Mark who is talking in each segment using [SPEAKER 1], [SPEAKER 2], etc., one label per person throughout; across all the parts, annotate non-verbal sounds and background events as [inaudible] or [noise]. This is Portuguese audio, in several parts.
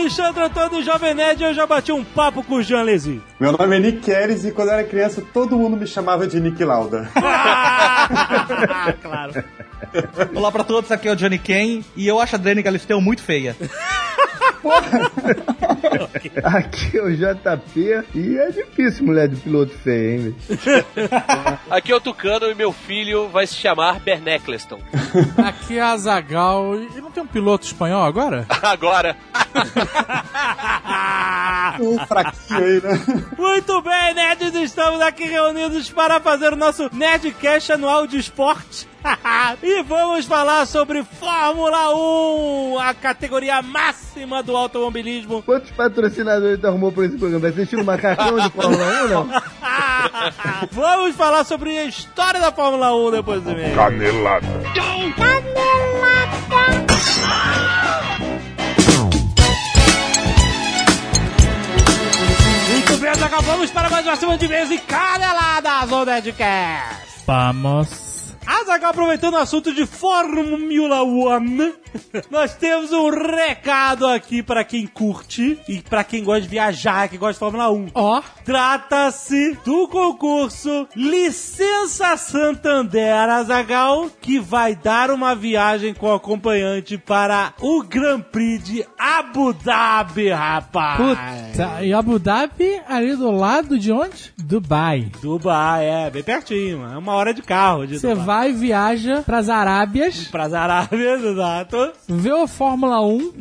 [SPEAKER 1] Alexandre Antônio Jovem Nerd e eu já bati um papo com o Jean Lezi.
[SPEAKER 2] Meu nome é Nick Keres e quando eu era criança todo mundo me chamava de Nick Lauda. [laughs]
[SPEAKER 1] claro.
[SPEAKER 3] Olá pra todos, aqui é o Johnny Ken e eu acho a Dani Galisteu muito feia.
[SPEAKER 4] Aqui é o JP e é difícil mulher de piloto feio, hein?
[SPEAKER 5] Aqui é o Tucano e meu filho vai se chamar Bernecleston.
[SPEAKER 6] Aqui é a Zagal. E não tem um piloto espanhol agora? [laughs]
[SPEAKER 5] Agora. [laughs]
[SPEAKER 2] Um fraquinho aí, né?
[SPEAKER 1] Muito bem, nerds, estamos aqui reunidos para fazer o nosso Nerdcast anual de esporte. [laughs] e vamos falar sobre Fórmula 1, a categoria máxima do automobilismo.
[SPEAKER 4] Quantos patrocinadores tu arrumou por esse programa? Vai assistir o macacão de Fórmula 1 ou não? [laughs]
[SPEAKER 1] vamos falar sobre a história da Fórmula 1 depois do meio.
[SPEAKER 7] Canelada.
[SPEAKER 1] Muito bem, acabamos para mais uma semana de vez e caneladas no Nerdcast.
[SPEAKER 6] Vamos.
[SPEAKER 1] Azaghal, aproveitando o assunto de Fórmula 1, [laughs] nós temos um recado aqui para quem curte e para quem gosta de viajar, que gosta de Fórmula 1.
[SPEAKER 6] Ó,
[SPEAKER 1] Trata-se do concurso Licença Santander Azagal, que vai dar uma viagem com acompanhante para o Grand Prix de Abu Dhabi, rapaz.
[SPEAKER 6] puta. E Abu Dhabi ali do lado de onde? Dubai.
[SPEAKER 1] Dubai, é, bem pertinho, é uma hora de carro de Dubai.
[SPEAKER 6] Vai e viaja pras Arábias,
[SPEAKER 1] Pras Arábias, exato.
[SPEAKER 6] vê o Fórmula 1,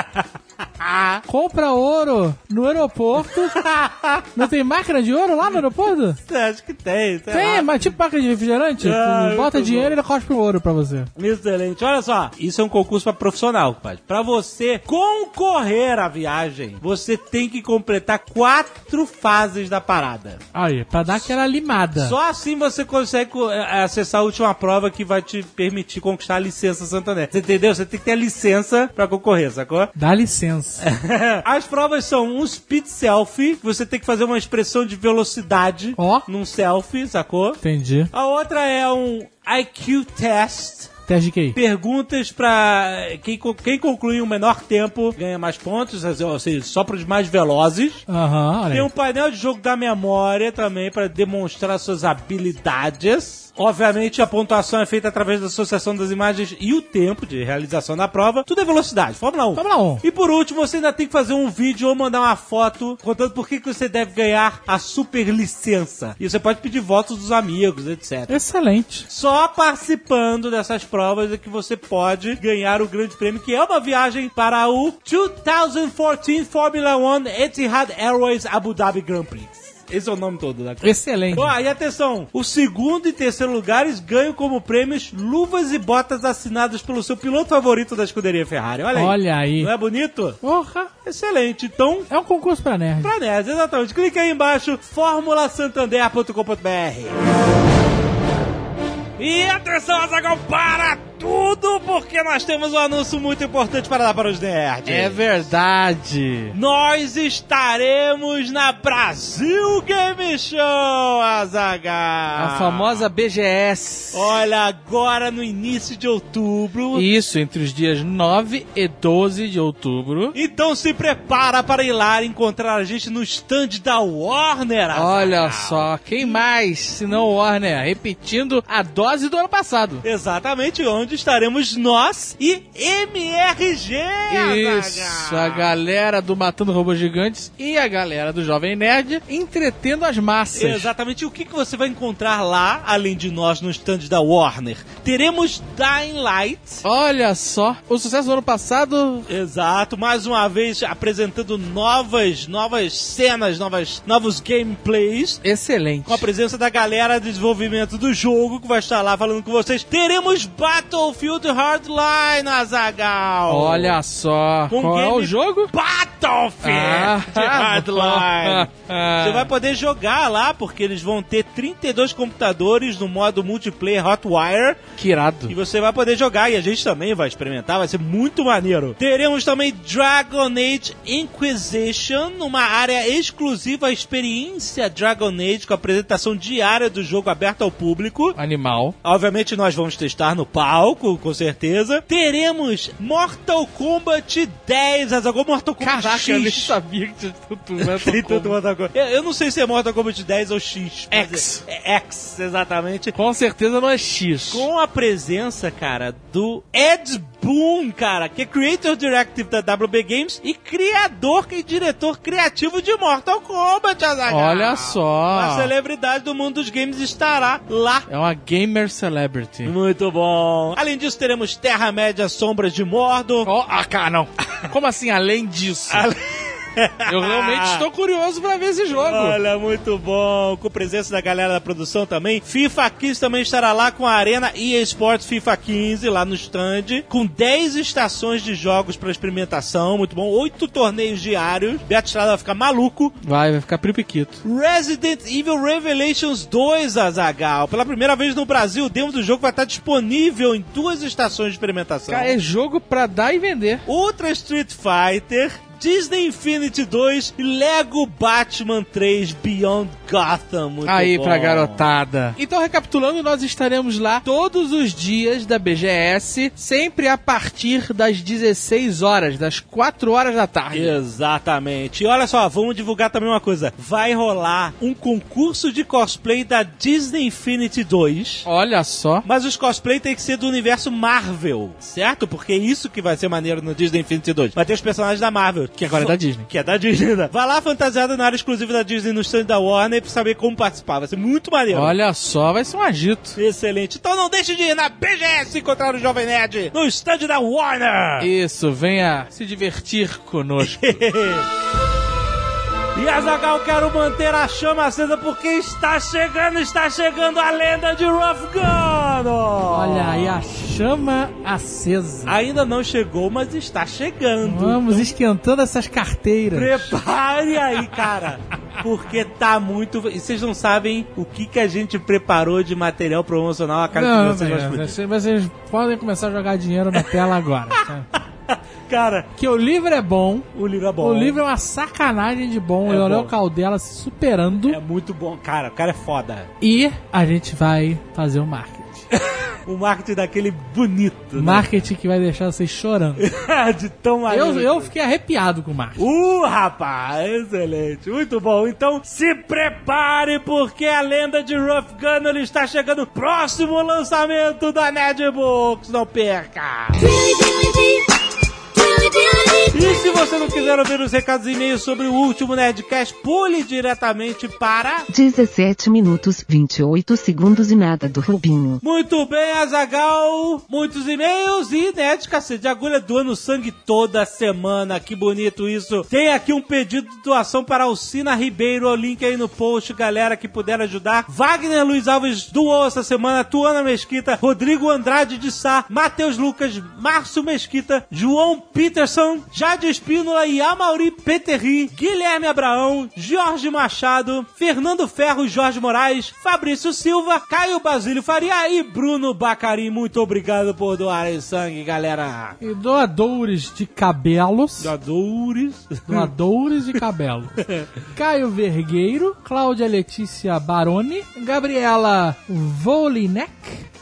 [SPEAKER 6] [laughs] [laughs] compra ouro no aeroporto. [laughs] Não tem máquina de ouro lá no aeroporto?
[SPEAKER 1] Acho que tem,
[SPEAKER 6] Tem,
[SPEAKER 1] lá.
[SPEAKER 6] mas tipo máquina de refrigerante.
[SPEAKER 1] Ah,
[SPEAKER 6] bota dinheiro
[SPEAKER 1] bom.
[SPEAKER 6] e ele cospe o ouro pra você.
[SPEAKER 1] Excelente. Olha só, isso é um concurso para profissional, compadre. Para você concorrer à viagem, você tem que completar quatro fases da parada.
[SPEAKER 6] Aí, pra dar aquela limada.
[SPEAKER 1] Só assim você consegue é, acessar a última prova que vai te permitir conquistar a licença Santander. Você entendeu? Você tem que ter a licença para concorrer, sacou?
[SPEAKER 6] Dá licença. [laughs]
[SPEAKER 1] As provas são um speed selfie, você tem que fazer uma expressão de velocidade
[SPEAKER 6] Ó.
[SPEAKER 1] num selfie, sacou?
[SPEAKER 6] Entendi.
[SPEAKER 1] A outra é um IQ test.
[SPEAKER 6] Teste de QI.
[SPEAKER 1] Perguntas pra quem, quem conclui o menor tempo ganha mais pontos, ou seja, só para os mais velozes.
[SPEAKER 6] Aham, olha
[SPEAKER 1] Tem um painel de jogo da memória também para demonstrar suas habilidades. Obviamente, a pontuação é feita através da associação das imagens e o tempo de realização da prova. Tudo é velocidade, Fórmula 1.
[SPEAKER 6] Fórmula 1.
[SPEAKER 1] E por último, você ainda tem que fazer um vídeo ou mandar uma foto contando por que que você deve ganhar a super licença. E você pode pedir votos dos amigos, etc.
[SPEAKER 6] Excelente.
[SPEAKER 1] Só participando dessas provas é que você pode ganhar o grande prêmio, que é uma viagem para o 2014 Formula One Etihad Airways Abu Dhabi Grand Prix. Esse é o nome todo da coisa.
[SPEAKER 6] Excelente.
[SPEAKER 1] Ó, e atenção, o segundo e terceiro lugares ganham como prêmios luvas e botas assinadas pelo seu piloto favorito da escuderia Ferrari. Olha aí.
[SPEAKER 6] Olha aí.
[SPEAKER 1] Não é bonito?
[SPEAKER 6] Porra.
[SPEAKER 1] Excelente. Então,
[SPEAKER 6] É um concurso pra nerd.
[SPEAKER 1] pra nerds, exatamente. Clique aí embaixo, formulasantander.com.br. E atenção, Azagal, para tudo, porque nós temos um anúncio muito importante para dar para os nerds.
[SPEAKER 6] É verdade.
[SPEAKER 1] Nós estaremos na Brasil Game Show, Azagal.
[SPEAKER 3] A famosa BGS.
[SPEAKER 1] Olha, agora no início de outubro.
[SPEAKER 3] Isso, entre os dias 9 e 12 de outubro.
[SPEAKER 1] Então se prepara para ir lá encontrar a gente no stand da Warner. Azaghal.
[SPEAKER 3] Olha só, quem mais se não Warner? Repetindo a dose do ano passado.
[SPEAKER 1] Exatamente, onde estaremos nós e MRG.
[SPEAKER 3] Isso, a galera do Matando Robôs Gigantes e a galera do Jovem Nerd entretendo as massas.
[SPEAKER 1] Exatamente. O que, que você vai encontrar lá, além de nós, no stand da Warner? Teremos Dying Light.
[SPEAKER 3] Olha só, o sucesso do ano passado
[SPEAKER 1] Exato, mais uma vez apresentando novas, novas cenas, novas, novos gameplays.
[SPEAKER 3] excelente.
[SPEAKER 1] Com a presença da galera de desenvolvimento do jogo que vai estar lá falando com vocês. Teremos Battle Battlefield Hardline, Azagal.
[SPEAKER 3] Olha só.
[SPEAKER 1] Com
[SPEAKER 3] Qual é o jogo?
[SPEAKER 1] Battlefield
[SPEAKER 3] Ah.
[SPEAKER 1] Hardline. [laughs] Você vai poder jogar lá, porque eles vão ter 32 computadores no modo multiplayer Hotwire.
[SPEAKER 3] Que irado.
[SPEAKER 1] E você vai poder jogar, e a gente também vai experimentar, vai ser muito maneiro. Teremos também Dragon Age Inquisition, uma área exclusiva à experiência Dragon Age, com apresentação diária do jogo aberto ao público.
[SPEAKER 3] Animal.
[SPEAKER 1] Obviamente nós vamos testar no palco, com certeza. Teremos Mortal Kombat 10, Azagou Mortal Kombat
[SPEAKER 3] Caraca, eu nem
[SPEAKER 1] X.
[SPEAKER 3] sabia que tinha tudo?
[SPEAKER 1] Tem tanto [laughs] Mortal Kombat. Eu, eu não sei se é Mortal Kombat 10 ou X. mas
[SPEAKER 3] X.
[SPEAKER 1] É, é X, exatamente.
[SPEAKER 3] Com certeza não é X.
[SPEAKER 1] Com a presença, cara, do Ed Boon, cara, que é Creator Directive da WB Games e criador e diretor criativo de Mortal Kombat, Azaghal.
[SPEAKER 3] Olha só.
[SPEAKER 1] A celebridade do mundo dos games estará lá.
[SPEAKER 3] É uma gamer celebrity.
[SPEAKER 1] Muito bom. Além disso, teremos Terra-média Sombras de Mordor.
[SPEAKER 3] Ó, ah, cara, não. Como assim, além disso? Eu realmente estou curioso pra ver esse jogo.
[SPEAKER 1] Olha, muito bom. Com presença da galera da produção também. FIFA 15 também estará lá com a Arena EA Sports FIFA 15 lá no stand. Com 10 estações de jogos para experimentação. Muito bom. 8 torneios diários. Beto Estrada vai ficar maluco.
[SPEAKER 3] Vai, vai ficar pripiquito.
[SPEAKER 1] Resident Evil Revelations 2, Azagal. Pela primeira vez no Brasil, o demo do jogo vai estar disponível em duas estações de experimentação.
[SPEAKER 3] Cara, é jogo pra dar e vender.
[SPEAKER 1] Ultra Street Fighter, Disney Infinity 2 e Lego Batman 3 Beyond Gotham. Muito
[SPEAKER 3] Aí
[SPEAKER 1] bom.
[SPEAKER 3] pra garotada. Então, recapitulando, nós estaremos lá todos os dias da BGS, sempre a partir das 16 horas, das 4 horas da tarde.
[SPEAKER 1] Exatamente. E olha só, vamos divulgar também uma coisa. Vai rolar um concurso de cosplay da Disney Infinity 2.
[SPEAKER 3] Olha só.
[SPEAKER 1] Mas os cosplay tem que ser do universo Marvel, certo? Porque é isso que vai ser maneiro no Disney Infinity 2. Vai ter os personagens da Marvel.
[SPEAKER 3] Que agora é da Disney.
[SPEAKER 1] Que é da Disney, né? Vai lá fantasiada na área exclusiva da Disney no stand da Warner pra saber como participar. Vai ser muito maneiro.
[SPEAKER 3] Olha só, vai ser um agito.
[SPEAKER 1] Excelente. Então não deixe de ir na BGS encontrar o Jovem Nerd no stand da Warner.
[SPEAKER 3] Isso, venha se divertir conosco. [laughs]
[SPEAKER 1] E Azagal, quero manter a chama acesa porque está chegando, está chegando a lenda de Rough Gun.
[SPEAKER 6] Olha aí a chama acesa.
[SPEAKER 1] Ainda não chegou, mas está chegando.
[SPEAKER 6] Vamos esquentando essas carteiras.
[SPEAKER 1] Prepare aí, [laughs] cara. Porque tá muito. E vocês não sabem o que, que a gente preparou de material promocional a cara
[SPEAKER 6] Não,
[SPEAKER 1] que vocês
[SPEAKER 6] não,
[SPEAKER 1] explodir.
[SPEAKER 6] vocês, vocês podem começar a jogar dinheiro na tela agora. tá? [laughs] [laughs]
[SPEAKER 1] Cara,
[SPEAKER 6] que o livro é bom.
[SPEAKER 1] o livro é bom.
[SPEAKER 6] O livro é uma sacanagem de bom.
[SPEAKER 1] É
[SPEAKER 6] o Léo
[SPEAKER 1] bom.
[SPEAKER 6] Caldela se superando.
[SPEAKER 1] é muito bom. Cara, o cara é foda.
[SPEAKER 6] E a gente vai fazer o marketing. [laughs]
[SPEAKER 1] O marketing daquele bonito. né?
[SPEAKER 6] Marketing que vai deixar vocês chorando. [laughs]
[SPEAKER 1] de tão maneiro.
[SPEAKER 6] Eu, eu fiquei arrepiado com o marketing.
[SPEAKER 1] Uh, rapaz, excelente, muito bom. Então se prepare porque a lenda de Rough Gunner está chegando. Próximo lançamento da Netbooks, não perca! E se você não quiser ouvir os recados e e-mails sobre o último Nerdcast, pule diretamente para
[SPEAKER 8] 17 minutos 28 segundos e nada do Rubinho.
[SPEAKER 1] Muito bem, Azagal. Muitos e-mails e Nerd Cacete de Agulha doando sangue toda semana. Que bonito isso. Tem aqui um pedido de doação para Alcina Ribeiro. O link aí no post, galera que puder ajudar. Wagner Luiz Alves doou essa semana. Tuana Mesquita, Rodrigo Andrade de Sá, Matheus Lucas, Márcio Mesquita, João Peterson, Jade Espínola e Amauri Peterri, Guilherme Abraão, Jorge Machado, Fernando Ferro, Jorge Moraes, Fabrício Silva, Caio Basílio Faria e Bruno Bacari. Muito obrigado por doarem sangue, galera.
[SPEAKER 6] E doadores de cabelos.
[SPEAKER 1] Doadores.
[SPEAKER 6] Doadores de cabelo. [laughs] Caio Vergueiro, Cláudia Letícia Baroni, Gabriela Volinek,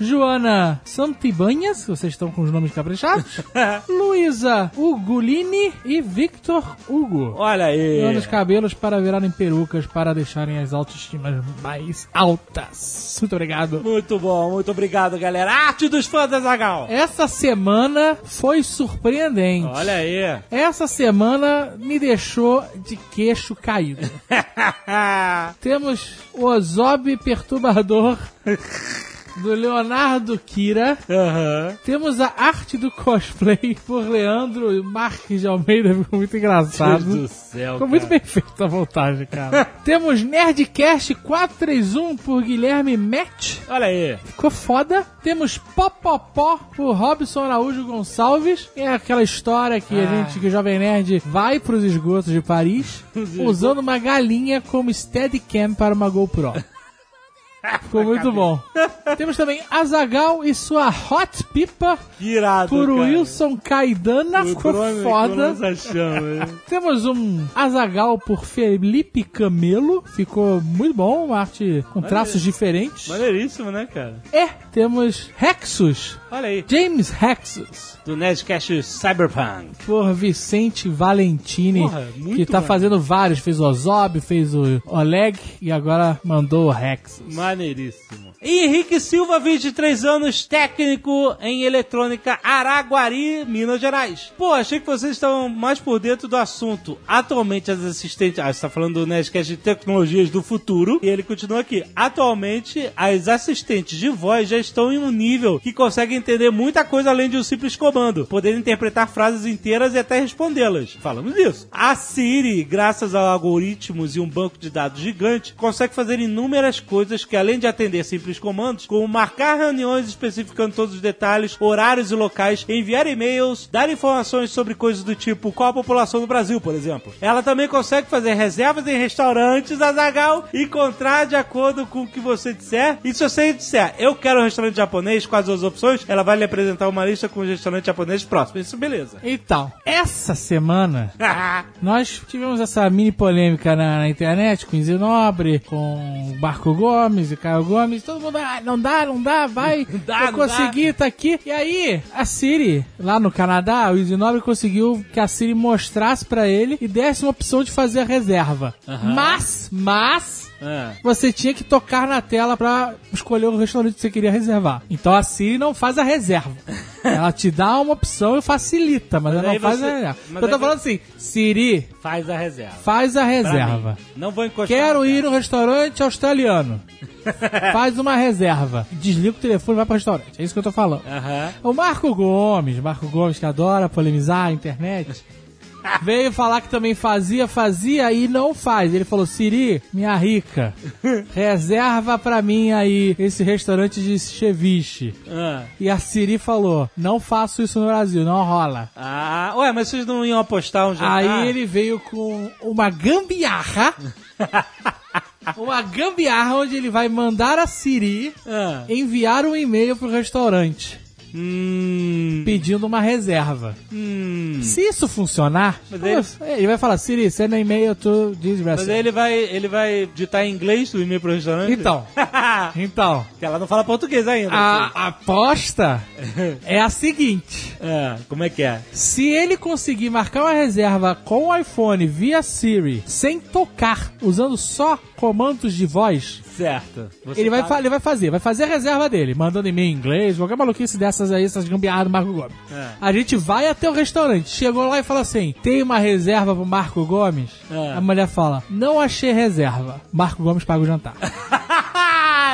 [SPEAKER 6] Joana Santibanhas, vocês estão com os nomes caprichados, [laughs] Luísa Ugolini e Victor Hugo.
[SPEAKER 1] Olha aí.
[SPEAKER 6] Doando os cabelos para virarem perucas para deixarem as autoestimas mais altas. Muito obrigado.
[SPEAKER 1] Muito bom, muito obrigado, galera. Arte dos fãs da Zagal.
[SPEAKER 6] Essa semana foi surpreendente.
[SPEAKER 1] Olha aí.
[SPEAKER 6] Essa semana me deixou de queixo caído. [laughs] Temos o Ozob Perturbador [laughs] do Leonardo Kira.
[SPEAKER 1] Aham.
[SPEAKER 6] Temos a arte do cosplay por Leandro Marques de Almeida, [laughs] ficou muito engraçado.
[SPEAKER 1] Deus do céu,
[SPEAKER 6] Ficou muito
[SPEAKER 1] cara.
[SPEAKER 6] bem feita a montagem, cara. [laughs] Temos Nerdcast 431 por Guilherme Match.
[SPEAKER 1] Olha aí.
[SPEAKER 6] Ficou foda. Temos Popopó por Robson Araújo Gonçalves. É aquela história que a gente, que o Jovem Nerd vai pros esgotos de Paris [laughs] usando uma galinha como Steadicam para uma GoPro. Ficou muito bom. Temos também Azagal e sua Hot Pipa
[SPEAKER 1] irado,
[SPEAKER 6] por
[SPEAKER 1] cara.
[SPEAKER 6] Wilson Caidana. Ficou
[SPEAKER 1] drone-
[SPEAKER 6] foda. [laughs] Temos um Azagal por Felipe Camelo. Ficou muito bom, uma arte com traços diferentes.
[SPEAKER 1] Maneiríssimo, né, cara?
[SPEAKER 6] E temos Rexus,
[SPEAKER 1] Olha aí.
[SPEAKER 6] James Rexus,
[SPEAKER 1] Do Nerdcast Cyberpunk.
[SPEAKER 6] por Vicente Valentini,
[SPEAKER 1] Porra, muito
[SPEAKER 6] que tá
[SPEAKER 1] maneiro.
[SPEAKER 6] fazendo vários. Fez o Ozob, fez o Oleg e agora mandou o Rexus.
[SPEAKER 1] Maneiríssimo. E Henrique Silva, 23 anos, técnico em eletrônica Araguari, Minas Gerais. Pô, achei que vocês estavam mais por dentro do assunto. Atualmente as assistentes... Ah, você tá falando do Nerdcast de tecnologias do futuro. E ele continua aqui. Atualmente as assistentes de voz já estão em um nível que conseguem entender muita coisa além de um simples comando. Poder interpretar frases inteiras e até respondê-las. Falamos disso. A Siri, graças a algoritmos e um banco de dados gigante, consegue fazer inúmeras coisas que, além de atender simples comandos, como marcar reuniões especificando todos os detalhes, horários e locais, enviar e-mails, dar informações sobre coisas do tipo qual a população do Brasil, por exemplo. Ela também consegue fazer reservas em restaurantes, Azagal, encontrar de acordo com o que você disser. E se você disser, eu quero um restaurante japonês, quais as opções, ela vai lhe apresentar uma lista com os restaurantes japoneses próximos. Isso, beleza.
[SPEAKER 6] Então, essa semana [laughs] nós tivemos essa mini polêmica na, na internet com o Zinobre, com o Marco Gomes e Caio Gomes. Todo mundo, ah, não dá, não dá, vai, [laughs]
[SPEAKER 1] dá,
[SPEAKER 6] eu
[SPEAKER 1] não
[SPEAKER 6] consegui, tá aqui. E aí, a Siri, lá no Canadá, o Zinobre conseguiu que a Siri mostrasse pra ele e desse uma opção de fazer a reserva. Mas, mas,
[SPEAKER 1] Ah.
[SPEAKER 6] você tinha que tocar na tela pra escolher o restaurante que você queria reservar. Então a Siri não faz a reserva. [laughs] Ela te dá uma opção e facilita, mas, ela
[SPEAKER 1] aí
[SPEAKER 6] não faz
[SPEAKER 1] você-
[SPEAKER 6] a reserva.
[SPEAKER 1] mas
[SPEAKER 6] Eu tô falando assim, Siri,
[SPEAKER 1] Faz a reserva.
[SPEAKER 6] faz a reserva.
[SPEAKER 1] Não vou encostar.
[SPEAKER 6] Quero ir no restaurante australiano. [laughs] Faz uma reserva. Desliga o telefone e vai pro restaurante. É isso que eu tô falando. O Marco Gomes, Marco Gomes que adora polemizar a internet, [laughs] veio falar que também fazia, fazia e não faz. Ele falou: Siri, minha rica, reserva pra mim aí esse restaurante de ceviche.
[SPEAKER 1] Ah.
[SPEAKER 6] E a Siri falou: não faço isso no Brasil, não rola.
[SPEAKER 1] Ah, ué, mas vocês não iam apostar um jantar?
[SPEAKER 6] Aí ele veio com uma gambiarra. [laughs] uma gambiarra onde ele vai mandar a Siri
[SPEAKER 1] Ah.
[SPEAKER 6] enviar um e-mail pro restaurante
[SPEAKER 1] Hum.
[SPEAKER 6] pedindo uma reserva.
[SPEAKER 1] Hum.
[SPEAKER 6] Se isso funcionar,
[SPEAKER 1] Mas
[SPEAKER 6] pô, ele vai falar, Siri, send an e-mail to this
[SPEAKER 1] Mas
[SPEAKER 6] restaurant.
[SPEAKER 1] aí ele vai, ele vai digitar em inglês o e-mail pro restaurante?
[SPEAKER 6] Então, [laughs] então,
[SPEAKER 1] Porque ela não fala português ainda.
[SPEAKER 6] a aposta [laughs] é a seguinte.
[SPEAKER 1] É, como é que é?
[SPEAKER 6] Se ele conseguir marcar uma reserva com o iPhone via Siri, sem tocar, usando só comandos de voz,
[SPEAKER 1] Certo. Você
[SPEAKER 6] ele vai, ele vai fazer, vai fazer a reserva dele, mandando e-mail em inglês, qualquer maluquice dessas aí, essas gambiarras do Marco Gomes.
[SPEAKER 1] É.
[SPEAKER 6] A gente vai até o restaurante, chegou lá e fala assim: tem uma reserva pro Marco Gomes?
[SPEAKER 1] É.
[SPEAKER 6] A mulher fala: não achei reserva. Marco Gomes paga o jantar. [laughs]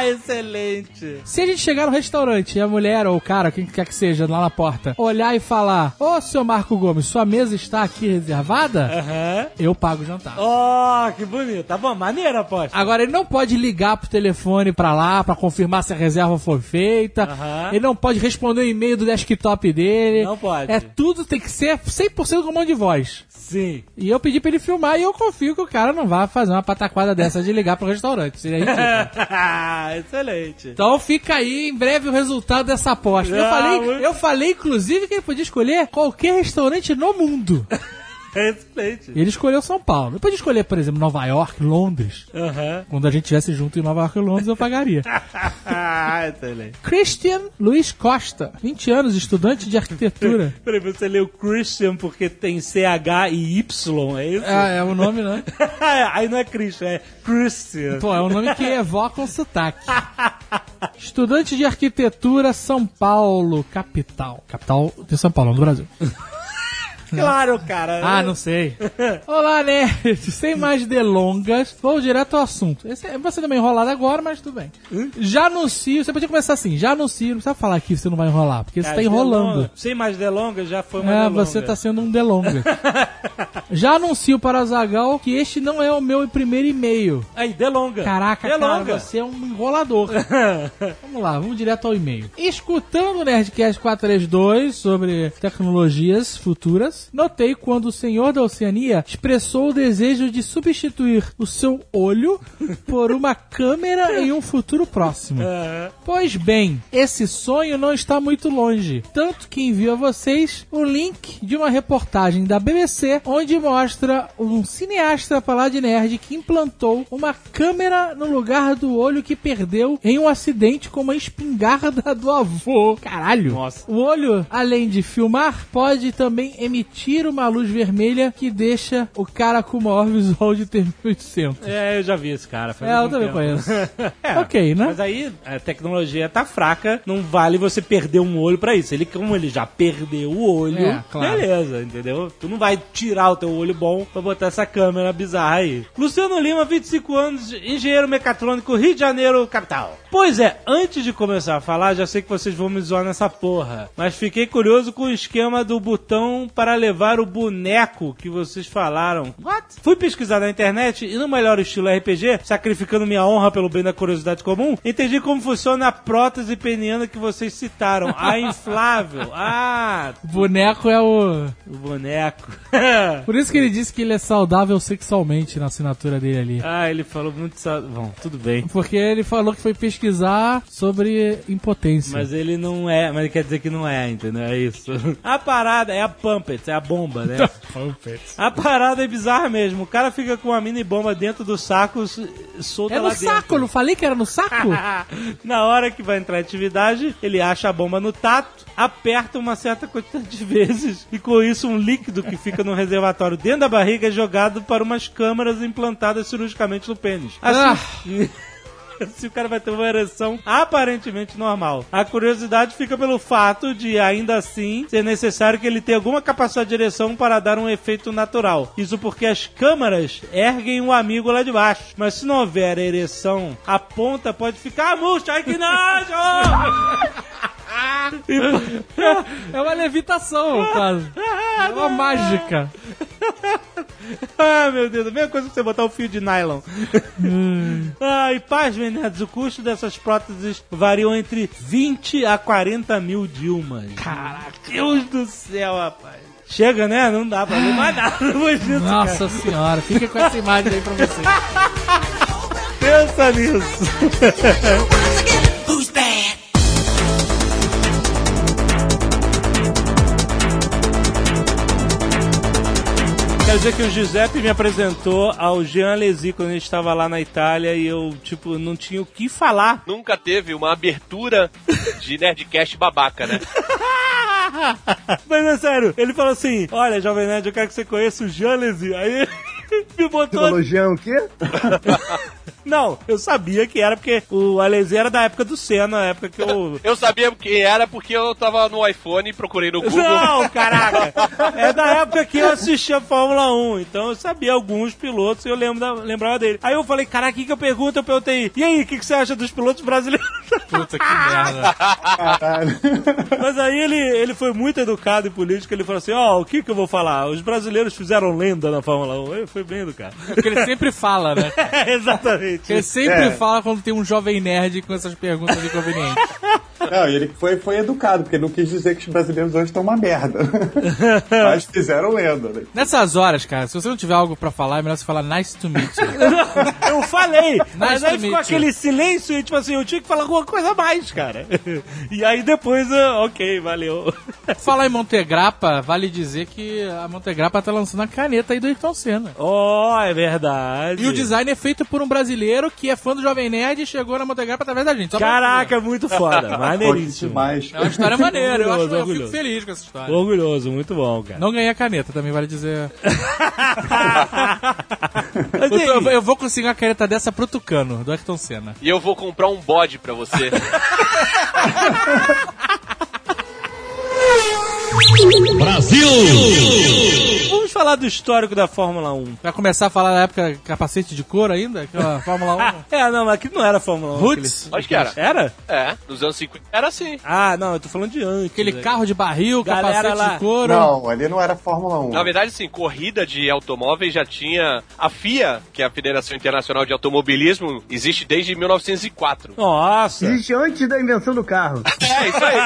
[SPEAKER 1] Excelente.
[SPEAKER 6] Se a gente chegar no restaurante e a mulher ou o cara, quem quer que seja, lá na porta, olhar e falar: Ô, seu Marco Gomes, sua mesa está aqui reservada?
[SPEAKER 1] Aham.
[SPEAKER 6] Eu pago o jantar.
[SPEAKER 1] Oh, que bonito. Tá bom, maneira, aposta.
[SPEAKER 6] Agora, ele não pode ligar pro telefone pra lá pra confirmar se a reserva foi feita.
[SPEAKER 1] Aham.
[SPEAKER 6] Ele não pode responder o e-mail do desktop dele.
[SPEAKER 1] Não pode.
[SPEAKER 6] É tudo, tem que ser 100% comando de voz.
[SPEAKER 1] Sim.
[SPEAKER 6] E eu pedi pra ele filmar e eu confio que o cara não vai fazer uma pataquada dessa de ligar pro restaurante. Seria ridículo. [laughs]
[SPEAKER 1] Excelente.
[SPEAKER 6] Então fica aí em breve o resultado dessa aposta. Eu
[SPEAKER 1] Ah,
[SPEAKER 6] falei,
[SPEAKER 1] muito-
[SPEAKER 6] eu falei, inclusive, que ele podia escolher qualquer restaurante no mundo. [laughs]
[SPEAKER 1] Excelente.
[SPEAKER 6] Ele escolheu São Paulo. Ele podia escolher, por exemplo, Nova York, Londres.
[SPEAKER 1] Aham.
[SPEAKER 6] Quando a gente estivesse junto em Nova York e Londres, eu pagaria. [laughs]
[SPEAKER 1] Excelente.
[SPEAKER 6] Christian Luiz Costa, 20 anos, estudante de arquitetura. [laughs]
[SPEAKER 1] Peraí, você leu Christian porque tem CH e Y, é isso?
[SPEAKER 6] É, é o nome, né? [laughs]
[SPEAKER 1] Aí não é Christian, é Christian.
[SPEAKER 6] Pô, é um nome que evoca um sotaque. Estudante de arquitetura, São Paulo, capital. Capital de São Paulo, no Brasil.
[SPEAKER 1] Claro, cara.
[SPEAKER 6] Ah, não sei. [laughs] Olá, nerd. Sem mais delongas, vou direto ao assunto. Esse é, você também enrolado agora, mas tudo bem. Já anuncio, você podia começar assim, já anuncio, não precisa falar aqui que você não vai enrolar, porque você
[SPEAKER 1] Cara,
[SPEAKER 6] tá enrolando.
[SPEAKER 1] delonga. Sem mais delongas, já foi uma
[SPEAKER 6] É,
[SPEAKER 1] delonga.
[SPEAKER 6] você tá sendo um delonga. [laughs] Já anuncio para o Zagal que este não é o meu primeiro e-mail.
[SPEAKER 1] Aí, delonga.
[SPEAKER 6] Caraca,
[SPEAKER 1] delonga.
[SPEAKER 6] cara, você é um enrolador. [laughs] vamos lá, vamos direto ao e-mail. Escutando o Nerdcast 432 sobre tecnologias futuras, notei quando o senhor da Oceania expressou o desejo de substituir o seu olho [laughs] por uma câmera em um futuro próximo. Pois bem, esse sonho não está muito longe. Tanto que envio a vocês o link de uma reportagem da BBC onde mostra um cineasta pra lá de nerd que implantou uma câmera no lugar do olho que perdeu em um acidente com uma espingarda [laughs] do avô. Caralho!
[SPEAKER 1] Nossa.
[SPEAKER 6] O olho, além de filmar, pode também emitir uma luz vermelha que deixa o cara com o maior [laughs] visual de ter 1800.
[SPEAKER 1] É, eu já vi esse cara.
[SPEAKER 6] É, eu também
[SPEAKER 1] tempo.
[SPEAKER 6] conheço. [laughs]
[SPEAKER 1] É,
[SPEAKER 6] Ok, né?
[SPEAKER 1] Mas aí a tecnologia tá fraca, não vale você perder um olho pra isso. Ele, como ele já perdeu o olho,
[SPEAKER 6] É, claro.
[SPEAKER 1] beleza, entendeu? Tu não vai tirar o teu olho bom pra botar essa câmera bizarra aí. Luciano Lima, 25 anos, engenheiro mecatrônico, Rio de Janeiro, capital. Pois é, antes de começar a falar, já sei que vocês vão me zoar nessa porra, mas fiquei curioso com o esquema do botão para levar o boneco que vocês falaram. What? Fui pesquisar na internet e no melhor estilo RPG, sacrificando minha honra pelo bem da curiosidade comum, entendi como funciona a prótese peniana que vocês citaram, a [laughs] inflável. Ah,
[SPEAKER 6] O boneco é o.
[SPEAKER 1] o boneco. [laughs]
[SPEAKER 6] Por isso que ele disse que ele é saudável sexualmente na assinatura dele ali.
[SPEAKER 1] ah, ele falou muito. sa- Bom, tudo bem.
[SPEAKER 6] Porque ele falou que foi pesquisar sobre impotência.
[SPEAKER 1] Mas ele não é, mas ele quer dizer que não é, entendeu? É isso. [laughs] A parada é a Pumpets, é a bomba, né? A parada é bizarra mesmo. O cara fica com uma mini bomba dentro do saco, solta
[SPEAKER 6] É
[SPEAKER 1] lá
[SPEAKER 6] no saco,
[SPEAKER 1] dentro.
[SPEAKER 6] não falei que era no saco? [laughs]
[SPEAKER 1] Na hora que vai entrar em atividade, ele acha a bomba no tato, aperta uma certa quantidade de vezes e com isso um líquido que fica no reservatório dentro da barriga é jogado para umas câmaras implantadas cirurgicamente no pênis. Assim, [laughs] [laughs] se o cara vai ter uma ereção aparentemente normal. A curiosidade fica pelo fato de, ainda assim, ser necessário que ele tenha alguma capacidade de ereção para dar um efeito natural. Isso porque as câmaras erguem o amigo lá de baixo. Mas se não houver ereção, a ponta pode ficar murcha. Ai, que nojo! [laughs]
[SPEAKER 6] É uma levitação, quase. É uma mágica.
[SPEAKER 1] ah, meu Deus, a mesma coisa que você botar um fio de nylon. ah, e pasmem, nerds, o custo dessas próteses variam entre 20 a 40 mil dilmas. Caraca, Deus do céu, rapaz. Chega, né? Não dá pra ver mais nada depois disso, cara.
[SPEAKER 6] Nossa senhora, fica com essa imagem aí pra você.
[SPEAKER 1] Pensa nisso. Quer dizer que o Giuseppe me apresentou ao Jean Lesi quando a gente estava lá na Itália e eu, tipo, não tinha o que falar.
[SPEAKER 5] Nunca teve uma abertura de Nerdcast babaca, né? [laughs]
[SPEAKER 1] Mas é sério, ele falou assim: Olha, Jovem Nerd, eu quero que você conheça o Jean Lesi. Aí [laughs] me botou.
[SPEAKER 4] Psicologia o quê? [laughs]
[SPEAKER 1] Não, eu sabia que era porque o Alesi era da época do Senna, na época que eu. [laughs]
[SPEAKER 5] Eu sabia que era porque eu tava no iPhone e procurei no Google.
[SPEAKER 1] Não, caraca! É da época que eu assistia Fórmula 1, então eu sabia alguns pilotos e eu lembro da- lembrava dele. Aí eu falei, caraca, o que, que eu pergunto? Eu perguntei, e aí, o que, que você acha dos pilotos brasileiros?
[SPEAKER 6] Puta que merda.
[SPEAKER 2] Caralho.
[SPEAKER 1] Mas aí ele, ele foi muito educado e político, ele falou assim, ó, o que que eu vou falar? Os brasileiros fizeram lenda na Fórmula 1. Ele foi bem educado.
[SPEAKER 6] Porque ele sempre fala, né? [laughs]
[SPEAKER 1] Exatamente.
[SPEAKER 6] Ele sempre
[SPEAKER 2] É.
[SPEAKER 6] fala quando tem um jovem nerd com essas perguntas inconvenientes. [laughs]
[SPEAKER 2] Não, e ele foi, foi educado, porque não quis dizer que os brasileiros hoje estão uma merda. [laughs] Mas fizeram lenda, né?
[SPEAKER 6] Nessas horas, cara, se você não tiver algo pra falar, é melhor você falar nice to meet you.
[SPEAKER 1] Eu falei, mas
[SPEAKER 6] to
[SPEAKER 1] aí ficou aquele silêncio e tipo assim, eu tinha que falar alguma coisa a mais, cara. E aí depois, ok, valeu.
[SPEAKER 6] Falar em Montegrappa, vale dizer que a Montegrappa tá lançando a caneta aí do Ayrton Senna.
[SPEAKER 1] Oh, é verdade.
[SPEAKER 6] E o design é feito por um brasileiro que é fã do Jovem Nerd e chegou na Montegrappa através da gente. Só pra
[SPEAKER 1] Caraca, muito foda. [laughs] Maneiríssimo.
[SPEAKER 2] demais.
[SPEAKER 6] É uma história maneira, eu, acho,
[SPEAKER 1] Orgulhoso,
[SPEAKER 6] eu fico feliz com essa história.
[SPEAKER 1] Orgulhoso, muito bom, cara.
[SPEAKER 6] Não ganhei a caneta, também vale dizer. [laughs] Eu,
[SPEAKER 1] e aí?
[SPEAKER 6] eu vou conseguir uma caneta dessa pro Tucano, do Ayrton Senna.
[SPEAKER 5] E eu vou comprar um bode pra você. [laughs]
[SPEAKER 7] Brasil!
[SPEAKER 1] falar do histórico da Fórmula 1.
[SPEAKER 6] Vai começar a falar da época capacete de couro ainda? Aquela [laughs] Fórmula 1.
[SPEAKER 1] É, não, mas aqui não era Fórmula 1.
[SPEAKER 6] Roots?
[SPEAKER 5] Acho que era.
[SPEAKER 1] Era?
[SPEAKER 5] É, nos anos 50 era assim.
[SPEAKER 1] Ah, não, eu tô falando de antes.
[SPEAKER 6] Aquele
[SPEAKER 1] né?
[SPEAKER 6] carro de barril,
[SPEAKER 1] Galera
[SPEAKER 6] capacete
[SPEAKER 1] lá.
[SPEAKER 6] de couro.
[SPEAKER 2] Não, ali não era Fórmula 1.
[SPEAKER 5] Na verdade, sim, corrida de automóveis já tinha. A FIA, que é a Federação Internacional de Automobilismo, existe desde 1904.
[SPEAKER 1] Nossa!
[SPEAKER 4] Existe antes da invenção do carro. [laughs]
[SPEAKER 5] É, isso aí.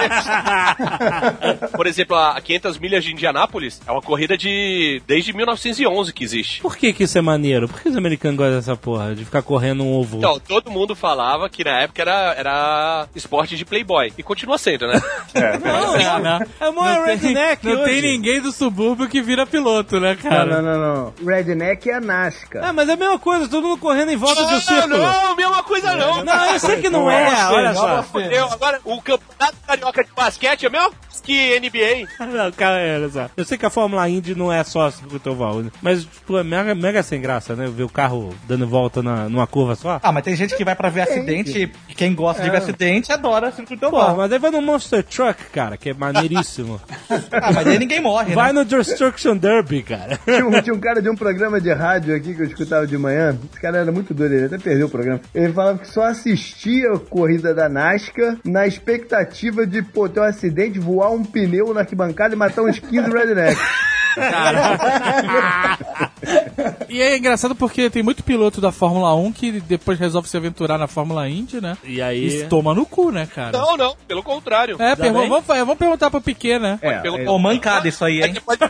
[SPEAKER 5] [laughs] Por exemplo, a 500 milhas de Indianápolis é uma corrida de. desde 1911 que existe.
[SPEAKER 1] Por que que isso é maneiro? Por que os americanos gostam dessa porra? De ficar correndo um ovo?
[SPEAKER 5] Então, todo mundo falava que na época era, era esporte de playboy. E continua sendo, né? [laughs]
[SPEAKER 1] não,
[SPEAKER 6] É, né?
[SPEAKER 1] é mó
[SPEAKER 6] Não tem,
[SPEAKER 1] redneck
[SPEAKER 6] não tem
[SPEAKER 1] hoje.
[SPEAKER 6] ninguém do subúrbio que vira piloto, né,
[SPEAKER 4] Não,
[SPEAKER 6] cara?
[SPEAKER 4] não, não, não. Redneck é a NASCAR.
[SPEAKER 1] Ah, mas é a mesma coisa, todo mundo correndo em volta de um círculo.
[SPEAKER 5] não, mesma coisa não.
[SPEAKER 1] Não, eu sei que não é, olha só.
[SPEAKER 5] Eu, agora, o campeonato carioca de basquete é mesmo que NBA. [laughs]
[SPEAKER 1] Não, cara, é, olha só. Eu sei que a Fórmula Indy não é só circuito oval, né? mas tipo, é mega, mega sem graça, né? Ver o carro dando volta na, numa curva só.
[SPEAKER 9] Ah, mas tem gente que vai pra ver acidente e quem gosta de ver acidente adora circuito
[SPEAKER 1] Pô,
[SPEAKER 9] oval.
[SPEAKER 1] mas aí vai no Monster Truck, cara, que é maneiríssimo. [laughs]
[SPEAKER 9] Ah, mas aí ninguém morre,
[SPEAKER 1] vai
[SPEAKER 9] né?
[SPEAKER 1] no Destruction Derby, cara. [laughs]
[SPEAKER 4] Tinha um, tinha um cara de um programa de rádio aqui que eu escutava de manhã. Esse cara era muito doido, ele até perdeu o programa. Ele falava que só assistia a corrida da NASCAR na expectativa de, pô, ter um acidente, voar um pneu na arquibancada e matar uns 15 rednecks. [laughs]
[SPEAKER 6] E é engraçado porque tem muito piloto da Fórmula 1 que depois resolve se aventurar na Fórmula Indy, né?
[SPEAKER 1] E aí.
[SPEAKER 6] E toma no cu, né, cara?
[SPEAKER 5] Não, não, pelo contrário.
[SPEAKER 6] É,
[SPEAKER 1] bem?
[SPEAKER 6] vamos, vamos perguntar pro Piquet, né?
[SPEAKER 4] É,
[SPEAKER 5] Pelo-
[SPEAKER 4] é,
[SPEAKER 9] Pô, mancada isso aí, hein?
[SPEAKER 5] Você pode... [laughs]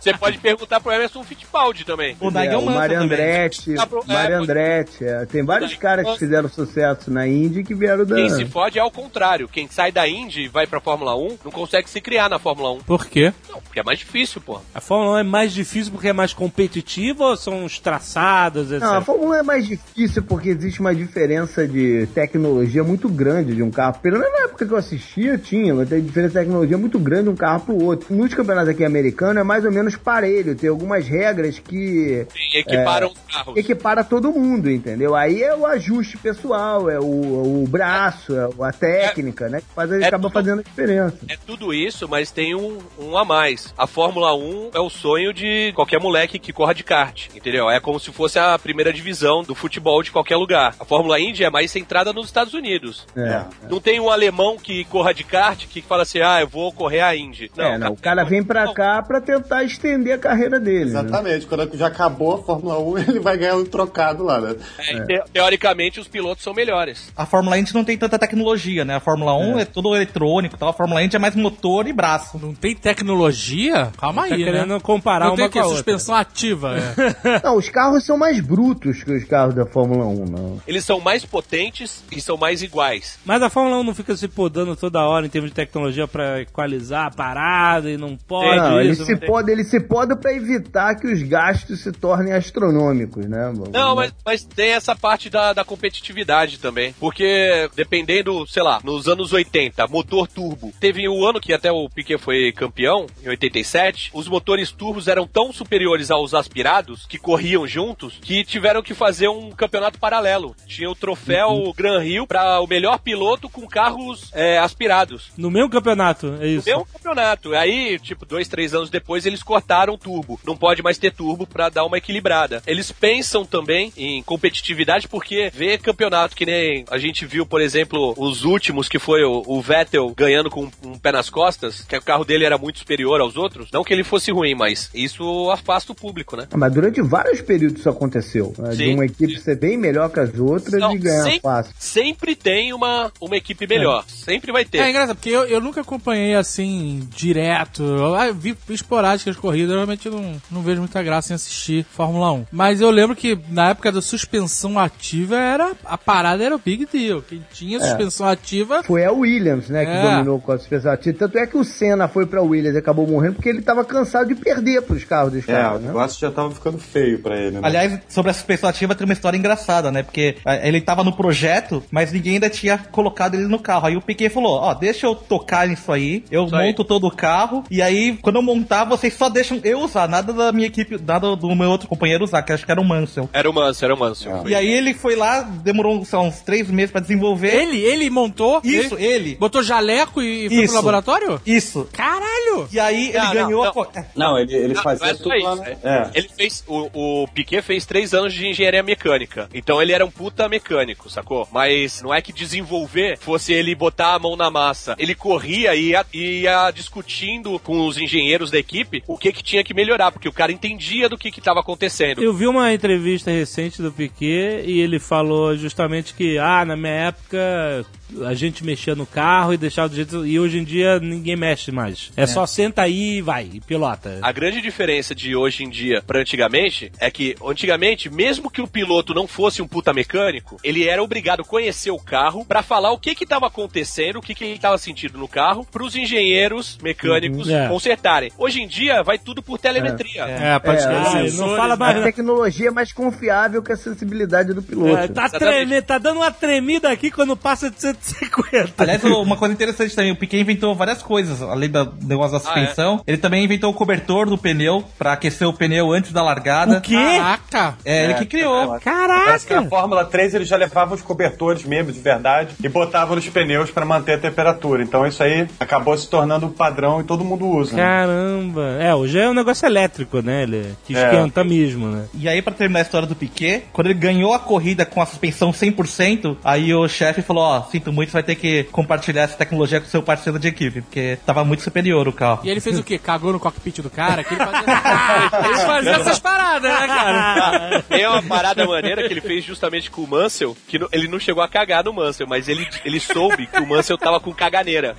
[SPEAKER 5] Você pode perguntar pro Emerson Fittipaldi também.
[SPEAKER 9] O
[SPEAKER 4] é,
[SPEAKER 9] Nigel
[SPEAKER 4] o Mário. Andretti,
[SPEAKER 5] é,
[SPEAKER 4] Mário
[SPEAKER 5] pode-
[SPEAKER 4] Andretti, é. tem vários caras que fizeram sucesso na Indy que vieram da...
[SPEAKER 5] Quem se fode é ao contrário. Quem sai da Indy e vai pra Fórmula 1 não consegue se criar na Fórmula 1.
[SPEAKER 6] Por quê?
[SPEAKER 5] Não, porque é mais difícil, pô.
[SPEAKER 1] A Fórmula 1 é mais difícil porque é mais competitiva ou são os traçados, etc?
[SPEAKER 4] Não, a Fórmula 1 é mais difícil porque existe uma diferença de tecnologia muito grande de um carro. Pelo menos na época que eu assistia, tinha, mas tem diferença de tecnologia muito grande de um carro pro outro. Nos campeonatos aqui americanos é mais ou menos parelho, tem algumas regras que
[SPEAKER 5] E equiparam os carros.
[SPEAKER 4] equipara todo mundo, entendeu? Aí é o ajuste pessoal, é o, o braço, é a técnica, né? Que faz,
[SPEAKER 5] é
[SPEAKER 4] acaba
[SPEAKER 5] tudo-
[SPEAKER 4] fazendo a diferença.
[SPEAKER 5] É tudo isso, mas tem um, um a mais. A Fórmula 1 é o sonho de qualquer moleque que corra de kart, entendeu? É como se fosse a primeira divisão do futebol de qualquer lugar. A Fórmula Indy é mais centrada nos Estados Unidos.
[SPEAKER 4] É.
[SPEAKER 5] Não tem um alemão que corra de kart que fala assim, ah, eu vou correr a Indy.
[SPEAKER 4] É, não, o cara vem pra cá pra tentar estender a carreira dele. né?
[SPEAKER 2] Exatamente, quando já acabou a Fórmula 1, [laughs] ele vai ganhar um trocado lá, né?
[SPEAKER 5] É, te- teoricamente, os pilotos são melhores.
[SPEAKER 9] A Fórmula Indy não tem tanta tecnologia, né? A Fórmula 1 é, tudo eletrônico e tal. A Fórmula Indy é mais motor e braço.
[SPEAKER 6] Não tem tecnologia? Calma
[SPEAKER 1] Tá
[SPEAKER 6] aí,
[SPEAKER 1] querendo
[SPEAKER 6] né?
[SPEAKER 1] comparar
[SPEAKER 6] não tem
[SPEAKER 1] uma
[SPEAKER 6] o quê?
[SPEAKER 1] com a outra.
[SPEAKER 6] Suspensão ativa. é. [laughs]
[SPEAKER 4] Não, os carros são mais brutos que os carros da Fórmula 1, não.
[SPEAKER 5] Eles são mais potentes e são mais iguais.
[SPEAKER 1] Mas a Fórmula 1 não fica se podando toda hora em termos de tecnologia pra equalizar a parada e não pode
[SPEAKER 4] não, ele
[SPEAKER 1] isso.
[SPEAKER 4] se
[SPEAKER 1] não tem-
[SPEAKER 4] pode, ele se pode para evitar que os gastos se tornem astronômicos, né?
[SPEAKER 5] Não, mas, mas tem essa parte da, da competitividade também. Porque, dependendo, sei lá, nos anos 80, motor turbo. Teve o ano que até o Piquet foi campeão, em 87, os motores turbos eram tão superiores aos aspirados, que corriam juntos, que tiveram que fazer um campeonato paralelo. Tinha o troféu Gran Rio para o melhor piloto com carros é, aspirados.
[SPEAKER 1] No mesmo campeonato, é isso.
[SPEAKER 5] Mesmo campeonato. Aí, tipo, dois, três anos depois, eles cortaram o turbo. Não pode mais ter turbo pra dar uma equilibrada. Eles pensam também em competitividade porque vê campeonato que nem a gente viu, por exemplo, os últimos, que foi o, o Vettel ganhando com um pé nas costas, que o carro dele era muito superior aos outros. Não que ele fosse ruim, mas isso afasta o público, né?
[SPEAKER 4] Ah, Mas durante vários períodos isso aconteceu. né? De uma equipe
[SPEAKER 5] sim.
[SPEAKER 4] ser bem melhor que as outras
[SPEAKER 5] Não,
[SPEAKER 4] e ganhar
[SPEAKER 5] sem-
[SPEAKER 4] fácil.
[SPEAKER 5] Sempre tem uma, uma equipe melhor. Sempre vai ter.
[SPEAKER 6] É engraçado, porque eu, eu nunca acompanhei assim, direto. Eu ah, vi esporádicas corridas, realmente eu não, não vejo muita graça em assistir Fórmula 1. Mas eu lembro que na época da suspensão ativa, era a parada era o big deal. Quem tinha suspensão ativa.
[SPEAKER 4] Foi a Williams, né, que
[SPEAKER 6] É.
[SPEAKER 4] dominou com a suspensão ativa. Tanto é que o Senna foi pra Williams e acabou morrendo porque ele tava cansado de perder pros carros dos
[SPEAKER 2] É,
[SPEAKER 4] caras,
[SPEAKER 2] o
[SPEAKER 4] né?
[SPEAKER 2] negócio já tava ficando feio pra ele, né?
[SPEAKER 9] Aliás, sobre a suspensão ativa tem uma história engraçada, né? Porque ah, ele tava no projeto, mas ninguém ainda tinha colocado ele no carro. Aí o Piquet falou, ó, deixa eu tocar nisso aí, eu
[SPEAKER 5] Isso aí.
[SPEAKER 9] monto todo o carro, e aí, quando eu montar, vocês só deixam eu usar, nada da minha equipe, nada do meu outro companheiro usar, que acho que era o Mansell.
[SPEAKER 5] Era o Mansell, era o Mansell.
[SPEAKER 9] E aí ele foi lá, demorou sei lá, uns três meses pra desenvolver.
[SPEAKER 6] Ele, ele montou.
[SPEAKER 9] Isso,
[SPEAKER 6] ele
[SPEAKER 9] ele.
[SPEAKER 6] botou jaleco e foi
[SPEAKER 9] Isso.
[SPEAKER 6] pro laboratório?
[SPEAKER 9] Isso.
[SPEAKER 6] Caralho!
[SPEAKER 9] E aí ele
[SPEAKER 5] Não,
[SPEAKER 9] ganhou
[SPEAKER 5] não,
[SPEAKER 9] a. co-
[SPEAKER 2] Não, ele, ele
[SPEAKER 5] Não,
[SPEAKER 2] fazia tudo lá
[SPEAKER 5] isso,
[SPEAKER 2] na...
[SPEAKER 5] é.
[SPEAKER 2] É.
[SPEAKER 5] Ele fez. O, o Piquet fez três anos de engenharia mecânica. Então ele era um puta mecânico, sacou? Mas não é que desenvolver fosse ele botar a mão na massa. Ele corria e ia, ia discutindo com os engenheiros da equipe o que que tinha que melhorar, porque o cara entendia do que que tava acontecendo.
[SPEAKER 1] Eu vi uma entrevista recente do Piquet e ele falou justamente que, ah, na minha época a gente mexia no carro e deixava do jeito. E hoje em dia ninguém mexe mais. É, só senta aí e vai, e pilota.
[SPEAKER 5] A grande diferença de hoje em dia pra antigamente é que, antigamente, mesmo que o piloto não fosse um puta mecânico, ele era obrigado a conhecer o carro pra falar o que que tava acontecendo, o que que ele tava sentindo no carro, pros engenheiros mecânicos
[SPEAKER 1] Uhum, é.
[SPEAKER 5] consertarem. Hoje em dia, vai tudo por telemetria.
[SPEAKER 1] É, pode
[SPEAKER 4] É,
[SPEAKER 1] Ah,
[SPEAKER 3] sensores,
[SPEAKER 1] não fala
[SPEAKER 4] A
[SPEAKER 1] mais.
[SPEAKER 4] tecnologia é mais confiável que a sensibilidade do piloto.
[SPEAKER 1] É, tá,
[SPEAKER 5] Exatamente.
[SPEAKER 1] tremendo, tá dando uma tremida aqui quando passa de 150.
[SPEAKER 9] Aliás, uma coisa interessante também, o Piquet inventou várias coisas, além do negócio da suspensão. Ele também inventou o cobertor do pneu pra aquecer o pneu antes da largada.
[SPEAKER 1] O quê?
[SPEAKER 3] Caraca!
[SPEAKER 9] É, ele que criou.
[SPEAKER 2] Parece que na
[SPEAKER 1] Caraca!
[SPEAKER 2] Fórmula 3 ele já levava os cobertores mesmo, de verdade, e botava nos pneus para manter a temperatura. Então isso aí acabou se tornando um padrão e todo mundo usa. né?
[SPEAKER 1] Caramba. É, hoje é um negócio elétrico, né? Ele, que
[SPEAKER 2] É.
[SPEAKER 1] esquenta mesmo, né?
[SPEAKER 9] E aí, pra terminar a história do Piquet, quando ele ganhou a corrida com a suspensão 100%, aí o chefe falou, ó, sinto muito, você vai ter que compartilhar essa tecnologia com seu parceiro de equipe, porque tava muito superior o carro.
[SPEAKER 3] E ele fez o quê? Cagou no cockpit do cara? Que ele fazia, ele fazia essas paradas, né, cara?
[SPEAKER 5] Tem uma parada maneira que ele fez justamente com o Mansell, que no- ele não chegou a cagar no Mansell, mas ele, ele soube que o Mansell tava com caganeira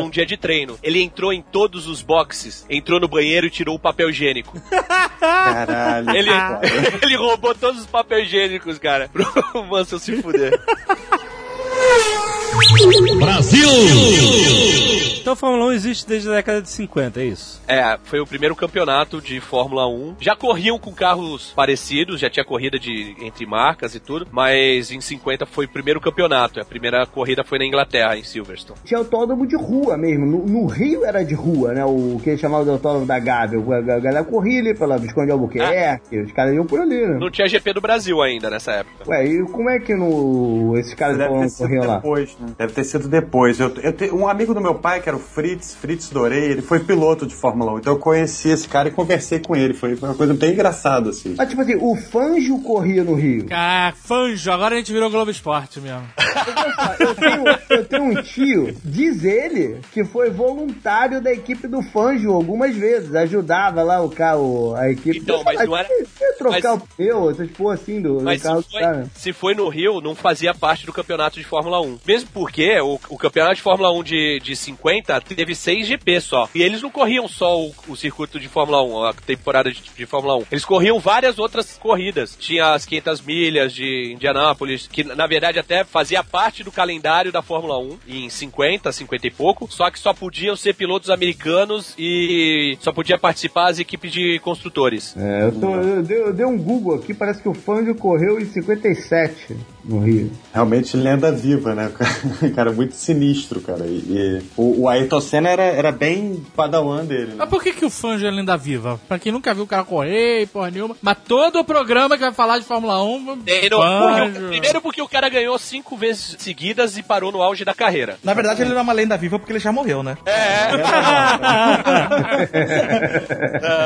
[SPEAKER 5] num dia de treino. Ele entrou em todos os boxes, entrou no banheiro e tirou o papel higiênico.
[SPEAKER 2] Caralho.
[SPEAKER 5] Ele,
[SPEAKER 2] foda. [laughs]
[SPEAKER 5] ele roubou todos os papéis higiênicos, cara, [laughs] pro Mansell se fuder. Yeah.
[SPEAKER 1] Então a Fórmula 1 existe desde a década de 50, é isso?
[SPEAKER 5] É, foi o primeiro campeonato de Fórmula 1. Já corriam com carros parecidos, já tinha corrida de entre marcas e tudo, mas em 50 foi o primeiro campeonato. A primeira corrida foi na Inglaterra, em Silverstone.
[SPEAKER 4] Tinha autódromo de rua mesmo. No, no Rio era de rua, né? O que eles chamavam de autódromo da Gávea. A a galera corria ali pela Visconde de Albuquerque. Os caras iam por ali, né?
[SPEAKER 5] Não tinha GP do Brasil ainda nessa época.
[SPEAKER 4] Ué, e como é que no... esses caras
[SPEAKER 2] sido
[SPEAKER 4] corriam lá?
[SPEAKER 2] depois, né? Deve ter sido depois. Eu, eu te- um amigo do meu pai, que era o Fritz, Fritz Dorei, ele foi piloto de Fórmula 1. Então eu conheci esse cara e conversei com ele. Foi, foi uma coisa bem engraçada, assim.
[SPEAKER 4] Mas tipo assim, o Fanjo corria no Rio.
[SPEAKER 3] Ah, fanjo, agora a gente virou Globo Esporte mesmo. [laughs]
[SPEAKER 4] Eu tenho, eu tenho um tio, diz ele, que foi voluntário da equipe do Fanjo algumas vezes. Ajudava lá o carro, a equipe.
[SPEAKER 5] Então, mas não era-
[SPEAKER 4] Ia trocar
[SPEAKER 5] mas-
[SPEAKER 4] o pneu, essas porra assim do, do carro
[SPEAKER 5] se
[SPEAKER 4] do
[SPEAKER 5] foi,
[SPEAKER 4] cara.
[SPEAKER 5] se foi no Rio, não fazia parte do campeonato de Fórmula 1. Mesmo porque o, o campeonato de Fórmula 1 de, de 50 teve 6 GP só. E eles não corriam só o, o circuito de Fórmula 1, a temporada de, de Fórmula 1. Eles corriam várias outras corridas. Tinha as 500 milhas de Indianápolis, que na verdade até fazia parte do calendário da Fórmula 1 em 50, 50 e pouco. Só que só podiam ser pilotos americanos e só podia participar as equipes de construtores.
[SPEAKER 4] É, eu, tô, eu, dei, eu dei um Google aqui, parece que o Fanjo correu em 57 no Rio.
[SPEAKER 2] Realmente lenda viva, né? cara [laughs] muito sinistro, cara. E, e o, o Ayrton Senna era, era bem padawan dele, né?
[SPEAKER 3] Mas por que, que o fanjo é lenda viva? Pra quem nunca viu o cara correr e porra nenhuma. Mas todo o programa que vai falar de Fórmula 1.
[SPEAKER 5] É, não,
[SPEAKER 3] Fanjo.
[SPEAKER 5] porque o- primeiro porque o cara ganhou cinco vezes seguidas e parou no auge da carreira.
[SPEAKER 9] Na verdade, ele não é uma lenda viva porque ele já morreu, né? [laughs]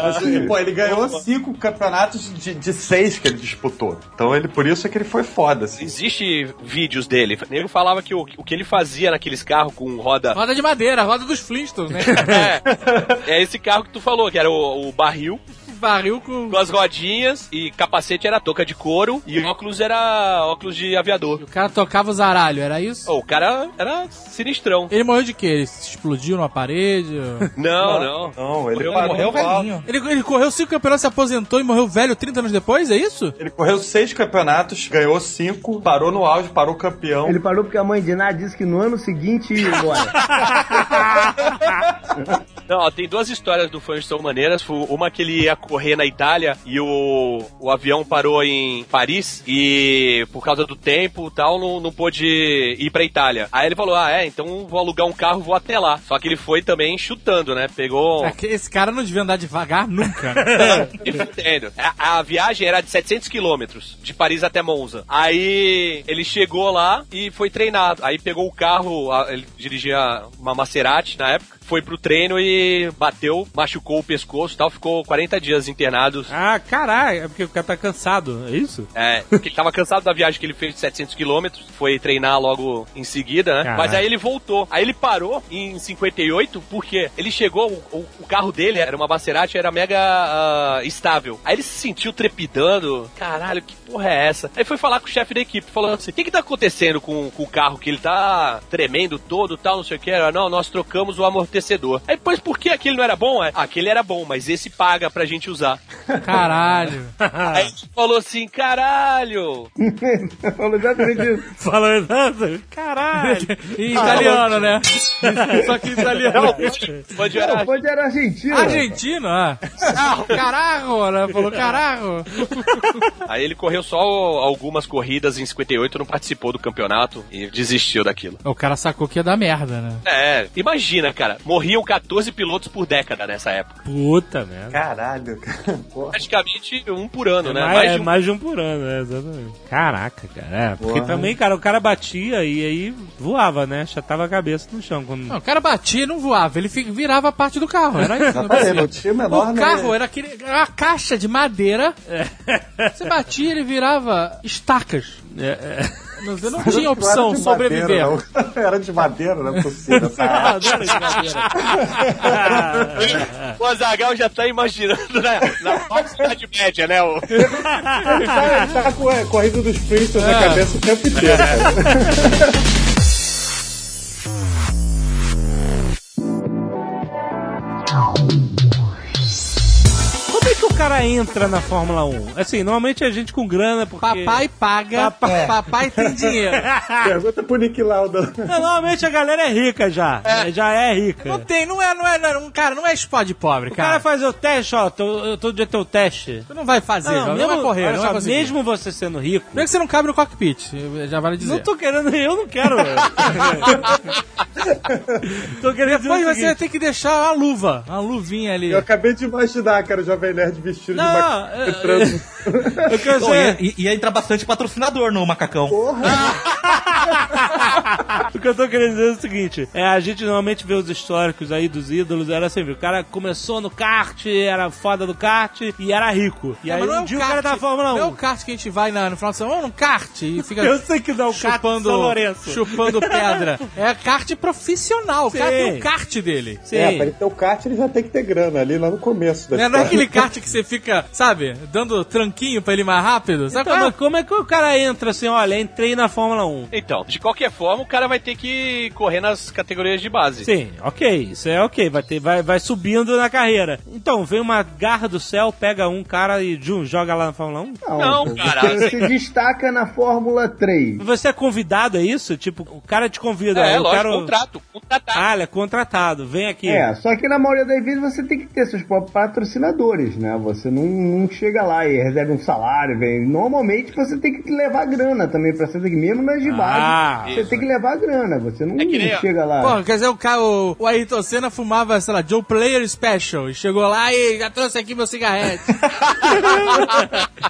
[SPEAKER 2] Mas, pô, ele ganhou cinco campeonatos de, de seis que ele disputou. Então ele, por isso é que ele foi foda, assim.
[SPEAKER 5] Existe vídeos dele. O nego falava que o, o que ele fazia naqueles carros com roda.
[SPEAKER 3] Roda de madeira, roda dos Flintstones, né? [laughs]
[SPEAKER 5] É, é esse carro que tu falou, que era o, o barril,
[SPEAKER 3] Barril com.
[SPEAKER 5] com as rodinhas, e capacete era touca de couro, e óculos era óculos de aviador.
[SPEAKER 3] O cara tocava o zaralho, era isso?
[SPEAKER 5] Ô, o cara era sinistrão.
[SPEAKER 3] Ele morreu de quê? Ele se explodiu numa parede? [laughs]
[SPEAKER 5] Não, não.
[SPEAKER 2] Não, ele
[SPEAKER 5] Morreu-
[SPEAKER 2] parou
[SPEAKER 9] Morreu velhinho.
[SPEAKER 3] ele, ele correu cinco campeonatos, se aposentou e morreu velho 30 anos depois, é isso?
[SPEAKER 2] Ele correu seis campeonatos, ganhou cinco, parou no auge, parou campeão.
[SPEAKER 4] Ele parou porque a mãe de Ná disse que no ano seguinte ia embora. [laughs]
[SPEAKER 5] Não, ó, tem duas histórias do fã que são maneiras. Foi Uma que ele ia correr na Itália e o, o avião parou em Paris e por causa do tempo e tal, não, não pôde ir pra Itália. Aí ele falou: Ah, é, então vou alugar um carro vou até lá. Só que ele foi também chutando, né? Pegou.
[SPEAKER 3] É Esse cara não devia andar devagar nunca. né? [laughs]
[SPEAKER 5] E fudendo. A, a viagem era de 700 quilômetros, de Paris até Monza. Aí ele chegou lá e foi treinado. Aí pegou o carro, a- ele dirigia uma Maserati na época, foi pro treino e bateu, machucou o pescoço e tal, ficou 40 dias internado.
[SPEAKER 1] Ah, caralho, é porque o cara tá cansado, é isso?
[SPEAKER 5] É, porque ele tava cansado da viagem que ele fez de 700 quilômetros, foi treinar logo em seguida, né?
[SPEAKER 1] Caralho.
[SPEAKER 5] Mas aí ele voltou. Aí ele parou em 58 porque ele chegou, o, o- carro dele era uma Maserati, era mega ah, estável. Aí ele se sentiu trepidando. Caralho, que porra é essa? Aí foi falar com o chefe da equipe, falando assim: o que que tá acontecendo com, com o carro? Que ele tá tremendo todo tal, não sei o que. Era, não, nós trocamos o amortecedor. Aí, pois por que aquele não era bom? É, aquele era bom, mas esse paga pra gente usar.
[SPEAKER 6] Caralho. [laughs]
[SPEAKER 5] Aí ele falou assim: caralho! [laughs]
[SPEAKER 4] Falou exatamente isso.
[SPEAKER 1] Falando nada? Caralho. [laughs]
[SPEAKER 6] Em italiano, né? Só que em italiano.
[SPEAKER 5] Pode era
[SPEAKER 4] pode era argentino.
[SPEAKER 6] Argentino, ah. Caralho, né? Falou caralho.
[SPEAKER 5] Aí ele correu só algumas corridas em 58, não participou do campeonato e desistiu daquilo.
[SPEAKER 6] O cara sacou que ia dar merda, né?
[SPEAKER 5] É, imagina, cara, morriam 14 pilotos por década nessa época.
[SPEAKER 1] Puta merda.
[SPEAKER 2] Caralho, cara. Porra.
[SPEAKER 5] Praticamente um por ano,
[SPEAKER 1] É
[SPEAKER 5] né?
[SPEAKER 1] mais,
[SPEAKER 5] Mais
[SPEAKER 1] é
[SPEAKER 5] de um-
[SPEAKER 1] mais de um por ano, né? Exatamente. Caraca, cara. É, porque
[SPEAKER 2] Porra.
[SPEAKER 1] também, cara, o cara batia e aí voava, né? Chatava a cabeça no chão. Quando...
[SPEAKER 6] Não, o cara batia e não voava, ele virava a parte do carro, era isso. Não
[SPEAKER 2] É, não o menor,
[SPEAKER 6] O
[SPEAKER 2] né?
[SPEAKER 6] carro era, aquele, era uma caixa de madeira. Você batia, ele virava estacas. Não, Você não tinha
[SPEAKER 2] Não
[SPEAKER 6] opção
[SPEAKER 2] era de
[SPEAKER 6] sobreviver.
[SPEAKER 2] Madeira, não. Era de madeira, não é possível. essa [laughs]
[SPEAKER 1] Ah,
[SPEAKER 2] arte.
[SPEAKER 1] adoro de madeira. [laughs]
[SPEAKER 5] O Azagal já tá imaginando na, na falsa Idade Média, né? O...
[SPEAKER 2] Ele tá, ele tá com a corrida dos Flintstones na cabeça o tempo inteiro. cara. [laughs]
[SPEAKER 1] o cara entra na Fórmula 1? Assim, normalmente é gente com grana, porque...
[SPEAKER 6] Papai paga,
[SPEAKER 1] Papai-
[SPEAKER 6] papai, tem dinheiro. [laughs]
[SPEAKER 2] Pergunta pro Nick Lauda.
[SPEAKER 1] Não, normalmente a galera é rica já. Já é rica.
[SPEAKER 6] Não tem, não é, não é, não é, um cara, não é spot de pobre,
[SPEAKER 1] O cara
[SPEAKER 6] cara.
[SPEAKER 1] faz o teste, ó, tô- eu todo dia tem o teste.
[SPEAKER 6] Tu não vai fazer, não,
[SPEAKER 1] mesmo,
[SPEAKER 6] vai correr, não
[SPEAKER 1] só,
[SPEAKER 6] vai conseguir.
[SPEAKER 1] mesmo você sendo rico,
[SPEAKER 6] Primeiro que você não cabe no cockpit, já vale dizer.
[SPEAKER 1] não tô querendo, eu não quero. [laughs] tô querendo
[SPEAKER 6] Depois você
[SPEAKER 1] seguinte,
[SPEAKER 6] tem que deixar uma luva, uma luvinha ali.
[SPEAKER 2] Eu acabei de imaginar, cara, o Jovem Nerd vestido
[SPEAKER 1] Não,
[SPEAKER 2] de uma...
[SPEAKER 1] é- quero
[SPEAKER 9] Pô, ia, ia entrar bastante patrocinador no macacão. [laughs]
[SPEAKER 1] o que eu tô querendo dizer é o seguinte, é, a gente normalmente vê os históricos aí dos ídolos, era sempre, o cara começou no kart, era foda do kart e era rico. E
[SPEAKER 6] Não,
[SPEAKER 1] aí
[SPEAKER 6] mas não é
[SPEAKER 1] um
[SPEAKER 6] o
[SPEAKER 1] dia o
[SPEAKER 6] kart,
[SPEAKER 1] cara tá na Fórmula 1.
[SPEAKER 6] Não é o kart que a gente vai na, no final de semana, vamos kart e fica
[SPEAKER 1] Eu sei que não, o de
[SPEAKER 6] chupando,
[SPEAKER 1] São Lourenço.
[SPEAKER 6] chupando pedra. [laughs] É kart profissional, o cara
[SPEAKER 1] Sim.
[SPEAKER 6] tem o kart dele.
[SPEAKER 1] Sim.
[SPEAKER 2] É, pra ele ter o kart, ele já tem que ter grana ali, lá no começo da
[SPEAKER 6] Não é, não é aquele [laughs] kart que você fica, sabe, dando tranquinho pra ele ir mais rápido? Sabe
[SPEAKER 1] Então, como é que o cara entra assim, olha, entrei na Fórmula 1?
[SPEAKER 5] Então, de qualquer forma, o cara vai ter que correr nas categorias de base.
[SPEAKER 1] Sim, ok, isso é ok, vai, ter, vai, vai subindo na carreira. Então, vem uma garra do céu, pega um cara e jum, joga lá na Fórmula 1?
[SPEAKER 5] Não,
[SPEAKER 4] pô,
[SPEAKER 5] cara,
[SPEAKER 4] Você [laughs] se destaca na Fórmula 3.
[SPEAKER 1] Você é convidado, é isso? Tipo, o cara te convida.
[SPEAKER 5] É,
[SPEAKER 1] eu
[SPEAKER 5] lógico,
[SPEAKER 1] quero...
[SPEAKER 5] contrato, contratado.
[SPEAKER 1] Ah, ele é contratado, vem aqui.
[SPEAKER 4] É, só que na maioria das vezes você tem que ter seus próprios patrocinadores, né? Você não, não chega lá e recebe um salário, vem. Normalmente você tem que levar grana também pra ser mesmo nas de base.
[SPEAKER 1] Ah,
[SPEAKER 4] você
[SPEAKER 5] isso.
[SPEAKER 4] tem que levar grana, você não
[SPEAKER 5] É que nem-
[SPEAKER 4] chega lá.
[SPEAKER 6] Pô, quer dizer, o, cara, o, o Ayrton Senna fumava, sei lá, Joe Player Special. E chegou lá e já trouxe aqui meu cigarrete. [laughs]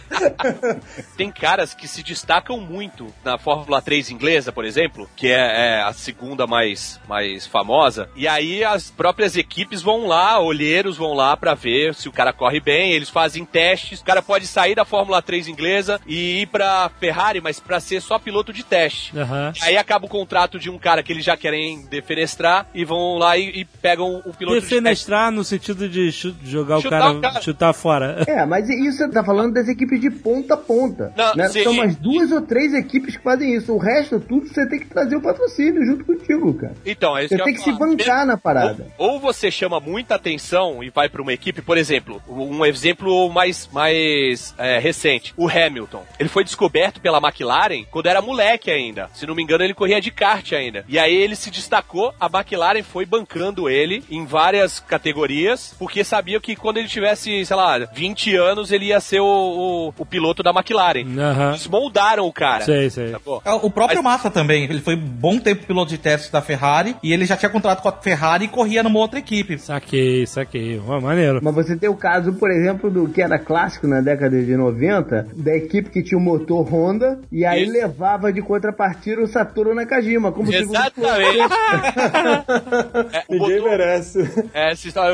[SPEAKER 5] Tem caras que se destacam muito na Fórmula 3 inglesa, por exemplo, que é, é a segunda mais, mais famosa. E aí as próprias equipes vão lá, olheiros vão lá pra ver se o cara corre bem, eles fazem testes. O cara pode sair da Fórmula 3 inglesa e ir pra Ferrari, mas pra ser só piloto de teste.
[SPEAKER 1] Aham.
[SPEAKER 5] Aí acaba o contrato de um cara que eles já querem defenestrar e vão lá e, e pegam o piloto de.
[SPEAKER 1] Defenestrar no sentido de jogar o
[SPEAKER 5] Chutar
[SPEAKER 1] cara,
[SPEAKER 5] o cara.
[SPEAKER 1] chutar fora.
[SPEAKER 4] É, mas isso você tá falando das equipes de ponta a ponta.
[SPEAKER 5] Não,
[SPEAKER 4] né?
[SPEAKER 5] sim.
[SPEAKER 4] São umas duas ou três equipes que fazem isso. O resto, tudo, você tem que trazer o patrocínio junto contigo, cara.
[SPEAKER 5] Então, é isso
[SPEAKER 4] Você
[SPEAKER 5] que eu
[SPEAKER 4] tem que se bancar na parada.
[SPEAKER 5] Ou, ou você chama muita atenção e vai pra uma equipe, por exemplo, um exemplo mais, mais é, recente, o Hamilton. Ele foi descoberto pela McLaren quando era moleque ainda. Se não me engano, ele corria de kart ainda. E aí ele se destacou, a McLaren foi bancando ele em várias categorias, porque sabia que quando ele tivesse, sei lá, 20 anos, ele ia ser o, o, o piloto da McLaren.
[SPEAKER 1] Aham.
[SPEAKER 5] Eles moldaram o cara.
[SPEAKER 1] Sei, sei.
[SPEAKER 5] Sacou?
[SPEAKER 9] É, O próprio
[SPEAKER 5] Mas-
[SPEAKER 9] Massa também, ele foi bom tempo piloto de teste da Ferrari e ele já tinha contrato com a Ferrari e corria numa outra equipe.
[SPEAKER 1] Saquei, saquei. Ó, maneiro.
[SPEAKER 4] Mas você tem o caso, por exemplo, do que era clássico na década de 90, da equipe que tinha o motor Honda e aí
[SPEAKER 5] Isso.
[SPEAKER 4] levava de contrapartida o Satoru Nakajima. Como
[SPEAKER 5] Exatamente. É, o
[SPEAKER 2] Ninguém
[SPEAKER 5] motor-
[SPEAKER 2] merece.
[SPEAKER 5] É,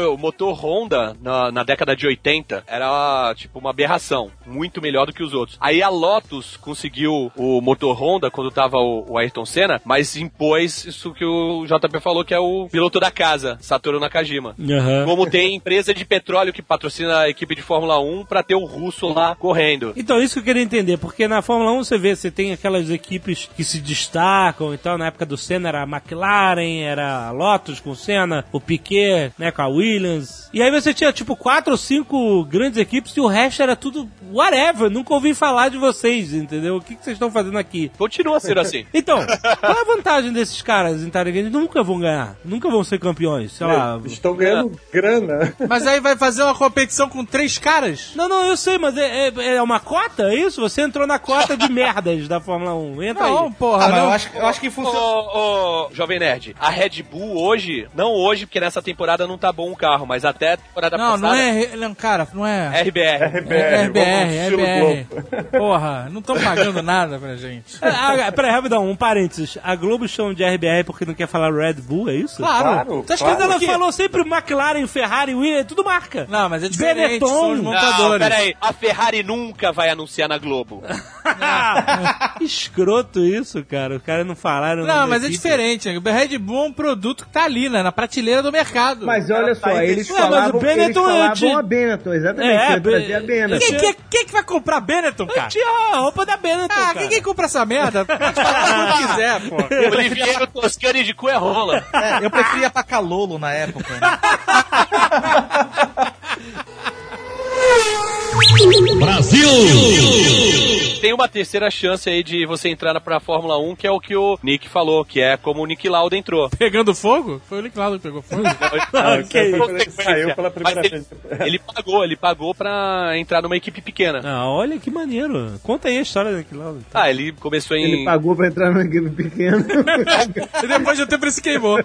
[SPEAKER 5] o motor Honda na, na década de 80 era tipo uma aberração, muito melhor do que os outros. Aí a Lotus conseguiu o motor Honda quando tava o, o Ayrton Senna, mas impôs isso que o JP falou que é o piloto da casa, Satoru Nakajima.
[SPEAKER 1] Aham.
[SPEAKER 5] Como tem empresa de petróleo que patrocina a equipe de Fórmula 1 pra ter o russo lá correndo.
[SPEAKER 1] Então, isso que eu queria entender, porque na Fórmula 1 você vê, você tem aquelas equipes que se destacam, então na época do Senna era a McLaren, era a Lotus com o Senna, o Piquet, né, com a Williams. E aí você tinha tipo quatro ou cinco grandes equipes e o resto era tudo whatever, nunca ouvi falar de vocês, entendeu? O que, que vocês estão fazendo aqui?
[SPEAKER 5] Continua sendo assim. [laughs]
[SPEAKER 1] Então, qual é a vantagem desses caras em estarem ganhando? Nunca vão ganhar, nunca vão ser campeões, sei lá.
[SPEAKER 2] Estão ganhando grana.
[SPEAKER 6] Mas aí vai fazer uma competição com três caras?
[SPEAKER 1] Não, não, eu sei, mas é, é, é uma cota, é isso? Você entrou na cota de [laughs] merdas da Fórmula 1. Entra
[SPEAKER 6] Não,
[SPEAKER 1] aí.
[SPEAKER 6] porra,
[SPEAKER 9] Ah,
[SPEAKER 6] não.
[SPEAKER 9] eu acho, eu acho que funciona.
[SPEAKER 5] Ô, Jovem Nerd, a Red Bull hoje, não hoje, porque nessa temporada não tá bom o carro, mas até a temporada
[SPEAKER 6] Não,
[SPEAKER 5] passada...
[SPEAKER 6] não é. Não, cara, não é.
[SPEAKER 5] RBR.
[SPEAKER 2] RBR,
[SPEAKER 6] É RBR, RBR.
[SPEAKER 2] Globo.
[SPEAKER 6] Porra, não estão pagando nada pra gente. [laughs]
[SPEAKER 1] Ah, ah, peraí, rapidão, um parênteses. A Globo chama de RBR porque não quer falar Red Bull, é isso?
[SPEAKER 6] Claro.
[SPEAKER 2] Claro,
[SPEAKER 1] Tá escrito,
[SPEAKER 2] claro.
[SPEAKER 1] ela falou sempre McLaren, Ferrari, Williams, é tudo marca.
[SPEAKER 6] Não, mas é diferente,
[SPEAKER 1] Benetton.
[SPEAKER 6] são os
[SPEAKER 5] Não,
[SPEAKER 6] montadores.
[SPEAKER 5] peraí, a Ferrari nunca vai anunciar na Globo. [laughs] [laughs]
[SPEAKER 1] Que escroto isso, cara. Os caras não falaram. O
[SPEAKER 6] Não, mas é diferente. O Red Bull é um produto que tá ali, né, na prateleira do mercado.
[SPEAKER 4] Mas olha só, eles
[SPEAKER 1] Ué, mas o
[SPEAKER 4] falavam, eles
[SPEAKER 1] Benetton é
[SPEAKER 4] falavam
[SPEAKER 1] de-
[SPEAKER 4] a Benetton, exatamente,
[SPEAKER 1] É,
[SPEAKER 4] é,
[SPEAKER 1] Be-
[SPEAKER 4] a Benetton.
[SPEAKER 6] Quem, quem, quem que vai comprar Benetton, cara?
[SPEAKER 1] Tinha a roupa da Benetton,
[SPEAKER 6] Ah,
[SPEAKER 1] cara.
[SPEAKER 6] quem, quem compra essa merda? Pode falar quando quiser, pô. [laughs]
[SPEAKER 5] Oliviero Toscani de Cuerrola.
[SPEAKER 9] É, eu preferia pra Calolo na época. né? [laughs]
[SPEAKER 5] Tem uma terceira chance aí de você entrar pra Fórmula 1, que é o que o Nick falou, que é como o Nick Lauda entrou.
[SPEAKER 6] Pegando fogo? Foi o Nick Lauda que pegou fogo. [laughs]
[SPEAKER 2] Ah, saiu pela primeira
[SPEAKER 5] Mas
[SPEAKER 2] vez.
[SPEAKER 5] ele, ele pagou, ele pagou pra entrar numa equipe pequena.
[SPEAKER 1] Ah, olha que maneiro. Conta aí a história daquilo lá.
[SPEAKER 5] Ah, ele começou em.
[SPEAKER 4] Ele pagou pra entrar numa equipe pequena. [laughs]
[SPEAKER 6] e depois de um tempo ele se queimou.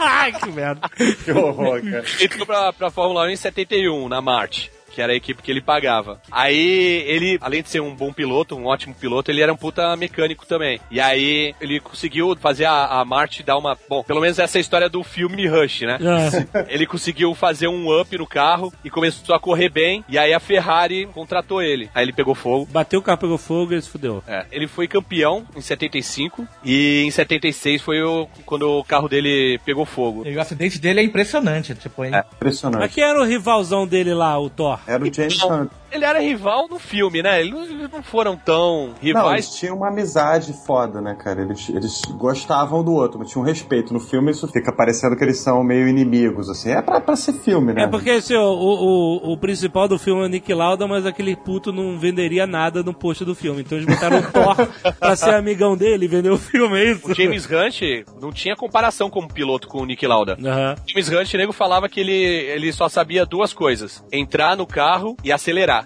[SPEAKER 1] Ai, [laughs] que merda.
[SPEAKER 2] Que horror, cara.
[SPEAKER 5] Ele entrou pra, pra Fórmula 1 em 71, na Marte. Que era a equipe que ele pagava. Aí, ele, além de ser um bom piloto, um ótimo piloto, ele era um puta mecânico também. E aí, ele conseguiu fazer a, a Marte dar uma. Bom, pelo menos essa é a história do filme Rush, né?
[SPEAKER 1] Ah, [laughs]
[SPEAKER 5] Ele conseguiu fazer um up no carro e começou a correr bem. E aí a Ferrari contratou ele. Aí ele pegou fogo.
[SPEAKER 1] bateu o carro, pegou fogo e ele se fudeu.
[SPEAKER 5] É, ele foi campeão em 75 e em 76 foi o, quando o carro dele pegou fogo.
[SPEAKER 9] E o acidente dele é impressionante. Tipo, hein?
[SPEAKER 5] É.
[SPEAKER 2] Impressionante.
[SPEAKER 1] Mas quem era o rivalzão dele lá, o Thor?
[SPEAKER 2] Era o James Hunt.
[SPEAKER 5] Ele era rival no filme, né? Eles não, não foram tão
[SPEAKER 2] Não,
[SPEAKER 5] rivais.
[SPEAKER 2] eles tinham uma amizade foda, né, cara? Eles, eles gostavam do outro, mas tinham respeito. No filme isso fica parecendo que eles são meio inimigos, assim. É pra, pra ser filme, né?
[SPEAKER 1] É porque assim, o, o, o principal do filme é o Nick Lauda, mas aquele puto não venderia nada no post do filme. Então eles botaram o [laughs] Thor pra ser amigão dele e vender o filme, é isso?
[SPEAKER 5] O James Hunt não tinha comparação como piloto com o Nick Lauda.
[SPEAKER 1] Aham.
[SPEAKER 5] O James Hunt, o nego falava que ele, ele só sabia duas coisas: entrar no carro e acelerar.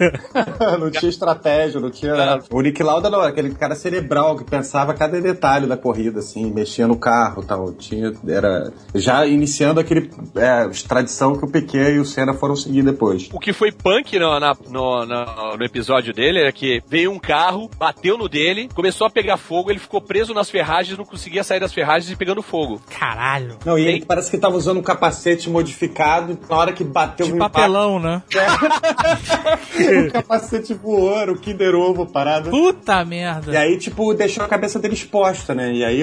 [SPEAKER 5] [laughs]
[SPEAKER 2] não tinha estratégia, não tinha nada. O Nick Lauda não, era aquele cara cerebral que pensava cada detalhe da corrida, assim, mexia no carro e tal. Tinha, era já iniciando aquele é, tradição que o Piquet e o Senna foram seguir depois.
[SPEAKER 5] O que foi punk no, na- no, no- no episódio dele era que veio um carro, bateu no dele, começou a pegar fogo, ele ficou preso nas ferragens, não conseguia sair das ferragens e pegando fogo.
[SPEAKER 6] Caralho.
[SPEAKER 2] Não, e ele parece que tava usando um capacete modificado, na hora que bateu
[SPEAKER 6] De papelão, né?
[SPEAKER 2] impacto, [laughs] [laughs] o capacete voou, era o Kinder Ovo parado.
[SPEAKER 6] Puta merda.
[SPEAKER 2] E aí, tipo, deixou a cabeça dele exposta, né? E aí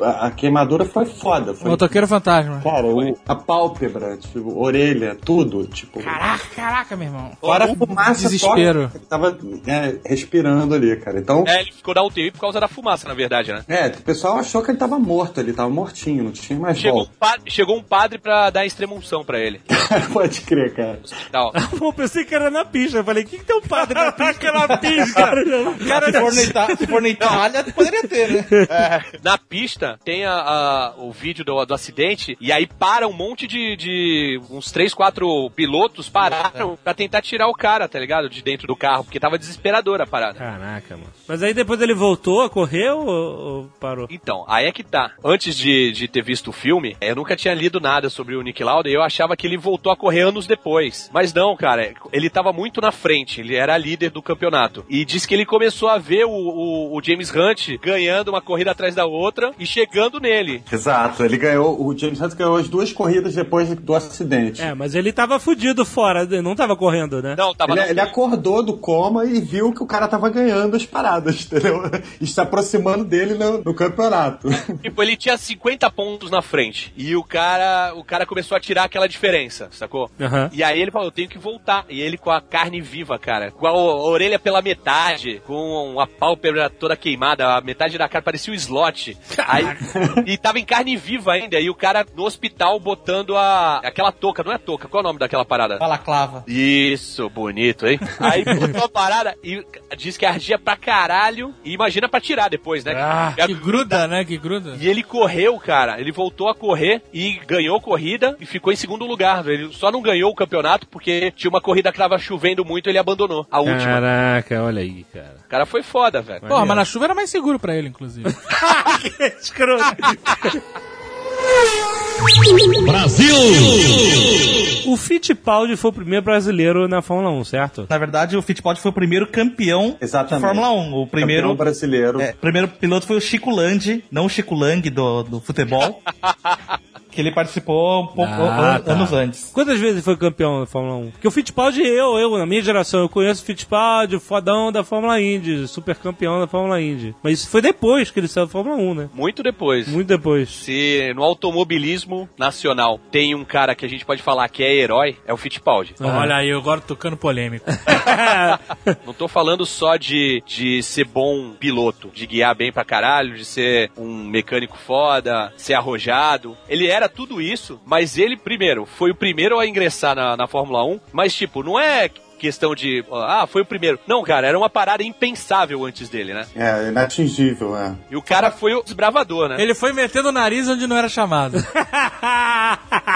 [SPEAKER 2] a, a queimadura foi foda. Foi,
[SPEAKER 6] Motoqueiro fantasma.
[SPEAKER 2] cara, o- a pálpebra, tipo, orelha, tudo, tipo.
[SPEAKER 6] Caraca, caraca, meu irmão.
[SPEAKER 2] Fora a fumaça
[SPEAKER 6] desespero.
[SPEAKER 2] tóxica tava é, respirando ali, cara. Então,
[SPEAKER 5] É, ele ficou na UTI por causa da fumaça, na verdade, né?
[SPEAKER 2] é, o pessoal achou que ele tava morto, ele tava mortinho, não tinha mais
[SPEAKER 5] Chegou um,
[SPEAKER 2] volta.
[SPEAKER 5] padre, chegou um padre pra dar extrema unção pra ele. [laughs]
[SPEAKER 2] Pode crer, cara.
[SPEAKER 5] Tal. [laughs]
[SPEAKER 1] Pô, pensei que era na pista. Eu falei? O que, que tem um padre na pista? [laughs] na pista, cara.
[SPEAKER 9] Se for, na Ita- se for na Itália, poderia ter, né?
[SPEAKER 5] É, na pista tem a- a- o vídeo do, do acidente e aí para um monte de, de uns três, quatro pilotos pararam pra tentar tirar o cara, tá ligado? De dentro do carro, porque tava desesperadora a parada.
[SPEAKER 1] Caraca, mano. Mas aí depois ele voltou a correr ou, ou parou?
[SPEAKER 5] Então, aí é que tá. Antes de, de ter visto o filme, eu nunca tinha lido nada sobre o Nick Lauda e eu achava que ele voltou a correr anos depois. Mas não, cara, ele tava muito na frente, ele era líder do campeonato. E diz que ele começou a ver o, o- o James Hunt ganhando uma corrida atrás da outra e chegando nele.
[SPEAKER 2] Exato, ele ganhou, o James Hunt ganhou as duas corridas depois do acidente.
[SPEAKER 1] É, mas ele tava fudido fora, não tava correndo, né?
[SPEAKER 5] Não, tava
[SPEAKER 2] Ele,
[SPEAKER 5] no-
[SPEAKER 2] ele acordou do coma e viu que o cara tava ganhando as paradas, [laughs] entendeu? E se aproximando dele no, no campeonato. [laughs]
[SPEAKER 5] Tipo, ele tinha 50 pontos na frente. E o cara, o cara começou a tirar aquela diferença, sacou?
[SPEAKER 1] Aham.
[SPEAKER 5] E aí ele falou, eu tenho que voltar. E ele com a carne viva, cara. Com a, a orelha pela metade, com a pálpebra toda queimada, a metade da cara parecia um slot. Aí, e tava em carne viva ainda. E o cara no hospital botando a aquela touca, não é touca, qual é o nome daquela parada?
[SPEAKER 9] Balaclava.
[SPEAKER 5] Isso, bonito, hein? Aí botou a parada e diz que ardia pra caralho. E imagina pra tirar depois, né?
[SPEAKER 1] Ah,
[SPEAKER 5] a-
[SPEAKER 6] Que gruda, né? Que gruda.
[SPEAKER 5] e ele correu, cara. Ele voltou a correr e ganhou corrida e ficou em segundo lugar. Ele só não ganhou o campeonato porque tinha uma corrida que tava chovendo muito ele abandonou. A última.
[SPEAKER 1] Caraca, olha aí, cara.
[SPEAKER 5] O cara foi foda, velho.
[SPEAKER 6] Porra, mas na chuva era mais seguro pra ele, inclusive. [laughs] [laughs]
[SPEAKER 1] Escroto. O Fittipaldi foi o primeiro brasileiro na Fórmula 1, certo?
[SPEAKER 9] Na verdade, o Fittipaldi foi o primeiro campeão
[SPEAKER 2] Exatamente.
[SPEAKER 9] de Fórmula 1. O primeiro,
[SPEAKER 2] Campeão brasileiro.
[SPEAKER 9] é, primeiro piloto foi o Chico Landi, não o Chico Lang do, do futebol. [laughs] que ele participou um pouco
[SPEAKER 1] Ah,
[SPEAKER 9] an-
[SPEAKER 1] tá.
[SPEAKER 9] anos antes.
[SPEAKER 1] Quantas vezes ele foi campeão da Fórmula 1? Porque o Fittipaldi, eu, eu, na minha geração, eu conheço o Fittipaldi, o fodão da Fórmula Indy, super campeão da Fórmula Indy. Mas isso foi depois que ele saiu da Fórmula 1, né?
[SPEAKER 5] Muito depois.
[SPEAKER 1] Muito depois.
[SPEAKER 5] Se no automobilismo nacional tem um cara que a gente pode falar que é herói, é o Fittipaldi.
[SPEAKER 6] Olha aí, eu agora tocando polêmico. [laughs]
[SPEAKER 5] Não tô falando só de, de ser bom piloto, de guiar bem pra caralho, de ser um mecânico foda, ser arrojado. Ele era tudo isso, mas ele, primeiro, foi o primeiro a ingressar na, na Fórmula 1, mas, tipo, não é questão de, ah, foi o primeiro. Não, cara, era uma parada impensável antes dele, né?
[SPEAKER 2] É, inatingível, é.
[SPEAKER 5] E o cara foi o desbravador, né?
[SPEAKER 6] Ele foi metendo o nariz onde não era chamado. [laughs]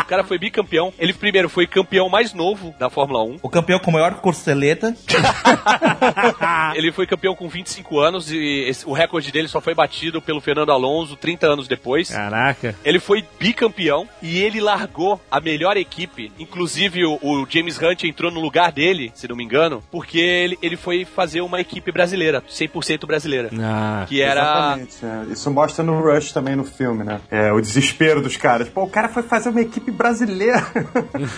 [SPEAKER 5] O cara foi bicampeão. Ele, primeiro, foi campeão mais novo da Fórmula 1.
[SPEAKER 9] O campeão com maior corceleta. [laughs]
[SPEAKER 5] Ele foi campeão com 25 anos e esse- o recorde dele só foi batido pelo Fernando Alonso 30 anos depois.
[SPEAKER 1] Caraca.
[SPEAKER 5] Ele foi bicampeão e ele largou a melhor equipe. Inclusive, o, o James Hunt entrou no lugar dele, se não me engano, porque ele, ele foi fazer uma equipe brasileira, 100% brasileira.
[SPEAKER 1] Ah,
[SPEAKER 5] Que era.
[SPEAKER 2] Exatamente. é. Isso mostra no Rush também no filme, né? É, o desespero dos caras. Pô, o cara foi fazer uma equipe brasileira. [laughs]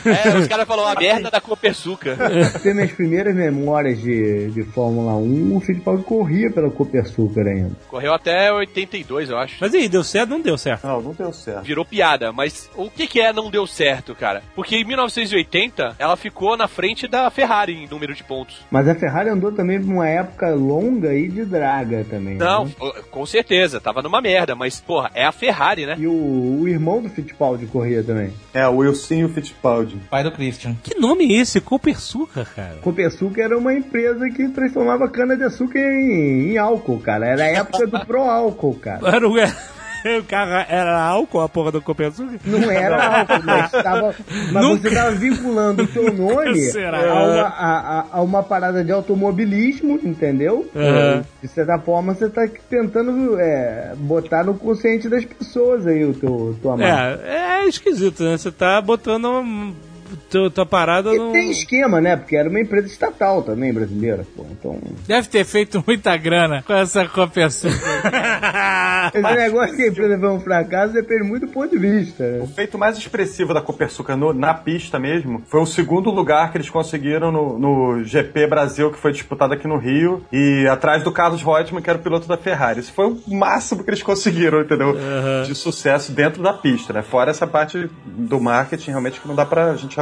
[SPEAKER 5] É, os caras falaram a merda da Copersuca. [laughs]
[SPEAKER 4] Tem minhas primeiras memórias de, de Fórmula 1, o Fittipaldi corria pela Copersucar ainda.
[SPEAKER 5] Correu até 82, eu acho.
[SPEAKER 1] Mas e aí, deu certo? Não deu certo.
[SPEAKER 2] Não, não deu certo.
[SPEAKER 5] Virou piada, mas o que que é não deu certo, cara? Porque em 1980 ela ficou na frente da Ferrari em número de pontos.
[SPEAKER 4] Mas a Ferrari andou também por uma época longa e de draga também.
[SPEAKER 5] Não,
[SPEAKER 4] né?
[SPEAKER 5] com certeza, tava numa merda, mas porra, é a Ferrari, né?
[SPEAKER 4] E o, o irmão do Fittipaldi corria também.
[SPEAKER 2] É, o Wilson Fittipaldi.
[SPEAKER 9] Pai do Christian.
[SPEAKER 1] Que nome é esse? Copersuca, cara.
[SPEAKER 4] Copersucar era uma empresa que transformava cana-de-açúcar em, em álcool, cara. Era a época do [laughs] pro-álcool, cara.
[SPEAKER 1] Era o, [laughs] o carro era álcool, a porra do Copersuca?
[SPEAKER 4] Não era álcool, [laughs] mas, tava, mas
[SPEAKER 1] Nunca.
[SPEAKER 4] você estava vinculando o seu [laughs] nome
[SPEAKER 1] Será?
[SPEAKER 4] a uma, a- a- uma parada de automobilismo, entendeu?
[SPEAKER 1] Uhum.
[SPEAKER 4] De certa forma, você está tentando é, botar no consciente das pessoas aí o teu, tua marca.
[SPEAKER 1] É, é esquisito, né? Você tá botando uma, tua, tua parada
[SPEAKER 4] E
[SPEAKER 1] no...
[SPEAKER 4] tem esquema, né? Porque era uma empresa estatal também brasileira, pô. Então,
[SPEAKER 6] Deve ter feito muita grana com essa Copersucar. [laughs]
[SPEAKER 4] esse negócio que a empresa foi um fracasso depende muito do ponto de vista.
[SPEAKER 2] O
[SPEAKER 4] né?
[SPEAKER 2] feito mais expressivo da Copersucar no- na pista mesmo foi o segundo lugar que eles conseguiram no, no GP Brasil, que foi disputado aqui no Rio, e atrás do Carlos Reutemann, que era o piloto da Ferrari. Isso foi o máximo que eles conseguiram, entendeu? De sucesso dentro da pista, né? Fora essa parte do marketing, realmente, que não dá pra gente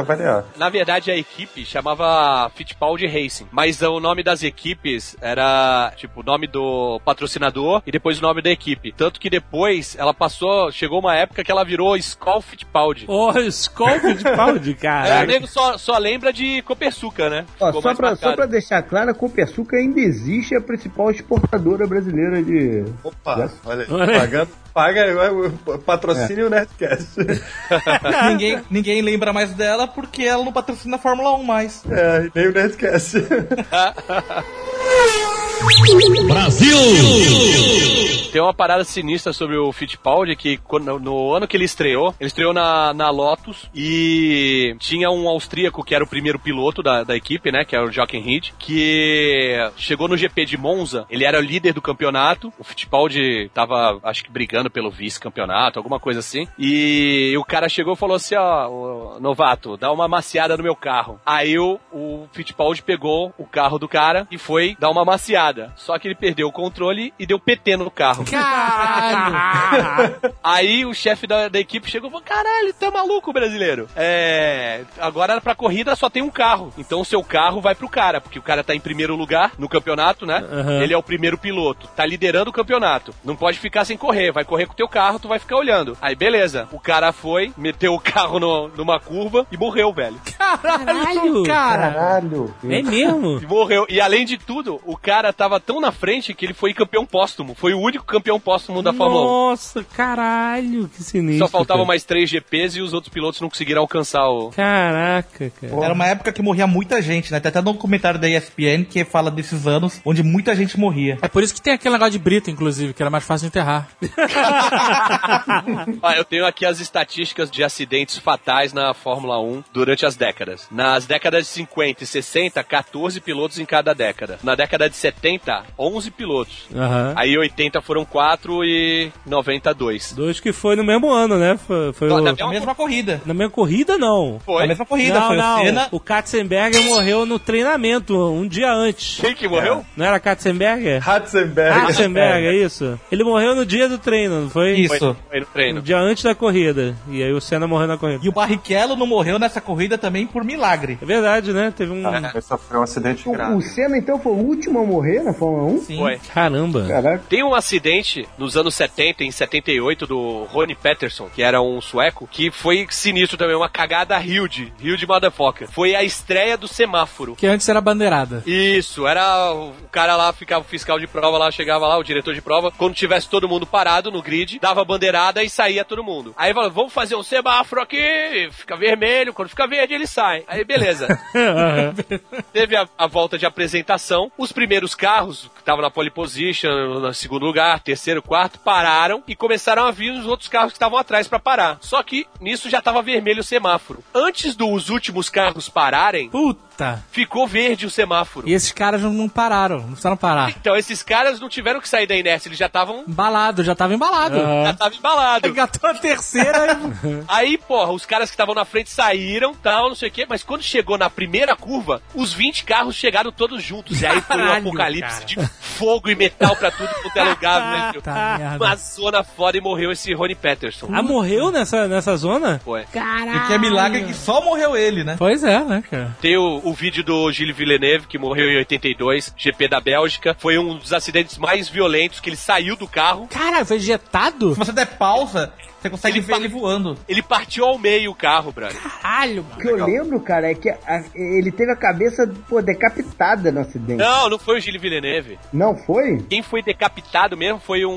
[SPEAKER 5] Na verdade, a equipe chamava Fittipaldi Racing, mas o nome das equipes era, tipo, o nome do patrocinador e depois o nome da equipe. Tanto que depois ela passou, chegou uma época que ela virou Skoll Fittipaldi.
[SPEAKER 1] Ô, Skull Fittipaldi, [laughs]
[SPEAKER 5] É, o
[SPEAKER 1] cara.
[SPEAKER 5] nego só, só lembra de Copersuca, né?
[SPEAKER 4] Ó, só, pra,
[SPEAKER 5] marcado.
[SPEAKER 4] só pra deixar claro, a Copersuca ainda existe é a principal exportadora brasileira de.
[SPEAKER 2] Opa, olha aí.
[SPEAKER 1] Olha aí.
[SPEAKER 2] Pagando, paga o patrocínio o Nerdcast. [laughs]
[SPEAKER 9] ninguém, ninguém lembra mais dela porque ela não patrocina a Fórmula 1 mais.
[SPEAKER 2] É, nem o Nerdcast. [laughs]
[SPEAKER 5] Tem uma parada sinistra sobre o Fittipaldi que quando- no ano que ele estreou, ele estreou na, na Lotus e tinha um austríaco que era o primeiro piloto da, da equipe, né? Que era o Jochen Rindt, que chegou no GP de Monza, ele era o líder do campeonato, o Fittipaldi tava, acho que brigando pelo vice-campeonato, alguma coisa assim, e o cara chegou e falou assim, ó, "Ô, novato, dá uma maciada no meu carro. Aí o, o Fittipaldi pegou o carro do cara e foi dar uma maciada, só que ele perdeu o controle e deu PT no carro.
[SPEAKER 6] Caralho! [laughs]
[SPEAKER 5] Aí o chefe da, da equipe chegou e falou: caralho, tá maluco, brasileiro? É. Agora pra corrida só tem um carro. Então o seu carro vai pro cara, porque o cara tá em primeiro lugar no campeonato, né?
[SPEAKER 1] Aham.
[SPEAKER 5] Ele é o primeiro piloto, tá liderando o campeonato. Não pode ficar sem correr, vai correr com o teu carro, tu vai ficar olhando. Aí beleza, o cara foi, meteu o carro no- numa curva e morreu, velho.
[SPEAKER 6] Caralho, cara!
[SPEAKER 4] Caralho.
[SPEAKER 1] É mesmo?
[SPEAKER 5] E morreu. E além de tudo, o cara tava tão na frente que ele foi campeão póstumo. Foi o único campeão póstumo da Fórmula 1.
[SPEAKER 1] Nossa, caralho, que sinistro.
[SPEAKER 5] Só faltavam mais três GPs e os outros pilotos não conseguiram alcançar o.
[SPEAKER 1] Caraca, cara.
[SPEAKER 9] Era uma época que morria muita gente, né? Tem até um documentário da ESPN que fala desses anos onde muita gente morria.
[SPEAKER 6] É por isso que tem aquele negócio de brita, inclusive, que era mais fácil de enterrar. [laughs]
[SPEAKER 5] Ah, eu tenho aqui as estatísticas de acidentes fatais na Fórmula 1 durante as décadas. Nas décadas de 50 e 60, 14 pilotos em cada década. Na década de 70, 11 pilotos.
[SPEAKER 1] Aham.
[SPEAKER 5] Aí 80 foram 4 e 92.
[SPEAKER 1] Dois que foi no mesmo ano, né? Foi, foi
[SPEAKER 5] Não,
[SPEAKER 1] o-
[SPEAKER 5] na
[SPEAKER 9] É a mesma corrida.
[SPEAKER 1] Na minha corrida, não.
[SPEAKER 5] Foi.
[SPEAKER 9] A mesma corrida,
[SPEAKER 1] não,
[SPEAKER 9] foi
[SPEAKER 1] não.
[SPEAKER 9] o Senna.
[SPEAKER 1] O Katzenberger morreu no treinamento um dia antes.
[SPEAKER 5] Quem que morreu?
[SPEAKER 1] Não era Katzenberger?
[SPEAKER 2] Ratzenberg.
[SPEAKER 1] Katzenberger, é isso? Ele morreu no dia do treino, não foi?
[SPEAKER 9] Isso.
[SPEAKER 5] Foi, foi no
[SPEAKER 1] No
[SPEAKER 5] treino.
[SPEAKER 1] dia antes da corrida. E aí o Senna morreu na corrida.
[SPEAKER 9] E o Barrichello não morreu nessa corrida também por milagre.
[SPEAKER 1] É verdade, né? Teve um.
[SPEAKER 2] Ele sofreu um acidente
[SPEAKER 4] O,
[SPEAKER 2] grave.
[SPEAKER 4] o Senna, então, foi o último a morrer na Fórmula 1?
[SPEAKER 9] Sim.
[SPEAKER 5] Foi.
[SPEAKER 1] Caramba.
[SPEAKER 4] Caraca.
[SPEAKER 5] Tem um acidente nos anos 70, em 78, do Rony Peterson, que era um sueco, que foi sinistro também, uma cagada huge, huge motherfucker. Foi a estreia do semáforo.
[SPEAKER 6] Que antes era bandeirada.
[SPEAKER 5] Isso, era o cara lá, ficava o fiscal de prova lá, chegava lá, o diretor de prova, quando tivesse todo mundo parado no grid, dava bandeirada e saía todo mundo. Aí falou, vamos fazer um semáforo aqui, fica vermelho, quando fica verde ele sai. Aí beleza. [laughs] Teve a, a volta de apresentação, os primeiros carros, que estavam na pole position, no segundo lugar, terceiro, quarto, pararam e começaram a vir os outros carros que estavam atrás pra parar. Só que nisso já tava vermelho o semáforo. Antes dos últimos carros pararem,
[SPEAKER 6] Puta!
[SPEAKER 5] Ficou verde o semáforo.
[SPEAKER 6] E esses caras não, pararam, não precisaram parar.
[SPEAKER 5] Então esses caras não tiveram que sair da inércia, eles já estavam
[SPEAKER 6] Embalado, já tava embalado.
[SPEAKER 5] já tava embalado.
[SPEAKER 6] Engatou a terceira [laughs]
[SPEAKER 5] Aí, porra, os caras que estavam na frente saíram, tal, não sei o quê, mas quando chegou na primeira curva, os 20 carros chegaram todos juntos. E aí foi um
[SPEAKER 6] Caralho,
[SPEAKER 5] apocalipse
[SPEAKER 6] cara.
[SPEAKER 5] de fogo e metal pra tudo quanto é lugar, velho.
[SPEAKER 6] Tá, merda.
[SPEAKER 5] Uma zona foda e morreu esse Rony Peterson.
[SPEAKER 1] Ah, morreu nessa, nessa zona?
[SPEAKER 5] Foi.
[SPEAKER 9] E que é milagre que só morreu ele, né?
[SPEAKER 6] Pois é, né, cara?
[SPEAKER 5] Tem o, o vídeo do Gilles Villeneuve, que morreu em 82, GP da Bélgica. Foi um dos acidentes mais violentos, que ele saiu do carro.
[SPEAKER 6] Cara, foi injetado?
[SPEAKER 9] Se você der pausa, você consegue
[SPEAKER 5] Ele
[SPEAKER 9] ver ele voando.
[SPEAKER 5] Ele partiu ao meio o carro, brother.
[SPEAKER 6] Caralho, mano.
[SPEAKER 4] O que eu lembro, cara, é que a- ele teve a cabeça, pô, decapitada no acidente.
[SPEAKER 5] Não, não foi o Gilles Villeneuve.
[SPEAKER 4] Não foi?
[SPEAKER 5] Quem foi decapitado mesmo foi um,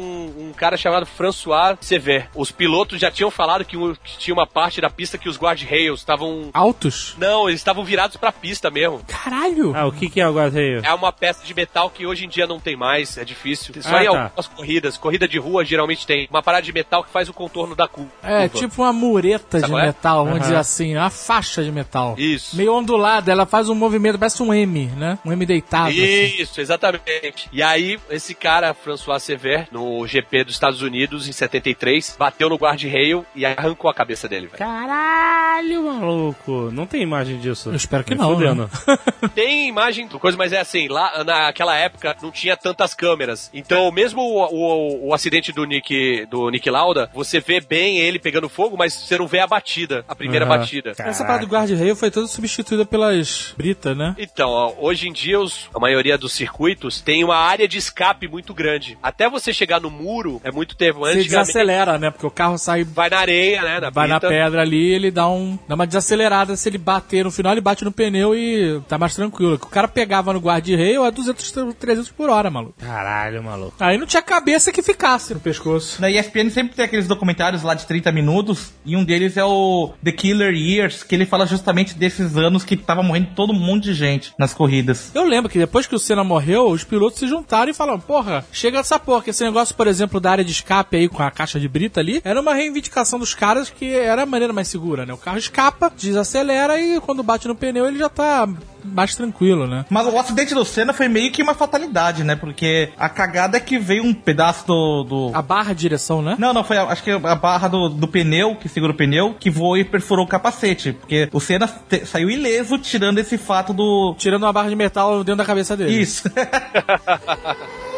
[SPEAKER 5] um cara chamado François Sever. Os pilotos já tinham falado que, um- que tinha uma parte da pista que os guard-rails estavam.
[SPEAKER 6] Altos?
[SPEAKER 5] Não, eles estavam virados pra pista mesmo.
[SPEAKER 6] Caralho!
[SPEAKER 1] Ah, o que que é o guarda-reio?
[SPEAKER 5] É uma peça de metal que hoje em dia não tem mais, é difícil. Só
[SPEAKER 1] Ah,
[SPEAKER 5] em
[SPEAKER 1] tá.
[SPEAKER 5] algumas corridas. Corrida de rua geralmente tem. Uma parada de metal que faz o contorno da curva.
[SPEAKER 6] É, tipo uma mureta
[SPEAKER 5] Sabe
[SPEAKER 6] de
[SPEAKER 5] é?
[SPEAKER 6] metal, vamos
[SPEAKER 1] Aham.
[SPEAKER 6] dizer assim, uma faixa de metal.
[SPEAKER 5] Isso.
[SPEAKER 6] Meio ondulada, ela faz um movimento, parece um M, né? Um M deitado. assim.
[SPEAKER 5] Isso, exatamente. E aí, esse cara, François Sever, no GP dos Estados Unidos, em 73, bateu no guard-rail e arrancou a cabeça dele, velho.
[SPEAKER 1] Caralho, maluco. Não tem imagem disso.
[SPEAKER 6] Eu espero que
[SPEAKER 1] Nem
[SPEAKER 6] não,
[SPEAKER 1] fudendo. [laughs]
[SPEAKER 5] Tem imagem do coisa, mas é assim, lá naquela época não tinha tantas câmeras. Então, mesmo o, o, o acidente do Nick, do Nick Lauda, você vê vê bem ele pegando fogo, mas você não vê a batida, a primeira
[SPEAKER 1] Aham.
[SPEAKER 5] batida.
[SPEAKER 3] Essa parada do guarda-reio foi toda substituída pelas Brita, né?
[SPEAKER 5] Então, ó, hoje em dia os- a maioria dos circuitos tem uma área de escape muito grande. Até você chegar no muro é muito tempo.
[SPEAKER 3] Você desacelera, né? Porque o carro sai
[SPEAKER 5] vai na areia, né? Na
[SPEAKER 3] vai na
[SPEAKER 5] brita.
[SPEAKER 3] pedra ali, ele dá um dá uma desacelerada. Se ele bater no final, ele bate no pneu e tá mais tranquilo. O cara pegava no guarda-reio a 200, 300 por hora, maluco.
[SPEAKER 1] Caralho, maluco.
[SPEAKER 3] Aí não tinha cabeça que ficasse no pescoço.
[SPEAKER 9] Na ESPN sempre tem aqueles documentários lá de 30 minutos, e um deles é o The Killer Years, que ele fala justamente desses anos que tava morrendo todo mundo de gente nas corridas.
[SPEAKER 3] Eu lembro que depois que o Senna morreu, os pilotos se juntaram e falaram: Porra, chega dessa porra. que Esse negócio, por exemplo, da área de escape aí com a caixa de brita ali, era uma reivindicação dos caras que era a maneira mais segura, né? O carro escapa, desacelera e quando bate no pneu ele já tá mais tranquilo, né?
[SPEAKER 9] Mas o acidente do Senna foi meio que uma fatalidade, né? Porque a cagada é que veio um pedaço do. do-
[SPEAKER 3] A barra de direção, né?
[SPEAKER 9] Não, não, foi a- acho que a barra do, do pneu, que segura o pneu, que voou e perfurou o capacete. Porque o Senna te- saiu ileso tirando esse fato do.
[SPEAKER 3] Tirando uma barra de metal dentro da cabeça dele.
[SPEAKER 9] Isso. [laughs]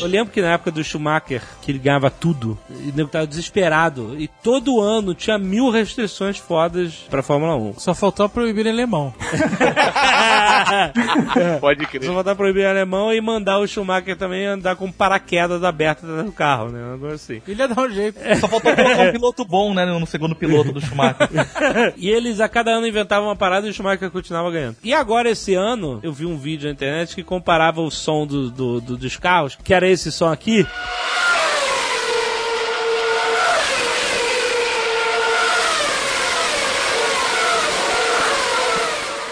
[SPEAKER 1] Eu lembro que na época do Schumacher, que ele ganhava tudo, e o nego tava desesperado. E todo ano tinha mil restrições fodas pra Fórmula 1.
[SPEAKER 3] Só faltou proibir em alemão. [laughs]
[SPEAKER 5] Pode crer.
[SPEAKER 1] Só faltar proibir alemão e mandar o Schumacher também andar com paraquedas abertas dentro do carro, né? Um negócio assim.
[SPEAKER 3] Ele ia dar um jeito.
[SPEAKER 9] Só faltou colocar um piloto bom, né? No segundo piloto do Schumacher. [laughs]
[SPEAKER 1] e eles a cada ano inventavam uma parada e o Schumacher continuava ganhando. E agora, esse ano, eu vi um vídeo na internet que comparava o som do, do- do- dos carros, que era esse som aqui.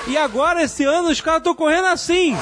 [SPEAKER 1] E agora, esse ano, os carros estão correndo assim.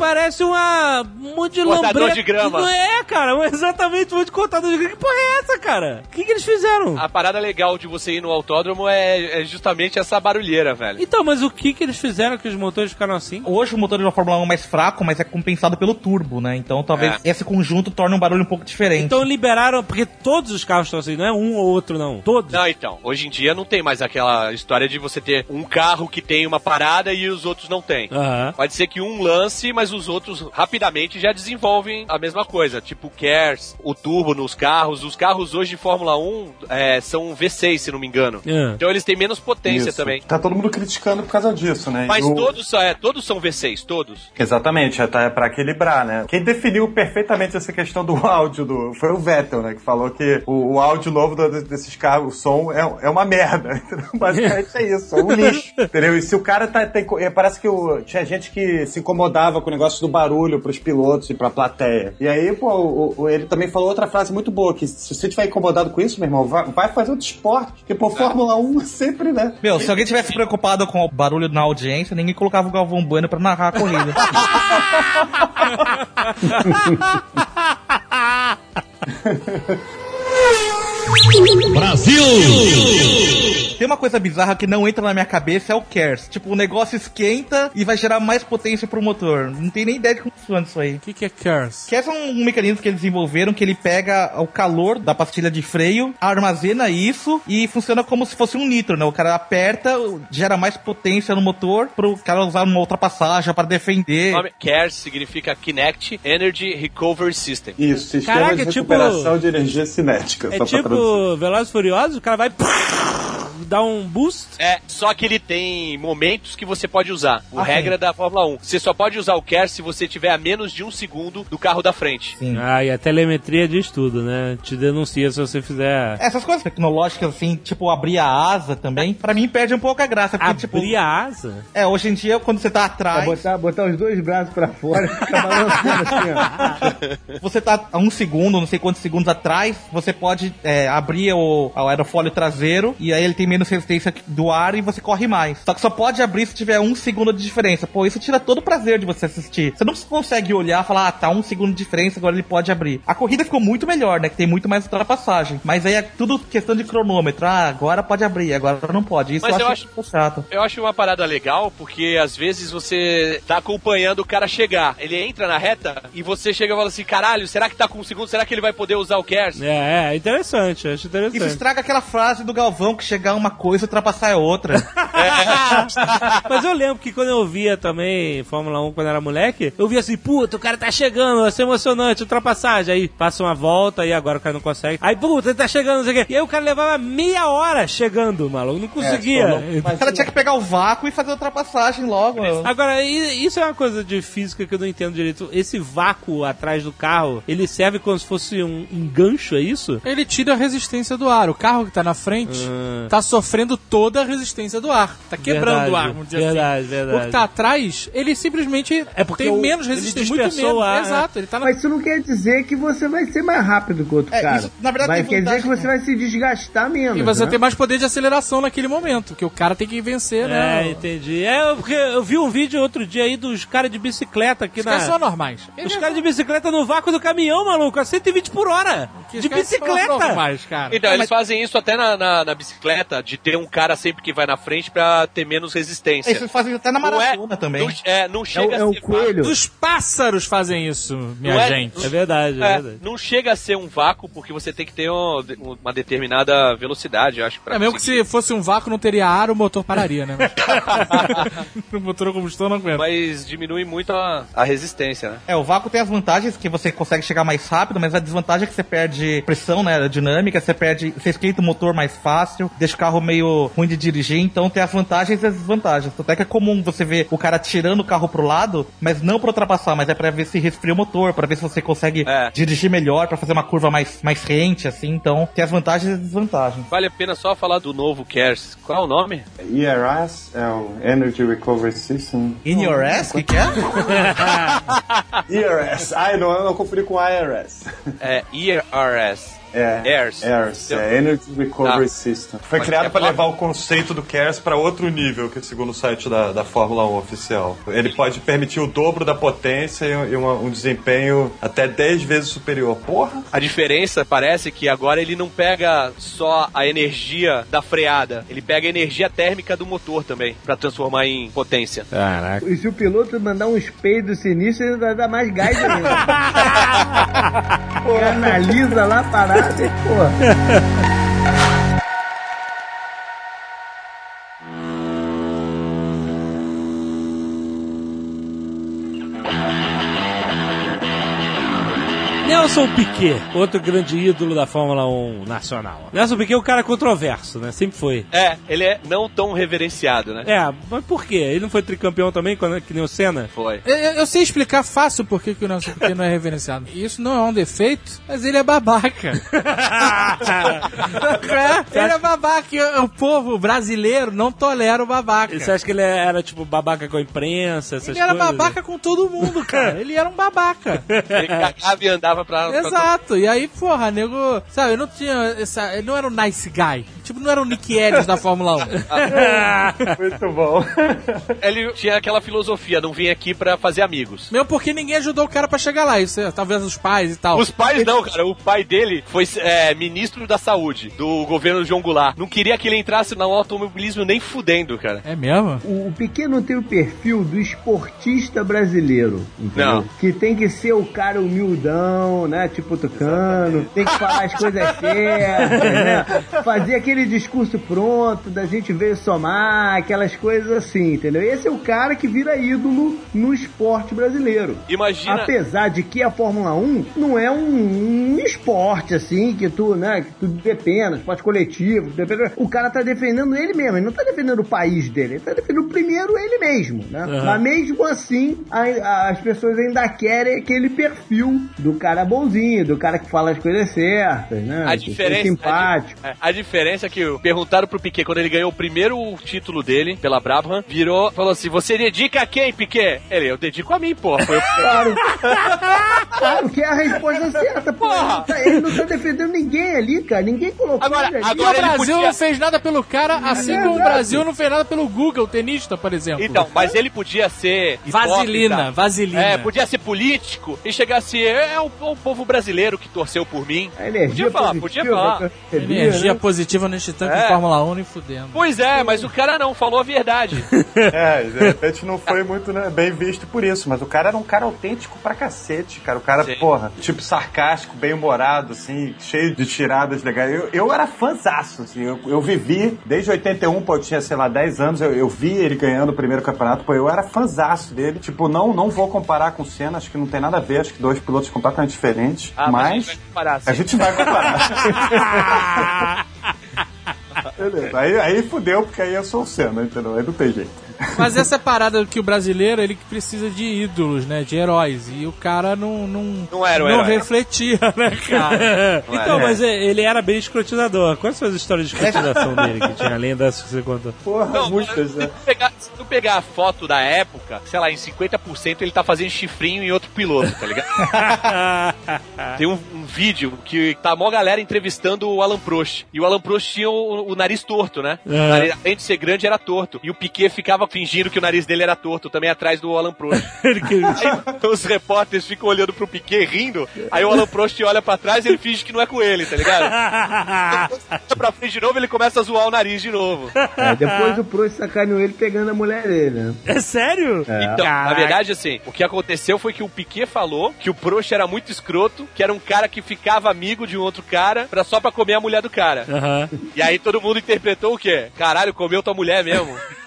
[SPEAKER 1] Parece uma um monte de
[SPEAKER 5] Cortador de grama.
[SPEAKER 1] Não é, cara, [laughs] exatamente um monte de cortador de grama. Que porra é essa, cara? O que, que eles fizeram?
[SPEAKER 5] A parada legal de você ir no autódromo é, é justamente essa barulheira, velho.
[SPEAKER 1] Então, mas o que que eles fizeram que os motores ficaram assim?
[SPEAKER 9] Hoje o motor da Fórmula 1 é mais fraco, mas é compensado pelo turbo, né? Então talvez esse conjunto torne um barulho um pouco diferente.
[SPEAKER 1] Então liberaram, porque todos os carros estão assim, não é um ou outro, não. Todos.
[SPEAKER 5] Não, então, hoje em dia não tem mais aquela história de você ter um carro que tem uma parada e os outros não tem.
[SPEAKER 1] Aham.
[SPEAKER 5] Pode ser que um lance, mas os outros rapidamente já desenvolvem a mesma coisa. Tipo o KERS, o turbo nos carros. Os carros hoje de Fórmula 1 é, são V6, se não me engano.
[SPEAKER 1] É.
[SPEAKER 5] Então eles têm menos potência
[SPEAKER 2] Isso.
[SPEAKER 5] também.
[SPEAKER 2] Tá todo mundo criticando por causa disso, né?
[SPEAKER 5] Mas
[SPEAKER 2] o-
[SPEAKER 5] todos, são- é, todos são V6, todos.
[SPEAKER 2] Exatamente, é tá- pra equilibrar, né? Quem definiu perfeitamente essa questão do [laughs] áudio do, foi o Vettel, né? Que falou que o, o áudio novo do- desses carros, o som, é, é uma merda. [laughs] entendeu? Basicamente é isso, é um lixo. [laughs] Entendeu? E se o cara tá. Tem, é, parece que o- tinha gente que se incomodava com o negócio do barulho pros pilotos e pra plateia. E aí, pô, o- o- ele também falou outra frase muito boa: que se você tiver incomodado com isso, meu irmão, vai, vai fazer outro esporte. Porque, pô, Fórmula 1 sempre, né?
[SPEAKER 9] Meu, se alguém tivesse preocupado com o barulho na audiência, ninguém colocava o Galvão Bueno pra narrar a corrida. [laughs] Tem uma coisa bizarra que não entra na minha cabeça, é o KERS. Tipo, o negócio esquenta e vai gerar mais potência pro motor. Não tem nem ideia de como funciona isso aí.
[SPEAKER 3] O que, que é KERS?
[SPEAKER 9] KERS é um, um mecanismo que eles desenvolveram que ele pega o calor da pastilha de freio, armazena isso e funciona como se fosse um nitro, né? O cara aperta, gera mais potência no motor pro cara usar uma ultrapassagem para
[SPEAKER 5] O
[SPEAKER 9] defender.
[SPEAKER 5] nome KERS significa Kinect Energy Recovery System.
[SPEAKER 2] Isso, sistema
[SPEAKER 1] Caraca,
[SPEAKER 2] de
[SPEAKER 1] tipo-
[SPEAKER 2] recuperação de energia cinética.
[SPEAKER 1] É
[SPEAKER 2] só pra
[SPEAKER 1] tipo Velozes e Furiosos, o cara vai dar um boost.
[SPEAKER 5] É, só que ele tem momentos que você pode usar. O
[SPEAKER 9] Ah,
[SPEAKER 5] regra da Fórmula 1. Você só pode usar o KERS se você tiver a menos de um segundo do carro da frente.
[SPEAKER 9] Sim.
[SPEAKER 1] Ah, e a telemetria diz tudo, né? Te denuncia se você fizer.
[SPEAKER 9] Essas coisas tecnológicas, assim, tipo abrir a asa também, pra mim perde um pouco a graça. Porque, tipo,
[SPEAKER 1] Abrir a asa?
[SPEAKER 9] é, hoje em dia, quando você tá atrás,
[SPEAKER 4] botar, botar os dois braços pra fora ficar balançando assim, ó. [laughs]
[SPEAKER 9] você tá a um segundo, não sei quantos segundos atrás, você pode é, abrir o, o aerofólio traseiro e aí ele tem menos resistência do ar e você corre mais. Só que só pode abrir se tiver um segundo de diferença. Pô, isso tira todo o prazer de você assistir. Você não consegue olhar e falar, ah, tá um segundo de diferença, agora ele pode abrir. A corrida ficou muito melhor, né? Que tem muito mais ultrapassagem. Mas aí é tudo questão de cronômetro. Ah, agora pode abrir, agora não pode. Isso
[SPEAKER 5] Mas
[SPEAKER 9] eu
[SPEAKER 5] eu
[SPEAKER 9] acho, muito chato.
[SPEAKER 5] Eu acho uma parada legal porque às vezes você tá acompanhando o cara chegar. Ele entra na reta e você chega e fala assim: caralho, será que tá com um segundo? Será que ele vai poder usar o KERS?
[SPEAKER 1] É, é interessante, acho
[SPEAKER 9] Isso
[SPEAKER 1] interessante.
[SPEAKER 9] estraga aquela frase do Galvão que chegar uma uma coisa e ultrapassar é outra. [laughs]
[SPEAKER 1] Mas eu lembro que quando eu via também Fórmula 1 quando era moleque, eu via assim, puta, o cara tá chegando, vai ser emocionante, ultrapassagem. Aí passa uma volta e agora o cara não consegue. Aí, puta, ele tá chegando, não sei o quê. E aí o cara levava meia hora chegando, maluco, não conseguia.
[SPEAKER 9] O cara tinha que pegar o vácuo e fazer a ultrapassagem logo.
[SPEAKER 1] Agora, i- isso é uma coisa de física que eu não entendo direito. Esse vácuo atrás do carro, ele serve como se fosse um, um gancho, é isso?
[SPEAKER 6] Ele tira a resistência do ar. O carro que tá na frente
[SPEAKER 1] Ah.
[SPEAKER 6] tá sofrendo toda a resistência do ar. Tá quebrando
[SPEAKER 1] Verdade,
[SPEAKER 6] o ar, vamos dizer
[SPEAKER 1] verdade,
[SPEAKER 6] assim.
[SPEAKER 1] verdade.
[SPEAKER 6] O que tá atrás, ele simplesmente
[SPEAKER 1] É porque
[SPEAKER 6] tem
[SPEAKER 1] o-
[SPEAKER 6] menos
[SPEAKER 1] ele
[SPEAKER 6] resistência, muito menos.
[SPEAKER 1] o ar, né?
[SPEAKER 6] Exato, ele tá na
[SPEAKER 4] Mas isso não quer dizer que você vai ser mais rápido que o outro
[SPEAKER 9] É,
[SPEAKER 4] cara.
[SPEAKER 9] isso, na verdade,
[SPEAKER 4] Mas quer dizer que você vai se desgastar menos.
[SPEAKER 6] E você
[SPEAKER 4] né?
[SPEAKER 6] tem mais poder de aceleração naquele momento, que o cara tem que vencer,
[SPEAKER 1] É,
[SPEAKER 6] né?
[SPEAKER 1] entendi. É, porque eu vi um vídeo outro dia aí dos caras de bicicleta aqui
[SPEAKER 6] Os
[SPEAKER 1] na...
[SPEAKER 6] caras são normais.
[SPEAKER 1] Os caras de bicicleta no vácuo do caminhão, maluco, a 120 por hora. De bicicleta.
[SPEAKER 6] Cara.
[SPEAKER 5] Então, eles fazem isso até na, na, na bicicleta, de ter um cara sempre que vai na frente pra ter menos resistência.
[SPEAKER 9] Isso fazem até na
[SPEAKER 5] Não é-
[SPEAKER 9] maratona também.
[SPEAKER 5] Não, é, não
[SPEAKER 4] É,
[SPEAKER 5] chega
[SPEAKER 4] é
[SPEAKER 5] a
[SPEAKER 4] o
[SPEAKER 5] ser
[SPEAKER 4] coelho.
[SPEAKER 6] Os pássaros fazem isso, minha
[SPEAKER 5] Não é-
[SPEAKER 6] gente.
[SPEAKER 1] É verdade, é,
[SPEAKER 5] É,
[SPEAKER 1] verdade.
[SPEAKER 5] não chega a ser um vácuo porque você tem que ter um- uma determinada velocidade, eu acho. Pra
[SPEAKER 6] É mesmo que se fosse um vácuo não teria ar, o motor pararia, né? [laughs] [laughs] o motor a combustão não aguenta.
[SPEAKER 5] Mas diminui muito a, a resistência, né?
[SPEAKER 9] É, o vácuo tem as vantagens que você consegue chegar mais rápido, mas a desvantagem é que você perde pressão, né, aerodinâmica, você perde, você esquenta o motor mais fácil, deixa o carro meio ruim de dirigir, então tem as vantagens e as desvantagens. Até que é comum você ver o cara tirando o carro pro lado, mas não pra ultrapassar, mas é pra ver se resfria o motor, pra ver se você consegue
[SPEAKER 5] É.
[SPEAKER 9] dirigir melhor, pra fazer uma curva mais, mais rente, assim, então tem as vantagens e as desvantagens.
[SPEAKER 5] Vale a pena só falar do novo Cares. Qual é o nome?
[SPEAKER 10] ERS é o Energy Recovery System.
[SPEAKER 9] In your ass? que que é? [laughs]
[SPEAKER 10] ERS. Ai, não, eu não confundi com IRS.
[SPEAKER 5] É ERS.
[SPEAKER 10] É.
[SPEAKER 5] ERS.
[SPEAKER 10] ERS, é Energy Recovery
[SPEAKER 5] Tá.
[SPEAKER 10] System.
[SPEAKER 2] Foi
[SPEAKER 5] Mas
[SPEAKER 2] criado
[SPEAKER 5] quer
[SPEAKER 2] para levar o conceito do CARES para outro nível, que segundo o site da, da Fórmula 1 oficial. Ele pode permitir o dobro da potência e, e uma- um desempenho até 10 vezes superior. Porra!
[SPEAKER 5] A diferença parece que agora ele não pega só a energia da freada, ele pega a energia térmica do motor também, pra transformar em potência.
[SPEAKER 1] Caraca.
[SPEAKER 4] E se o piloto mandar um peido sinistro, ele vai dar mais gás ainda. [laughs] Pô, analisa lá a parada e, pô. [laughs]
[SPEAKER 1] Nelson Piquet, outro grande ídolo da Fórmula 1 nacional. Nelson Piquet é um cara controverso, né? Sempre foi.
[SPEAKER 5] É, ele é não tão reverenciado, né?
[SPEAKER 1] É, mas por quê? Ele não foi tricampeão também, quando, que nem o Senna?
[SPEAKER 5] Foi.
[SPEAKER 6] Eu, eu- sei explicar fácil por que, que o Nelson Piquet não é reverenciado. Isso não é um defeito, mas ele é babaca. [laughs] é, ele é babaca. e O, o povo brasileiro não tolera o babaca.
[SPEAKER 1] Você acha que ele era, tipo, babaca com a imprensa, essas
[SPEAKER 6] Ele era
[SPEAKER 1] coisas?
[SPEAKER 6] babaca com todo mundo, cara. [laughs] Ele era um babaca.
[SPEAKER 5] Ele cagava e andava pra. pra-
[SPEAKER 6] Exato. E aí, porra, nego. Sabe, eu não tinha. Essa, ele não era um nice guy. Tipo, não era o Nick Ellis da Fórmula 1. [laughs]
[SPEAKER 10] Muito bom.
[SPEAKER 5] Ele tinha aquela filosofia, não vim aqui pra fazer amigos.
[SPEAKER 6] Mesmo porque ninguém ajudou o cara pra chegar lá. Isso, é, talvez os pais e tal.
[SPEAKER 5] Os pais não, cara. O pai dele foi é, ministro da saúde do governo João Goulart. Não queria que ele entrasse no automobilismo nem fudendo, cara.
[SPEAKER 6] É mesmo?
[SPEAKER 4] O, o Piquet não tem o perfil do esportista brasileiro, entendeu?
[SPEAKER 5] Não.
[SPEAKER 4] Que tem que ser o cara humildão, né? Tipo Tucano, tem que falar as coisas certas, né? [laughs] Fazer aquele discurso pronto, da gente veio somar, aquelas coisas assim, entendeu? Esse é o cara que vira ídolo no esporte brasileiro.
[SPEAKER 5] Imagina.
[SPEAKER 4] Apesar de que a Fórmula 1 não é um, um esporte assim, que tu, né, que tu dependa, esporte coletivo, tu dependa- o cara tá defendendo ele mesmo, ele não tá defendendo o país dele, ele tá defendendo primeiro ele mesmo, né? Mas mesmo assim, a- a- as pessoas ainda querem aquele perfil do cara bonzinho, do cara que fala as coisas certas, né?
[SPEAKER 5] A
[SPEAKER 4] é
[SPEAKER 5] diferença,
[SPEAKER 4] simpático.
[SPEAKER 5] A, di- a diferença é que perguntaram pro Piquet quando ele ganhou o primeiro título dele pela Brabham, virou, falou assim: "Você dedica a quem, Piquet?" Ele: "Eu dedico a mim, pô." Foi o [laughs]
[SPEAKER 4] Claro. claro que é a resposta certa, não, tá, ele não tá defendendo ninguém ali, cara. Ninguém colocou
[SPEAKER 5] Agora-
[SPEAKER 4] ele ali.
[SPEAKER 6] E o
[SPEAKER 5] agora ele
[SPEAKER 6] Brasil
[SPEAKER 5] podia-
[SPEAKER 6] não fez nada pelo cara, assim
[SPEAKER 4] É,
[SPEAKER 6] como o. Brasil não fez nada pelo Google, tenista, por exemplo.
[SPEAKER 5] Então, mas ele podia ser.
[SPEAKER 6] Vaselina, vaselina.
[SPEAKER 5] É, podia ser político e chegar assim, é o, o povo brasileiro que torceu por mim.
[SPEAKER 4] A energia
[SPEAKER 5] Podia falar,
[SPEAKER 4] positiva
[SPEAKER 5] podia falar.
[SPEAKER 4] pra perceber,
[SPEAKER 6] Energia
[SPEAKER 4] né?
[SPEAKER 6] positiva
[SPEAKER 3] neste tanque
[SPEAKER 5] É.
[SPEAKER 3] de Fórmula 1 e fudendo.
[SPEAKER 5] Pois é, mas o cara não falou a verdade. [laughs]
[SPEAKER 11] É, de repente não foi muito né, bem visto por isso, mas o cara era um cara autêntico pra cacete, cara. O cara,
[SPEAKER 5] Sim.
[SPEAKER 11] porra, tipo sarcástico, bem humorado, assim, cheio de tiradas legais. Eu, eu era fãzaço, assim, eu, eu vivi desde 81, pô, eu tinha, sei lá, 10 anos, eu, eu vi ele ganhando o primeiro campeonato, pô, eu era fãzaço dele. Tipo, não, não vou comparar com o Senna, acho que não tem nada a ver, acho que dois pilotos completamente diferentes,
[SPEAKER 5] Ah, mas, a
[SPEAKER 11] mas.
[SPEAKER 5] gente vai comparar,
[SPEAKER 11] A
[SPEAKER 5] sim.
[SPEAKER 11] gente vai comparar. [laughs] [laughs] Beleza. Aí, aí fudeu, porque aí eu sou o Senna, entendeu? Aí não tem jeito.
[SPEAKER 3] Mas essa parada que o brasileiro, ele precisa de ídolos, né? De heróis. E o cara não... Não,
[SPEAKER 5] Não era o
[SPEAKER 3] não
[SPEAKER 5] herói.
[SPEAKER 3] refletia, né, cara?
[SPEAKER 5] Não
[SPEAKER 1] então,
[SPEAKER 5] era.
[SPEAKER 1] mas é, ele era bem escrotizador. Quais são as histórias de escrotização dele que tinha além dessas que você contou?
[SPEAKER 11] Porra,
[SPEAKER 5] Não,
[SPEAKER 11] muitas,
[SPEAKER 5] se
[SPEAKER 11] né?
[SPEAKER 5] tu pegar, se tu pegar a foto da época, sei lá, em 50% ele tá fazendo chifrinho em outro piloto, tá ligado? [laughs] Tem um, um vídeo que tá a maior galera entrevistando o Alan Prost. E o Alan Prost tinha o, o nariz torto, né?
[SPEAKER 1] Uhum.
[SPEAKER 5] Nariz, além de ser grande, era torto. E o Piquet ficava fingindo que o nariz dele era torto, também atrás do Alan Prost. [laughs] Aí os repórteres ficam olhando pro Piquet rindo, aí o Alan Prost olha pra trás e ele finge que não é com ele, tá ligado? [laughs] Olha pra frente de novo, ele começa a zoar o nariz de novo.
[SPEAKER 4] É, depois o Prost sacaneou ele pegando a mulher dele, né?
[SPEAKER 1] É sério?
[SPEAKER 5] Então, na verdade, assim, o que aconteceu foi que o Piquet falou que o Prost era muito escroto, que era um cara que ficava amigo de um outro cara pra, só pra comer a mulher do cara.
[SPEAKER 1] Aham.
[SPEAKER 5] E aí todo mundo interpretou o quê? Caralho, comeu tua mulher mesmo. [laughs]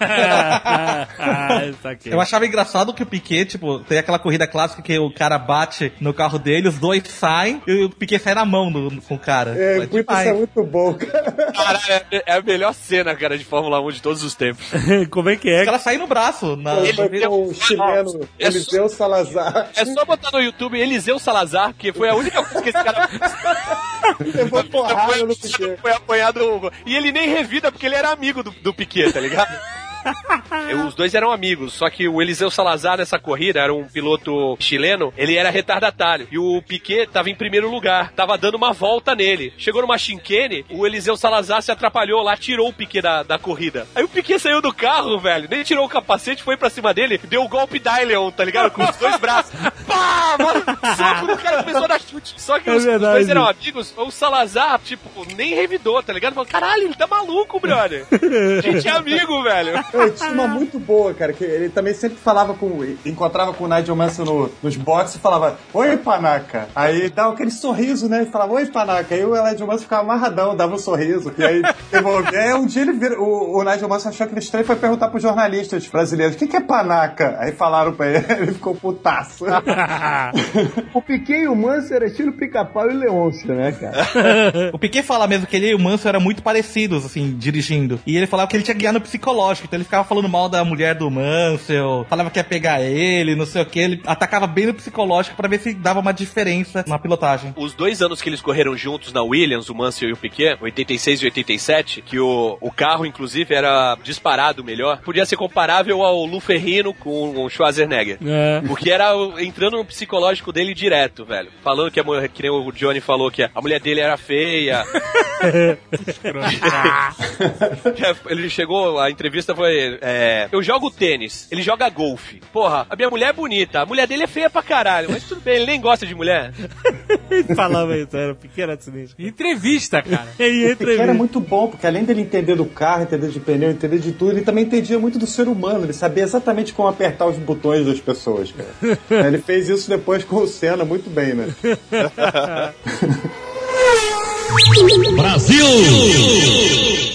[SPEAKER 5] [laughs]
[SPEAKER 9] Eu achava engraçado que o Piquet, tipo, tem aquela corrida clássica que o cara bate no carro dele, os dois saem e o Piquet sai na mão do, com o cara.
[SPEAKER 2] É,
[SPEAKER 9] Foi
[SPEAKER 2] muito, isso é muito bom, cara.
[SPEAKER 5] Caralho, é, é a melhor cena, cara, de Fórmula 1 de todos os tempos. [laughs]
[SPEAKER 1] Como é que
[SPEAKER 9] Os
[SPEAKER 1] é?
[SPEAKER 9] caras saem no braço. Na...
[SPEAKER 5] Ele
[SPEAKER 2] com o chileno
[SPEAKER 5] É só-
[SPEAKER 2] Eliseu Salazar.
[SPEAKER 5] É só botar no YouTube Eliseu Salazar, que foi a única coisa que esse cara
[SPEAKER 2] Levou [laughs] porrada no Piquet.
[SPEAKER 5] foi apanhado. E ele nem revida porque ele era amigo do, do Piquet, tá ligado? [laughs] Os dois eram amigos, só que o Eliseu Salazar nessa corrida era um piloto chileno, ele era retardatário. E o Piquet tava em primeiro lugar, tava dando uma volta nele. Chegou numa chinquene, o Eliseu Salazar se atrapalhou lá, tirou o Piquet da, da corrida. Aí o Piquet saiu do carro, velho, nem tirou o capacete, foi pra cima dele, deu o golpe Dylion, tá ligado? Com os dois braços. [laughs] Pá! Mano, soco no cara começou a dar chute. Só que
[SPEAKER 1] É
[SPEAKER 5] os, os dois eram amigos, o Salazar, tipo, nem revidou, tá ligado? Falou, caralho, ele tá maluco, brother. [laughs] Gente é amigo, velho.
[SPEAKER 2] Eu tinha uma muito boa, cara, que ele também sempre falava com. Encontrava com o Nigel Mansell no- nos boxes e falava, oi, Panaca. Aí dava aquele sorriso, né? E falava, oi, Panaca. Aí o Nigel Mansell ficava amarradão, dava um sorriso. E aí devolvia. Aí um dia ele vira, o, o Nigel Mansell achou aquele estranho e foi perguntar pros jornalistas brasileiros: o que, que é Panaca? Aí falaram pra ele, [laughs] ele ficou putaço. [laughs]
[SPEAKER 4] O Piquet e o Manso era estilo pica-pau e Leôncio, né, cara? [laughs]
[SPEAKER 9] O Piquet fala mesmo que ele e o Manso eram muito parecidos, assim, dirigindo. E ele falava que ele tinha guiar no psicológico, então ele ficava falando mal da mulher do Mansell, falava que ia pegar ele, não sei o que. Ele atacava bem no psicológico pra ver se dava uma diferença na pilotagem.
[SPEAKER 5] Os dois anos que eles correram juntos na Williams, o Mansell e o Piquet, 86 e 87, que o, o carro, inclusive, era disparado melhor, podia ser comparável ao Lu Ferrino com o Schwarzenegger.
[SPEAKER 1] É.
[SPEAKER 5] Porque era entrando no psicológico dele direto, velho. Falando que a mulher, que nem o Johnny falou que a mulher dele era feia. [laughs] [laughs] [laughs] Ele chegou, a entrevista foi: é, Eu jogo tênis, ele joga golfe. Porra, a minha mulher é bonita, a mulher dele é feia pra caralho, mas tudo bem, ele nem gosta de mulher. [laughs]
[SPEAKER 1] Ele falava isso, era pequeno acidente.
[SPEAKER 3] Entrevista, cara.
[SPEAKER 1] E aí,
[SPEAKER 2] Porque era
[SPEAKER 1] entrevista.
[SPEAKER 2] muito bom, porque além dele entender do carro, entender de pneu, entender de tudo, ele também entendia muito do ser humano. Ele sabia exatamente como apertar os botões das pessoas, cara. [laughs] ele fez isso depois com o Senna muito bem, né? [laughs]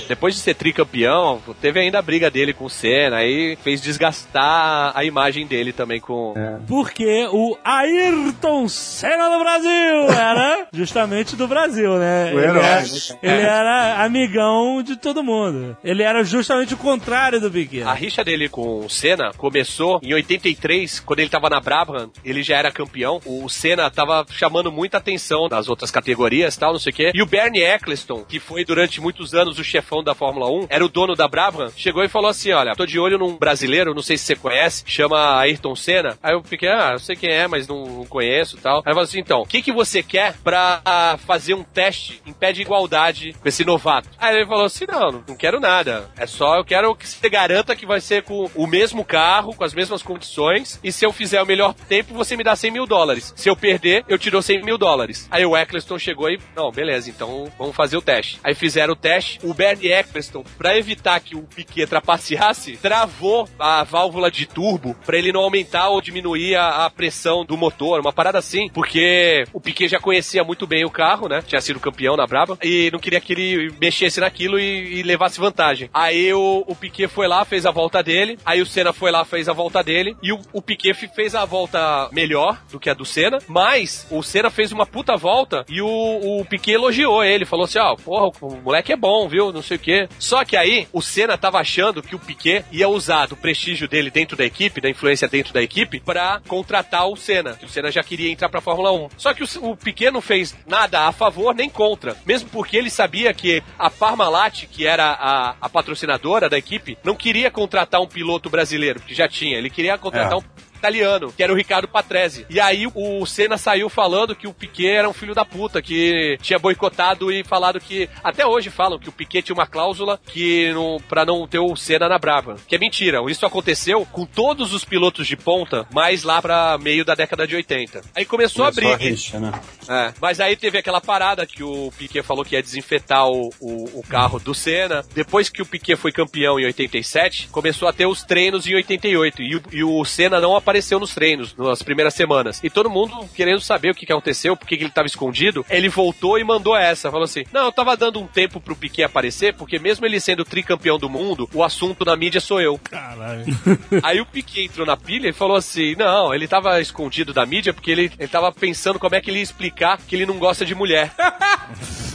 [SPEAKER 5] Depois de ser tricampeão, teve ainda a briga dele com o Senna, aí fez desgastar a imagem dele também com.
[SPEAKER 1] Porque o Ayrton Senna do Brasil era justamente do Brasil, né?
[SPEAKER 2] O
[SPEAKER 1] Ele
[SPEAKER 2] herói,
[SPEAKER 1] era,
[SPEAKER 2] né,
[SPEAKER 1] ele era amigão de todo mundo. Ele era justamente o contrário do Piquet.
[SPEAKER 5] A rixa dele com o Senna começou em 83, quando ele tava na Brabham, ele já era campeão. O Senna tava chamando muita atenção das outras categorias e tal, não sei o quê. E o Bernie Eccleston, que foi durante muitos anos o chefão da Fórmula 1, era o dono da Brabham, chegou e falou assim: Olha, tô de olho num brasileiro, não sei se você conhece, chama Ayrton Senna. Aí eu fiquei, ah, eu sei quem é, mas não, não conheço tal. Aí falou assim: então, o que, que você quer pra ah, fazer um teste em pé de igualdade com esse novato? Aí ele falou assim: não, não quero nada. É só eu quero que você garanta que vai ser com o mesmo carro, com as mesmas condições, e se eu fizer o melhor tempo, você me dá 100 mil dólares. Se eu perder, eu te dou 100 mil dólares. Aí o Eccleston chegou e, não, beleza, então vamos fazer o teste. Aí fizeram o teste, o Bernie Eccleston, pra evitar que o Piquet trapaceasse, travou a válvula de turbo pra ele não aumentar ou diminuir a, a pressão do motor, uma parada assim, porque o Piquet já conhecia muito bem o carro, né? Tinha sido campeão na Braba e não queria que ele mexesse naquilo e, e levasse vantagem. Aí o, o Piquet foi lá, fez a volta dele, aí o Senna foi lá, fez a volta dele e o, o Piquet fez a volta melhor do que a do Senna, mas o Senna fez uma puta volta e o, o Piquet elogiou ele, falou assim: ó, porra, o moleque é bom, viu? Não sei o quê. Só que aí o Senna tava achando que o Piquet ia usar do prestígio dele dentro da equipe, da influência dentro da equipe, pra contratar o Senna. Que o Senna já queria entrar pra Fórmula 1. Só que o, o Piquet não fez nada a favor nem contra. Mesmo porque ele sabia que a Parmalat, que era a, a patrocinadora da equipe, não queria contratar um piloto brasileiro, que já tinha. Ele queria contratar
[SPEAKER 11] É.
[SPEAKER 5] um italiano, que era o Ricardo Patrese. E aí o Senna saiu falando que o Piquet era um filho da puta, que tinha boicotado e falado que até hoje falam que o Piquet tinha uma cláusula que não para não ter o Senna na Brava, que é mentira. Isso aconteceu com todos os pilotos de ponta, mais lá pra meio da década de 80. Aí começou, a briga.
[SPEAKER 2] rixa, né?
[SPEAKER 5] É, mas aí teve aquela parada que o Piquet falou que ia desinfetar o, o, o carro do Senna. Depois que o Piquet foi campeão em 87, começou a ter os treinos em 88. E o, e o Senna não apareceu nos treinos nas primeiras semanas. E todo mundo querendo saber o que, que aconteceu, por que, que ele estava escondido. Ele voltou e mandou essa. Falou assim: Não, eu tava dando um tempo pro Piquet aparecer, porque mesmo ele sendo tricampeão do mundo, o assunto na mídia sou eu.
[SPEAKER 1] Caralho. [laughs]
[SPEAKER 5] Aí o Piquet entrou na pilha e falou assim: Não, ele tava escondido da mídia porque ele, ele tava pensando como é que ele ia explicar que ele não gosta de mulher. [laughs]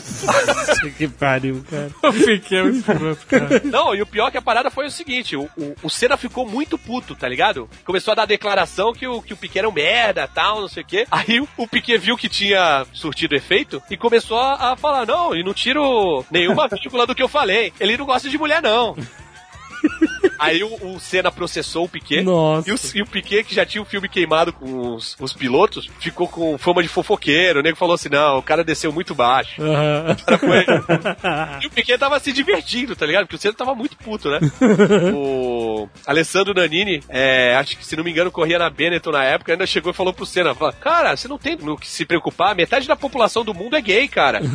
[SPEAKER 1] que pariu, cara.
[SPEAKER 3] Eu fiquei um escroto, cara.
[SPEAKER 5] Não, e o pior é que a parada foi o seguinte: o, o, o Senna ficou muito puto, tá ligado? Começou a dar declaração que o, que o Piquet era um merda tal, não sei o quê. Aí o, o Piquet viu que tinha surtido efeito e começou a, a falar: Não, e não tiro nenhuma vírgula do que eu falei. Ele não gosta de mulher, não. [laughs] Aí o, o Senna processou o Piquet.
[SPEAKER 1] Nossa.
[SPEAKER 5] E o, e o Piquet, que já tinha o filme queimado com os, os pilotos, ficou com fama de fofoqueiro. O nego falou assim: não, o cara desceu muito baixo.
[SPEAKER 1] Aham.
[SPEAKER 5] O foi- [laughs] E o Piquet tava se divertindo, tá ligado? Porque o Senna tava muito puto, né? [laughs] o Alessandro Nanini, é, acho que se não me engano, corria na Benetton na época, ainda chegou e falou pro Senna: falou, Cara, você não tem no que se preocupar, metade da população do mundo é gay, cara. [laughs]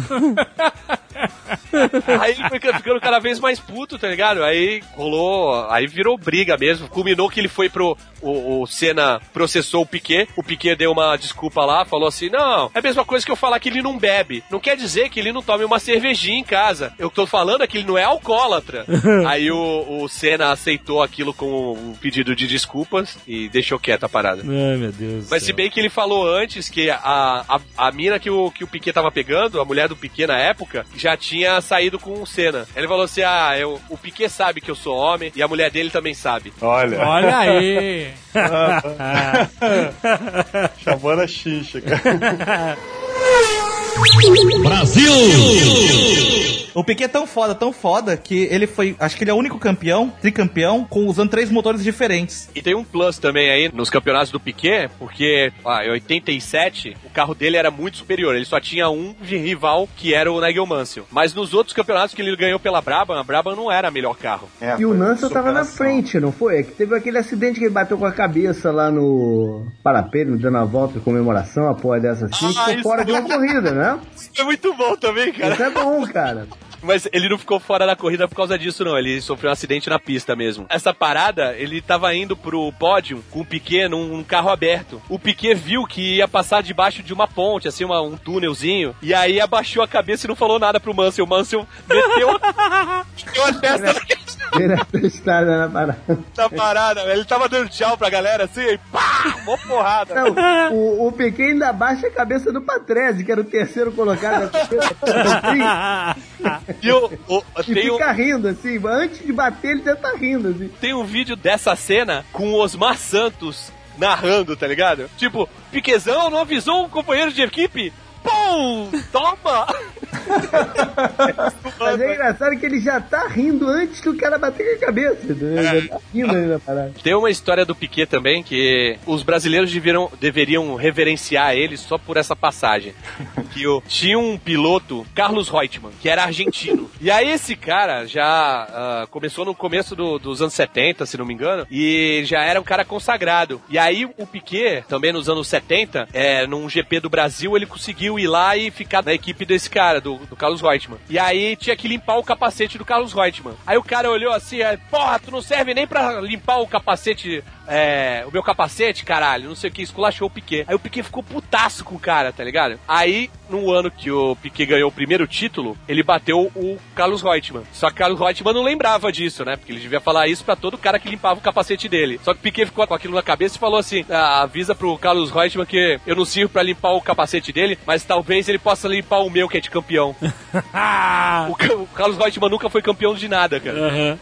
[SPEAKER 5] Aí ele foi ficando cada vez mais puto, tá ligado? Aí rolou, aí virou briga mesmo. Culminou que ele foi pro. O, o Senna processou o Piquet. O Piquet deu uma desculpa lá, falou assim: Não, é a mesma coisa que eu falar que ele não bebe. Não quer dizer que ele não tome uma cervejinha em casa. Eu tô falando é que ele não é alcoólatra. [laughs] aí o, o Senna aceitou aquilo com um pedido de desculpas e deixou quieta a parada.
[SPEAKER 1] Ai, meu Deus.
[SPEAKER 5] Mas se bem que ele falou antes que a, a, a mina que o, que o Piquet tava pegando, a mulher do Piquet na época, já tinha saído com o Senna. Ele falou assim: ah, eu, o Piquet sabe que eu sou homem e a mulher dele também sabe.
[SPEAKER 11] Olha,
[SPEAKER 3] Olha aí. [laughs]
[SPEAKER 11] chamando a xixa, cara. [laughs]
[SPEAKER 9] O Piquet é tão foda, tão foda, que ele foi. Acho que ele é o único campeão, tricampeão, com usando três motores diferentes.
[SPEAKER 5] E tem um plus também aí nos campeonatos do Piquet, porque ah, em 87 o carro dele era muito superior. Ele só tinha um de rival que era o Nigel Mansell. Mas nos outros campeonatos que ele ganhou pela Brabham, a Brabham não era melhor carro.
[SPEAKER 11] É,
[SPEAKER 4] E o Mansell tava na frente, não foi? É que teve aquele acidente que ele bateu com a cabeça lá no parapeito, dando a volta de comemoração, a porra dessa assim,
[SPEAKER 5] Ah,
[SPEAKER 4] ficou fora de uma corrida, né?
[SPEAKER 5] É muito bom também, cara.
[SPEAKER 4] Isso é bom, cara.
[SPEAKER 5] Mas ele não ficou fora da corrida por causa disso, não. Ele sofreu um acidente na pista mesmo. Essa parada, ele tava indo pro pódio com o Piquet num, carro aberto. O Piquet viu que ia passar debaixo de uma ponte, assim, uma- um túnelzinho. E aí abaixou a cabeça e não falou nada pro Mansell. O Mansell meteu, [laughs] meteu a testa
[SPEAKER 4] Direto estrada na parada.
[SPEAKER 5] na parada, velho. Ele tava dando tchau pra galera, assim, e pá! Mó porrada.
[SPEAKER 4] Não, o, o Piquet ainda baixa a cabeça do Patrese, que era o terceiro colocado da. Assim, [laughs]
[SPEAKER 5] E o, o-
[SPEAKER 4] e
[SPEAKER 5] tem, um,
[SPEAKER 4] fica rindo, assim. Antes de bater, ele já tá rindo, assim.
[SPEAKER 5] tem um vídeo dessa cena com o Osmar Santos narrando, tá ligado? Tipo, Piquezão não avisou um companheiro de equipe? Pum! Toma!
[SPEAKER 4] Mas é engraçado que ele já tá rindo antes do cara bater com a cabeça. Já tá rindo aí na parada.
[SPEAKER 5] Tem uma história do Piquet também que os brasileiros deveriam, deveriam reverenciar ele só por essa passagem. Que o, tinha um piloto, Carlos Reutemann, que era argentino. E aí esse cara já ah, começou no começo do- dos anos 70, se não me engano, e já era um cara consagrado. E aí o Piquet, também nos anos 70, é, num GP do Brasil, ele conseguiu ir lá e ficar na equipe desse cara, do, do Carlos Reutemann. E aí tinha que limpar o capacete do Carlos Reutemann. Aí o cara olhou assim, aí, porra, tu não serve nem pra limpar o capacete, é, o meu capacete, caralho, não sei o que, esculachou o Piquet. Aí o Piquet ficou putaço com o cara, tá ligado? Aí, no ano que o Piquet ganhou o primeiro título, ele bateu o Carlos Reutemann. Só que o Carlos Reutemann não lembrava disso, né? Porque ele devia falar isso pra todo cara que limpava o capacete dele. Só que o Piquet ficou com aquilo na cabeça e falou assim: "Ah, avisa pro Carlos Reutemann que eu não sirvo pra limpar o capacete dele, mas talvez ele possa limpar o meu, que é de campeão. [laughs] o, o Carlos Reutemann nunca foi campeão de nada, cara.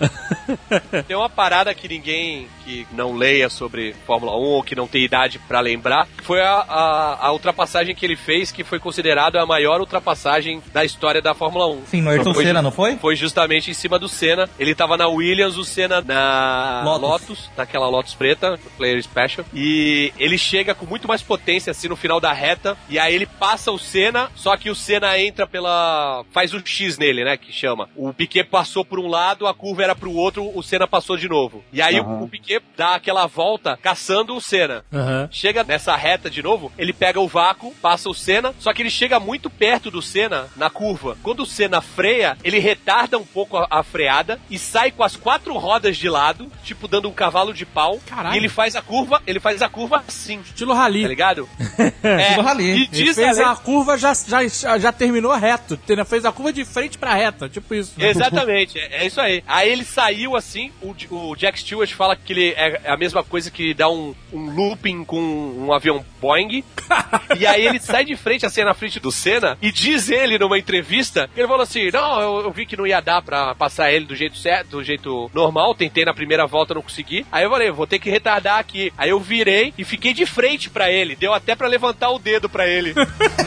[SPEAKER 5] Tem uma parada que ninguém que não leia sobre Fórmula 1 ou que não tem idade pra lembrar, que foi a, a, a ultrapassagem que ele fez, que foi considerada a maior ultrapassagem da história da Fórmula 1.
[SPEAKER 9] Sim, no Ayrton
[SPEAKER 5] Foi-
[SPEAKER 9] Senna, não foi?
[SPEAKER 5] Foi justamente em cima do Senna. Ele tava na Williams, o Senna na
[SPEAKER 9] Lotus.
[SPEAKER 5] Lotus, naquela Lotus preta, Player Special. E ele chega com muito mais potência assim no final da reta. E aí ele passa o Senna, só que o Senna entra pela. faz o X nele, né? Que chama. O Piquet passou por um lado, a curva era pro outro, o Senna passou de novo. E aí o, o Piquet dá aquela volta caçando o Senna.
[SPEAKER 1] Aham.
[SPEAKER 5] Chega nessa reta de novo, ele pega o vácuo, passa o Senna, só que ele chega muito perto do Senna na curva. Quando o Senna freia, ele retarda um pouco a, a freada e sai com as quatro rodas de lado, tipo dando um cavalo de pau.
[SPEAKER 6] Caralho.
[SPEAKER 5] E ele faz a curva, ele faz a curva assim,
[SPEAKER 6] Estilo rally.
[SPEAKER 5] tá ligado? [laughs] é,
[SPEAKER 9] Estilo rally.
[SPEAKER 5] E
[SPEAKER 6] Ele
[SPEAKER 5] diz
[SPEAKER 6] fez
[SPEAKER 5] a
[SPEAKER 6] a curva, já, já, já terminou reto. entendeu? Fez a curva de frente pra reta, tipo isso. [laughs]
[SPEAKER 5] Exatamente, é, é isso aí. Aí ele saiu assim, o, o Jack Stewart fala que ele é a mesma coisa que dá um, um looping com um avião Boeing. e aí ele sai de frente, assim, na frente do Senna, e diz ele numa entrevista, ele falou assim, não, eu, eu vi que não ia dar pra passar ele do jeito certo, do jeito normal, tentei na primeira volta, não consegui. Aí eu falei, vou ter que retardar aqui. Aí eu virei e fiquei de frente pra ele, deu até pra levantar o dedo pra ele. [laughs]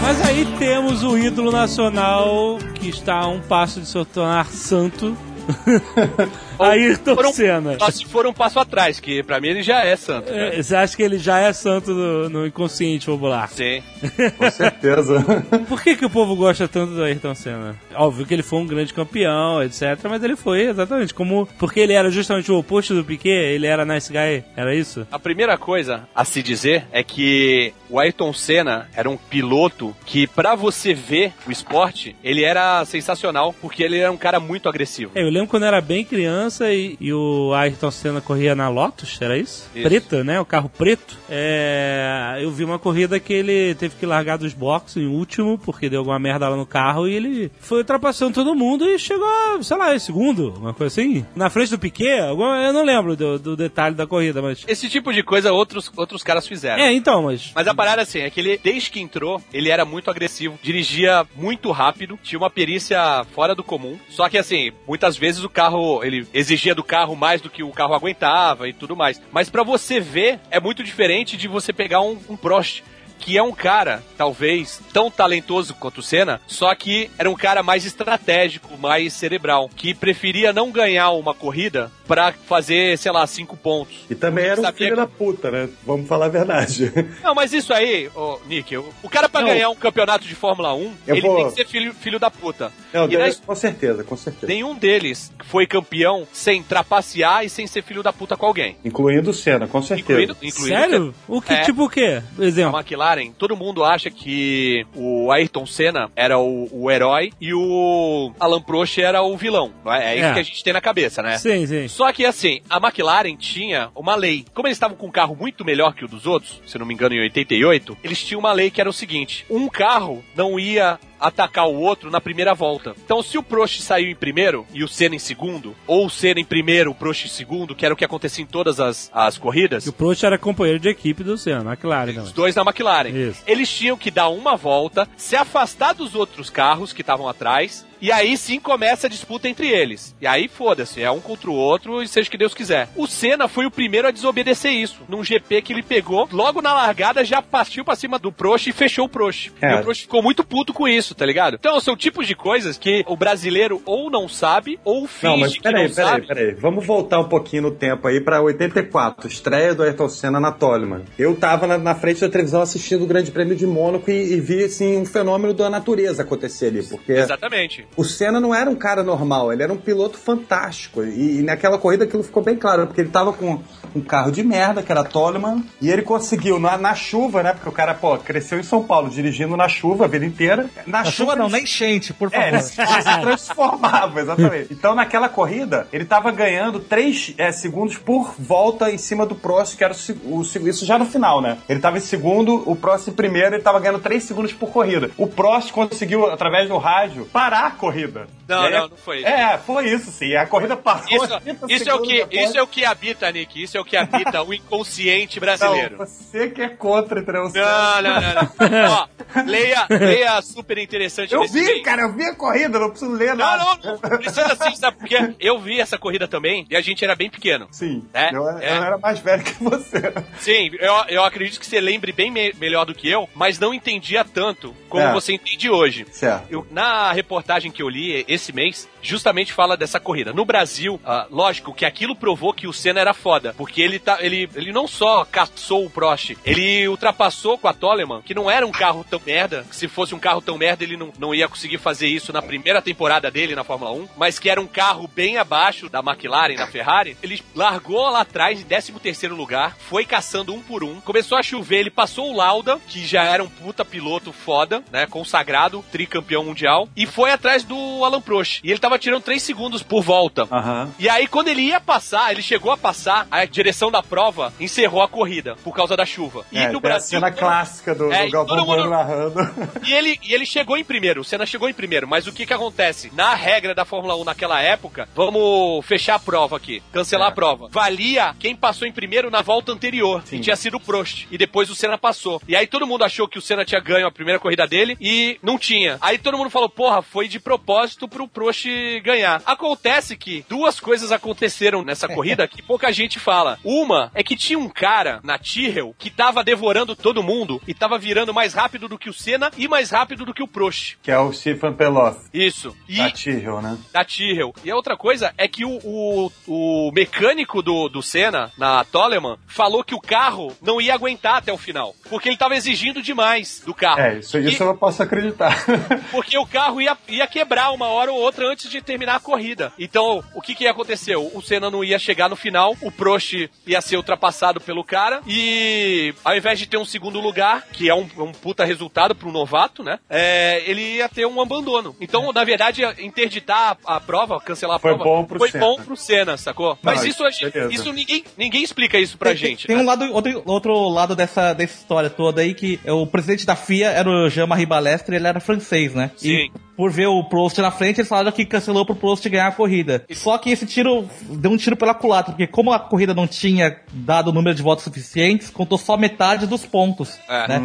[SPEAKER 1] Mas aí temos o ídolo nacional que está a um passo de se tornar santo. [laughs] Ayrton
[SPEAKER 5] Foram-
[SPEAKER 1] Senna.
[SPEAKER 5] Só se for um passo atrás, que pra mim ele já é santo. né?
[SPEAKER 1] É, Você acha que ele já é santo no, no inconsciente popular?
[SPEAKER 5] Sim. [laughs]
[SPEAKER 2] Com certeza. [laughs]
[SPEAKER 1] Por que, que o povo gosta tanto do Ayrton Senna? Óbvio que ele foi um grande campeão, etc. Mas ele foi exatamente como. Porque ele era justamente o oposto do Piquet, ele era nice guy, era isso?
[SPEAKER 5] A primeira coisa a se dizer é que o Ayrton Senna era um piloto que, pra você ver o esporte, ele era sensacional, porque ele era um cara muito agressivo.
[SPEAKER 1] É, eu lembro quando eu era bem criança e, e o Ayrton Senna corria na Lotus, era isso?
[SPEAKER 5] Isso.
[SPEAKER 1] Preta, né? O carro preto. É, eu vi uma corrida que ele teve que largar dos boxes em último, porque deu alguma merda lá no carro, e ele foi ultrapassando todo mundo e chegou, sei lá, em segundo, uma coisa assim. Na frente do Piquet, eu não lembro do, do detalhe da corrida, mas...
[SPEAKER 5] Esse tipo de coisa outros, outros caras fizeram.
[SPEAKER 1] É, então, mas...
[SPEAKER 5] Mas a parada assim, é que ele, desde que entrou, ele era muito agressivo, dirigia muito rápido, tinha uma perícia fora do comum. Só que assim, muitas vezes o carro, ele exigia do carro mais do que o carro aguentava e tudo mais. Mas pra você ver, é muito diferente de você pegar um, um Prost. Que é um cara, talvez, tão talentoso quanto o Senna, só que era um cara mais estratégico, mais cerebral, que preferia não ganhar uma corrida pra fazer, sei lá, cinco pontos.
[SPEAKER 2] E também era um filho
[SPEAKER 5] que-
[SPEAKER 2] da puta, né? Vamos falar a verdade. [laughs]
[SPEAKER 5] Não, mas isso aí, ô, Nick, o cara pra
[SPEAKER 2] Não.
[SPEAKER 5] ganhar um campeonato de Fórmula 1,
[SPEAKER 2] Eu
[SPEAKER 5] ele
[SPEAKER 2] vou-
[SPEAKER 5] tem que ser filho, filho da puta.
[SPEAKER 2] Não,
[SPEAKER 5] e
[SPEAKER 2] com certeza, com certeza.
[SPEAKER 5] nenhum deles foi campeão sem trapacear e sem ser filho da puta com alguém.
[SPEAKER 2] Incluindo o Senna, com certeza.
[SPEAKER 5] Incluindo, incluindo
[SPEAKER 1] Sério? O que,
[SPEAKER 5] É.
[SPEAKER 1] tipo o quê? Exemplo.
[SPEAKER 5] a McLaren, todo mundo acha que o Ayrton Senna era o, o herói e o Alan Prost era o vilão. É, é isso
[SPEAKER 1] É.
[SPEAKER 5] que a gente tem na cabeça, né?
[SPEAKER 1] Sim, sim.
[SPEAKER 5] Só que assim, a McLaren tinha uma lei. Como eles estavam com um carro muito melhor que o dos outros, se não me engano, em 88, eles tinham uma lei que era o seguinte: um carro não ia atacar o outro na primeira volta. Então, se o Prost saiu em primeiro e o Senna em segundo, ou o Senna em primeiro, o Prost em segundo, que era o que acontecia em todas as, as corridas,
[SPEAKER 1] E o Prost era companheiro de equipe do Senna, McLaren, não.
[SPEAKER 5] os dois na McLaren.
[SPEAKER 1] Isso.
[SPEAKER 5] Eles tinham que dar uma volta, se afastar dos outros carros que estavam atrás, e aí sim começa a disputa entre eles. E aí foda-se, é um contra o outro e seja o que Deus quiser. O Senna foi o primeiro a desobedecer isso. Num GP que ele pegou, logo na largada já partiu pra cima do Prost e fechou o Prost.
[SPEAKER 2] É.
[SPEAKER 5] E o Prost ficou muito puto com isso, tá ligado? Então são tipos de coisas que o brasileiro ou não sabe ou finge
[SPEAKER 2] Não, mas
[SPEAKER 5] que
[SPEAKER 2] peraí,
[SPEAKER 5] não
[SPEAKER 2] peraí,
[SPEAKER 5] sabe.
[SPEAKER 2] peraí. Vamos voltar um pouquinho no tempo aí pra 84, estreia do Ayrton Senna na Toleman. Eu tava na, na frente da televisão assistindo o Grande Prêmio de Mônaco e, e vi, assim, um fenômeno da natureza acontecer ali, porque
[SPEAKER 5] Exatamente.
[SPEAKER 2] O Senna não era um cara normal, ele era um piloto fantástico. E, e naquela corrida aquilo ficou bem claro, porque ele tava com um carro de merda, que era Toleman, e ele conseguiu, na, na chuva, né? Porque o cara, pô, cresceu em São Paulo, dirigindo na chuva a vida inteira. Na,
[SPEAKER 9] A chuva não,
[SPEAKER 2] ele-
[SPEAKER 9] na enchente, por
[SPEAKER 2] é,
[SPEAKER 9] favor. [laughs]
[SPEAKER 2] ele se transformava, exatamente. Então, naquela corrida, ele tava ganhando 3 segundos por volta em cima do Prost, que era o, se- o se- isso já no final, né? Ele tava em segundo, o Prost em primeiro, ele tava ganhando 3 segundos por corrida. O Prost conseguiu, através do rádio, parar a corrida.
[SPEAKER 5] Não,
[SPEAKER 2] aí-
[SPEAKER 5] não, não foi isso.
[SPEAKER 2] É, foi isso sim. A corrida parou.
[SPEAKER 5] Isso,
[SPEAKER 2] 30
[SPEAKER 5] isso é o que,
[SPEAKER 2] depois.
[SPEAKER 5] isso é o que habita, Nick. Isso é o que habita o inconsciente brasileiro.
[SPEAKER 2] Não, você que é contra, entendeu?
[SPEAKER 5] Não, não, não, não. [laughs] Ó, leia, leia super interessante
[SPEAKER 2] Eu vi, cara, eu vi a corrida, não preciso ler
[SPEAKER 5] Não,
[SPEAKER 2] nada.
[SPEAKER 5] não, não, não precisa assim, sabe? Porque eu vi essa corrida também e a gente era bem pequeno.
[SPEAKER 2] Sim,
[SPEAKER 5] É,
[SPEAKER 2] eu,
[SPEAKER 5] é.
[SPEAKER 2] eu era mais velho que você.
[SPEAKER 5] Sim, eu, eu acredito que você lembre bem me- melhor do que eu, mas não entendia tanto como
[SPEAKER 2] É.
[SPEAKER 5] você entende hoje.
[SPEAKER 2] Certo.
[SPEAKER 5] Eu- na reportagem que eu li esse mês, justamente fala dessa corrida. No Brasil, ah, lógico que aquilo provou que o Senna era foda, porque ele, tá, ele, ele não só caçou o Prost, ele ultrapassou com a Toleman, que não era um carro tão merda, que se fosse um carro tão merda ele não, não ia conseguir fazer isso na primeira temporada dele na Fórmula 1, mas que era um carro bem abaixo da McLaren, da Ferrari. Ele largou lá atrás em 13 terceiro lugar, foi caçando um por um, começou a chover, ele passou o Lauda, que já era um puta piloto foda, né, consagrado, tricampeão mundial, e foi atrás do Alan Prost. E ele tava tirando 3 segundos por volta.
[SPEAKER 2] Aham.
[SPEAKER 5] E aí, quando ele ia passar, ele chegou a passar, a direção da prova encerrou a corrida por causa da chuva. E
[SPEAKER 2] É,
[SPEAKER 5] no
[SPEAKER 2] tem a
[SPEAKER 5] Brasil.
[SPEAKER 2] cena clássica do,
[SPEAKER 5] É,
[SPEAKER 2] do Galvão Bueno narrando.
[SPEAKER 5] E ele, e ele chegou em primeiro, o Senna chegou em primeiro, mas o que que acontece? Na regra da Fórmula 1 naquela época, vamos fechar a prova aqui, cancelar
[SPEAKER 2] É.
[SPEAKER 5] a prova. Valia quem passou em primeiro na volta anterior, que tinha sido o Prost, e depois o Senna passou. E aí todo mundo achou que o Senna tinha ganho a primeira corrida dele e não tinha. Aí todo mundo falou, porra, foi de propósito pro Prost ganhar. Acontece que duas coisas aconteceram nessa [laughs] corrida que pouca gente fala. Uma é que tinha um cara na Tyrrell que tava devorando todo mundo e tava virando mais rápido do que o Senna e mais rápido do que o Prost.
[SPEAKER 2] Que é o Stephen Peloff.
[SPEAKER 5] Isso. E
[SPEAKER 2] Da Tyrrell, né?
[SPEAKER 5] da Tyrrell. E a outra coisa é que o, o, o mecânico do, do Senna, na Toleman, falou que o carro não ia aguentar até o final. Porque ele tava exigindo demais do carro.
[SPEAKER 2] É, isso,
[SPEAKER 5] E-
[SPEAKER 2] isso eu não posso acreditar. [laughs]
[SPEAKER 5] porque o carro ia, ia quebrar uma hora ou outra antes de terminar a corrida. Então, o que que aconteceu? O Senna não ia chegar no final, o Prost ia ser ultrapassado pelo cara e ao invés de ter um segundo lugar, que é um, um puta resultado para um novato, né? É, ele ia ter um abandono. Então, na verdade, interditar a, a prova, cancelar a
[SPEAKER 2] Foi
[SPEAKER 5] prova,
[SPEAKER 2] bom pro
[SPEAKER 5] foi
[SPEAKER 2] Senna.
[SPEAKER 5] bom pro Senna, sacou? Mas
[SPEAKER 2] Não,
[SPEAKER 5] isso, gente- isso ninguém, ninguém explica isso pra
[SPEAKER 9] Tem-
[SPEAKER 5] gente.
[SPEAKER 9] Tem
[SPEAKER 5] né?
[SPEAKER 9] um lado, outro, outro lado dessa, dessa história toda aí que é o presidente da FIA era o Jean-Marie Balestre, ele era francês, né?
[SPEAKER 5] Sim.
[SPEAKER 9] E por ver o Prost na frente, eles falaram que cancelou pro Prost ganhar a corrida. Só que esse tiro deu um tiro pela culatra, porque como a corrida não tinha dado o número de votos suficientes, contou só metade dos pontos,
[SPEAKER 5] É.
[SPEAKER 9] né?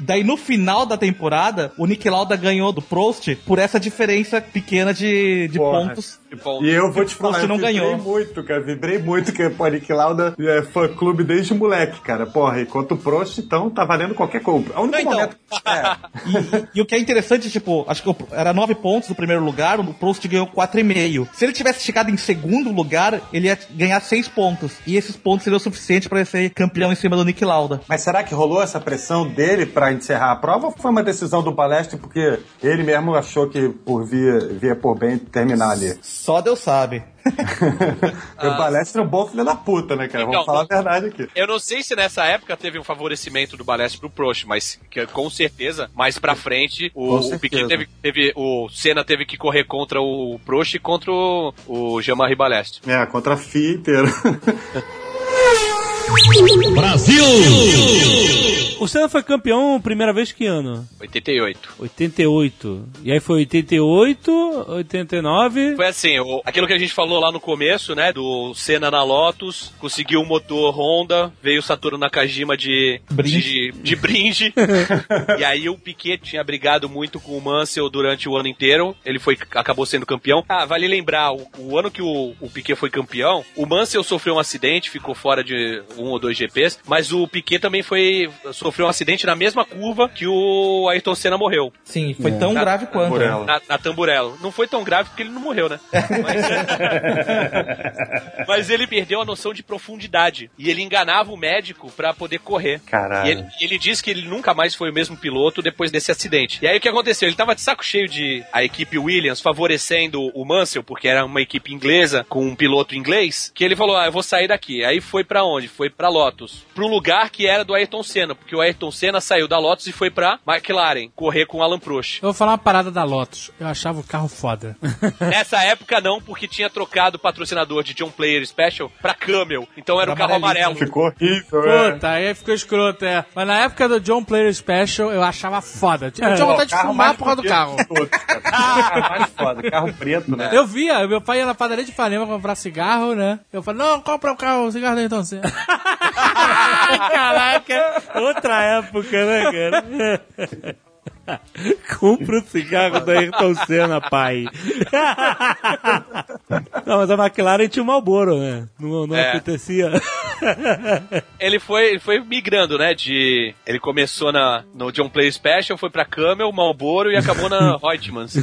[SPEAKER 9] Daí no final da temporada, o Nick Lauda ganhou do Prost por essa diferença pequena de, de
[SPEAKER 2] Porra.
[SPEAKER 9] pontos.
[SPEAKER 2] E eu vou te falar, eu
[SPEAKER 9] não
[SPEAKER 2] vibrei
[SPEAKER 9] ganhou.
[SPEAKER 2] muito, cara. Vibrei muito que o Nick Lauda é fã clube desde moleque, cara. Porra, enquanto o Prost, então, tá valendo qualquer coisa. O único
[SPEAKER 5] Não, então.
[SPEAKER 2] momento... [laughs] É,
[SPEAKER 9] E o que é interessante, tipo, acho que era nove pontos no primeiro lugar, o Prost ganhou 4,5. Se ele tivesse chegado em segundo lugar, ele ia ganhar seis pontos. E esses pontos seriam o suficiente para ser campeão em cima do Nick Lauda.
[SPEAKER 2] Mas será que rolou essa pressão dele pra encerrar a prova ou foi uma decisão do Balestre porque ele mesmo achou que por via, via por bem terminar ali?
[SPEAKER 9] Só Deus sabe.
[SPEAKER 2] O Balestre é um bom filho da puta, né, cara?
[SPEAKER 5] Então,
[SPEAKER 2] Vamos falar a verdade aqui.
[SPEAKER 5] Eu não sei se nessa época teve um favorecimento do Balestre pro Prost, mas que, com certeza, mais pra frente, o, o. Piquet teve, teve- o Senna teve que correr contra o Prost e contra o, o Jean-Marie Balestre.
[SPEAKER 2] É, contra a FIA inteira. [laughs]
[SPEAKER 1] O O Senna foi campeão primeira vez que ano?
[SPEAKER 5] 88.
[SPEAKER 1] 88. E aí foi 88, 89.
[SPEAKER 5] Foi assim, o- aquilo que a gente falou lá no começo, né? Do Senna na Lotus, conseguiu um motor Honda, veio o Saturno Nakajima de de, de bringe. [laughs] e aí o Piquet tinha brigado muito com o Mansell durante o ano inteiro. Ele foi acabou sendo campeão. Ah, vale lembrar, o, o ano que o, o Piquet foi campeão, o Mansell sofreu um acidente, ficou fora de um ou dois GPs, mas o Piquet também foi sofreu um acidente na mesma curva que o Ayrton Senna morreu.
[SPEAKER 9] Sim, foi tão
[SPEAKER 5] Na-
[SPEAKER 9] grave quanto. né?
[SPEAKER 5] Na, na Tamburello. Não foi tão grave porque ele não morreu, né? Mas, [laughs] mas ele perdeu a noção de profundidade. E ele enganava o médico pra poder correr.
[SPEAKER 11] Caralho.
[SPEAKER 5] E ele, ele disse que ele nunca mais foi o mesmo piloto depois desse acidente. E aí o que aconteceu? Ele tava de saco cheio de a equipe Williams favorecendo o Mansell, porque era uma equipe inglesa com um piloto inglês, que ele falou: Ah, eu vou sair daqui. Aí foi pra onde? Foi pra Lotus. Pro lugar que era do Ayrton Senna, porque o Ayrton Senna saiu da Lotus e foi pra McLaren, correr com o Alan Prost.
[SPEAKER 6] Eu vou falar uma parada da Lotus. Eu achava o carro foda. [laughs]
[SPEAKER 5] Nessa época não, porque tinha trocado o patrocinador de John Player Special pra Camel. Então era o carro amarelo.
[SPEAKER 11] Ficou horrível, é.
[SPEAKER 6] Puta, aí ficou escroto, é. Mas na época do John Player Special, eu achava foda. Eu tinha
[SPEAKER 1] É,
[SPEAKER 6] vontade de fumar por causa do carro.
[SPEAKER 11] cara. Carro mais foda, carro preto, né?
[SPEAKER 6] Eu via, meu pai ia na padaria de Ipanema comprar cigarro, né? Eu falei, não, compra o carro, o cigarro da Ayrton Senna. [laughs] [laughs]
[SPEAKER 1] Caraca, outra época, né, cara? [laughs] [laughs] Compra o cigarro da Ayrton Senna, pai. [laughs] Não, mas a McLaren tinha o Marlboro, né? Não, não
[SPEAKER 5] É.
[SPEAKER 1] acontecia. [laughs]
[SPEAKER 5] Ele foi, ele foi migrando, né? De. Ele começou na, no John Player Special, foi pra Camel, Marlboro e acabou na Reutemanns.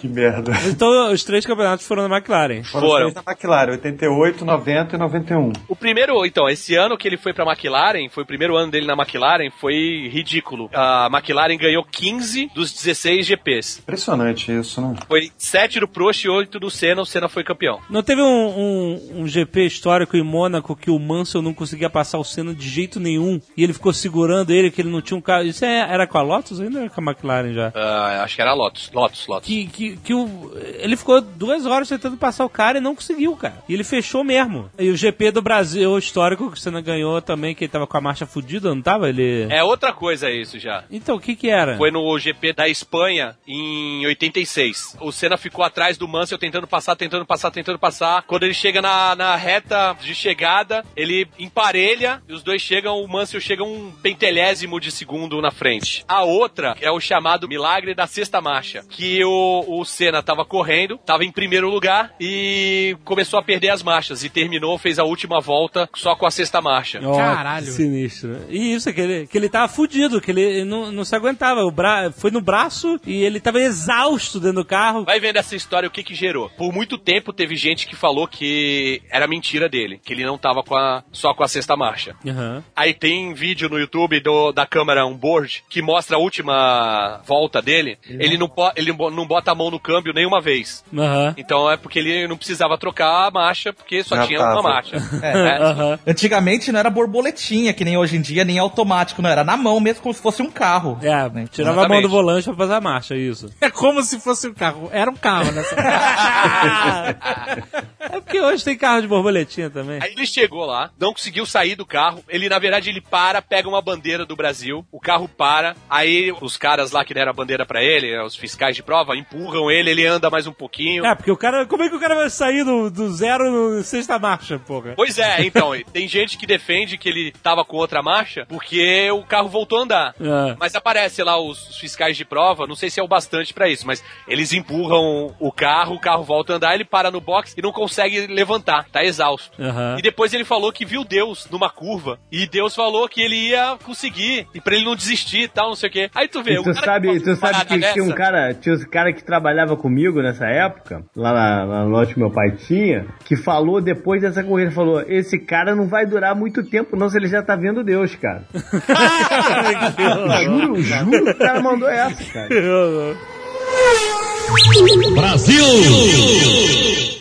[SPEAKER 11] Que merda.
[SPEAKER 1] Então, os três campeonatos foram na McLaren.
[SPEAKER 11] Foram
[SPEAKER 5] Foram.
[SPEAKER 11] três da McLaren, 88, 90 e 91.
[SPEAKER 5] O primeiro, então, esse ano que ele foi pra McLaren, foi o primeiro ano dele na McLaren, foi ridículo. A McLaren ganhou 15 dos 16 GPs.
[SPEAKER 11] Impressionante isso, né?
[SPEAKER 5] Foi 7 do Prost e 8 do Senna, o Senna foi campeão.
[SPEAKER 1] Não teve um, um, um GP histórico em Mônaco que o Mansell não conseguia passar o Senna de jeito nenhum e ele ficou segurando ele, que ele não tinha um carro. Isso é- era com a Lotus ainda ou era com a McLaren já?
[SPEAKER 5] Ah, acho que era Lotus, Lotus, Lotus.
[SPEAKER 1] Que, que, que o, ele ficou duas horas tentando passar o cara e não conseguiu, cara. E ele fechou mesmo. E o GP do Brasil histórico que o Senna ganhou também, que ele tava com a marcha fudida, não tava? Ele.
[SPEAKER 5] É outra coisa isso já.
[SPEAKER 1] Então, o que que era?
[SPEAKER 5] Foi no GP da Espanha em 86. O Senna ficou atrás do Mansell tentando passar, tentando passar, tentando passar. Quando ele chega na, na reta de chegada, ele emparelha e os dois chegam, o Mansell chega um pentelésimo de segundo na frente. A outra é o chamado milagre da sexta marcha, que o, o Senna tava correndo, tava em primeiro lugar e começou a perder as marchas e terminou, fez a última volta só com a sexta marcha.
[SPEAKER 1] Ó,
[SPEAKER 6] Caralho.
[SPEAKER 1] que Sinistro. E isso, que ele, que ele tava fudido, que ele não, não se aguentava. O bra... Foi no braço e ele tava exausto dentro do carro.
[SPEAKER 5] Vai vendo essa história o que que gerou. Por muito tempo teve gente que falou que era mentira dele, que ele não tava com a, só com a sexta marcha.
[SPEAKER 1] Aham.
[SPEAKER 5] Aí tem vídeo no YouTube do, da câmera on board que mostra a última volta dele. Ele não, po- ele não bota a mão no câmbio nenhuma vez.
[SPEAKER 1] Aham.
[SPEAKER 5] Então é porque ele não precisava trocar a marcha, porque só
[SPEAKER 11] Já
[SPEAKER 5] tinha
[SPEAKER 11] tava.
[SPEAKER 5] uma marcha. [laughs]
[SPEAKER 9] É.
[SPEAKER 5] É.
[SPEAKER 9] Antigamente não era borboletinha, que nem hoje em dia, nem automático, não. Era na mão mesmo, como se fosse um carro.
[SPEAKER 1] É,
[SPEAKER 9] Né?
[SPEAKER 1] tirava a mão
[SPEAKER 5] Exatamente.
[SPEAKER 1] do volante pra fazer a marcha, isso.
[SPEAKER 6] É como se fosse um carro. Era um carro, né? [laughs]
[SPEAKER 1] é porque hoje tem carro de borboletinha também.
[SPEAKER 5] Aí ele chegou lá, não conseguiu sair do carro. Ele, na verdade, ele para, pega uma bandeira do Brasil, o carro para. Aí os caras lá que deram a bandeira pra ele, os fiscais de prova, empurram ele, ele anda mais um pouquinho.
[SPEAKER 1] É, porque o cara. Como é que o cara vai sair do, do zero no sexta marcha, porra?
[SPEAKER 5] Pois é, então, tem gente que defende que ele tava com outra marcha porque o carro voltou a andar.
[SPEAKER 1] É.
[SPEAKER 5] Mas aparece lá os os fiscais de prova, não sei se é o bastante pra isso, mas eles empurram o carro, o carro volta a andar, ele para no box e não consegue levantar, tá exausto.
[SPEAKER 1] Aham.
[SPEAKER 5] E depois ele falou que viu Deus numa curva e Deus falou que ele ia conseguir e pra ele não desistir e tal, não sei o quê. Aí tu vê,
[SPEAKER 4] E
[SPEAKER 5] o
[SPEAKER 4] tu
[SPEAKER 5] cara
[SPEAKER 4] sabe, tu sabe que tinha um cara, tinha um cara que trabalhava comigo nessa época, lá na, na loja que meu pai tinha, que falou depois dessa corrida, falou, esse cara não vai durar muito tempo não, se ele já tá vendo Deus, cara. [laughs] [laughs] juro, juro, o cara mandou essa, cara. [laughs]
[SPEAKER 7] Brasil!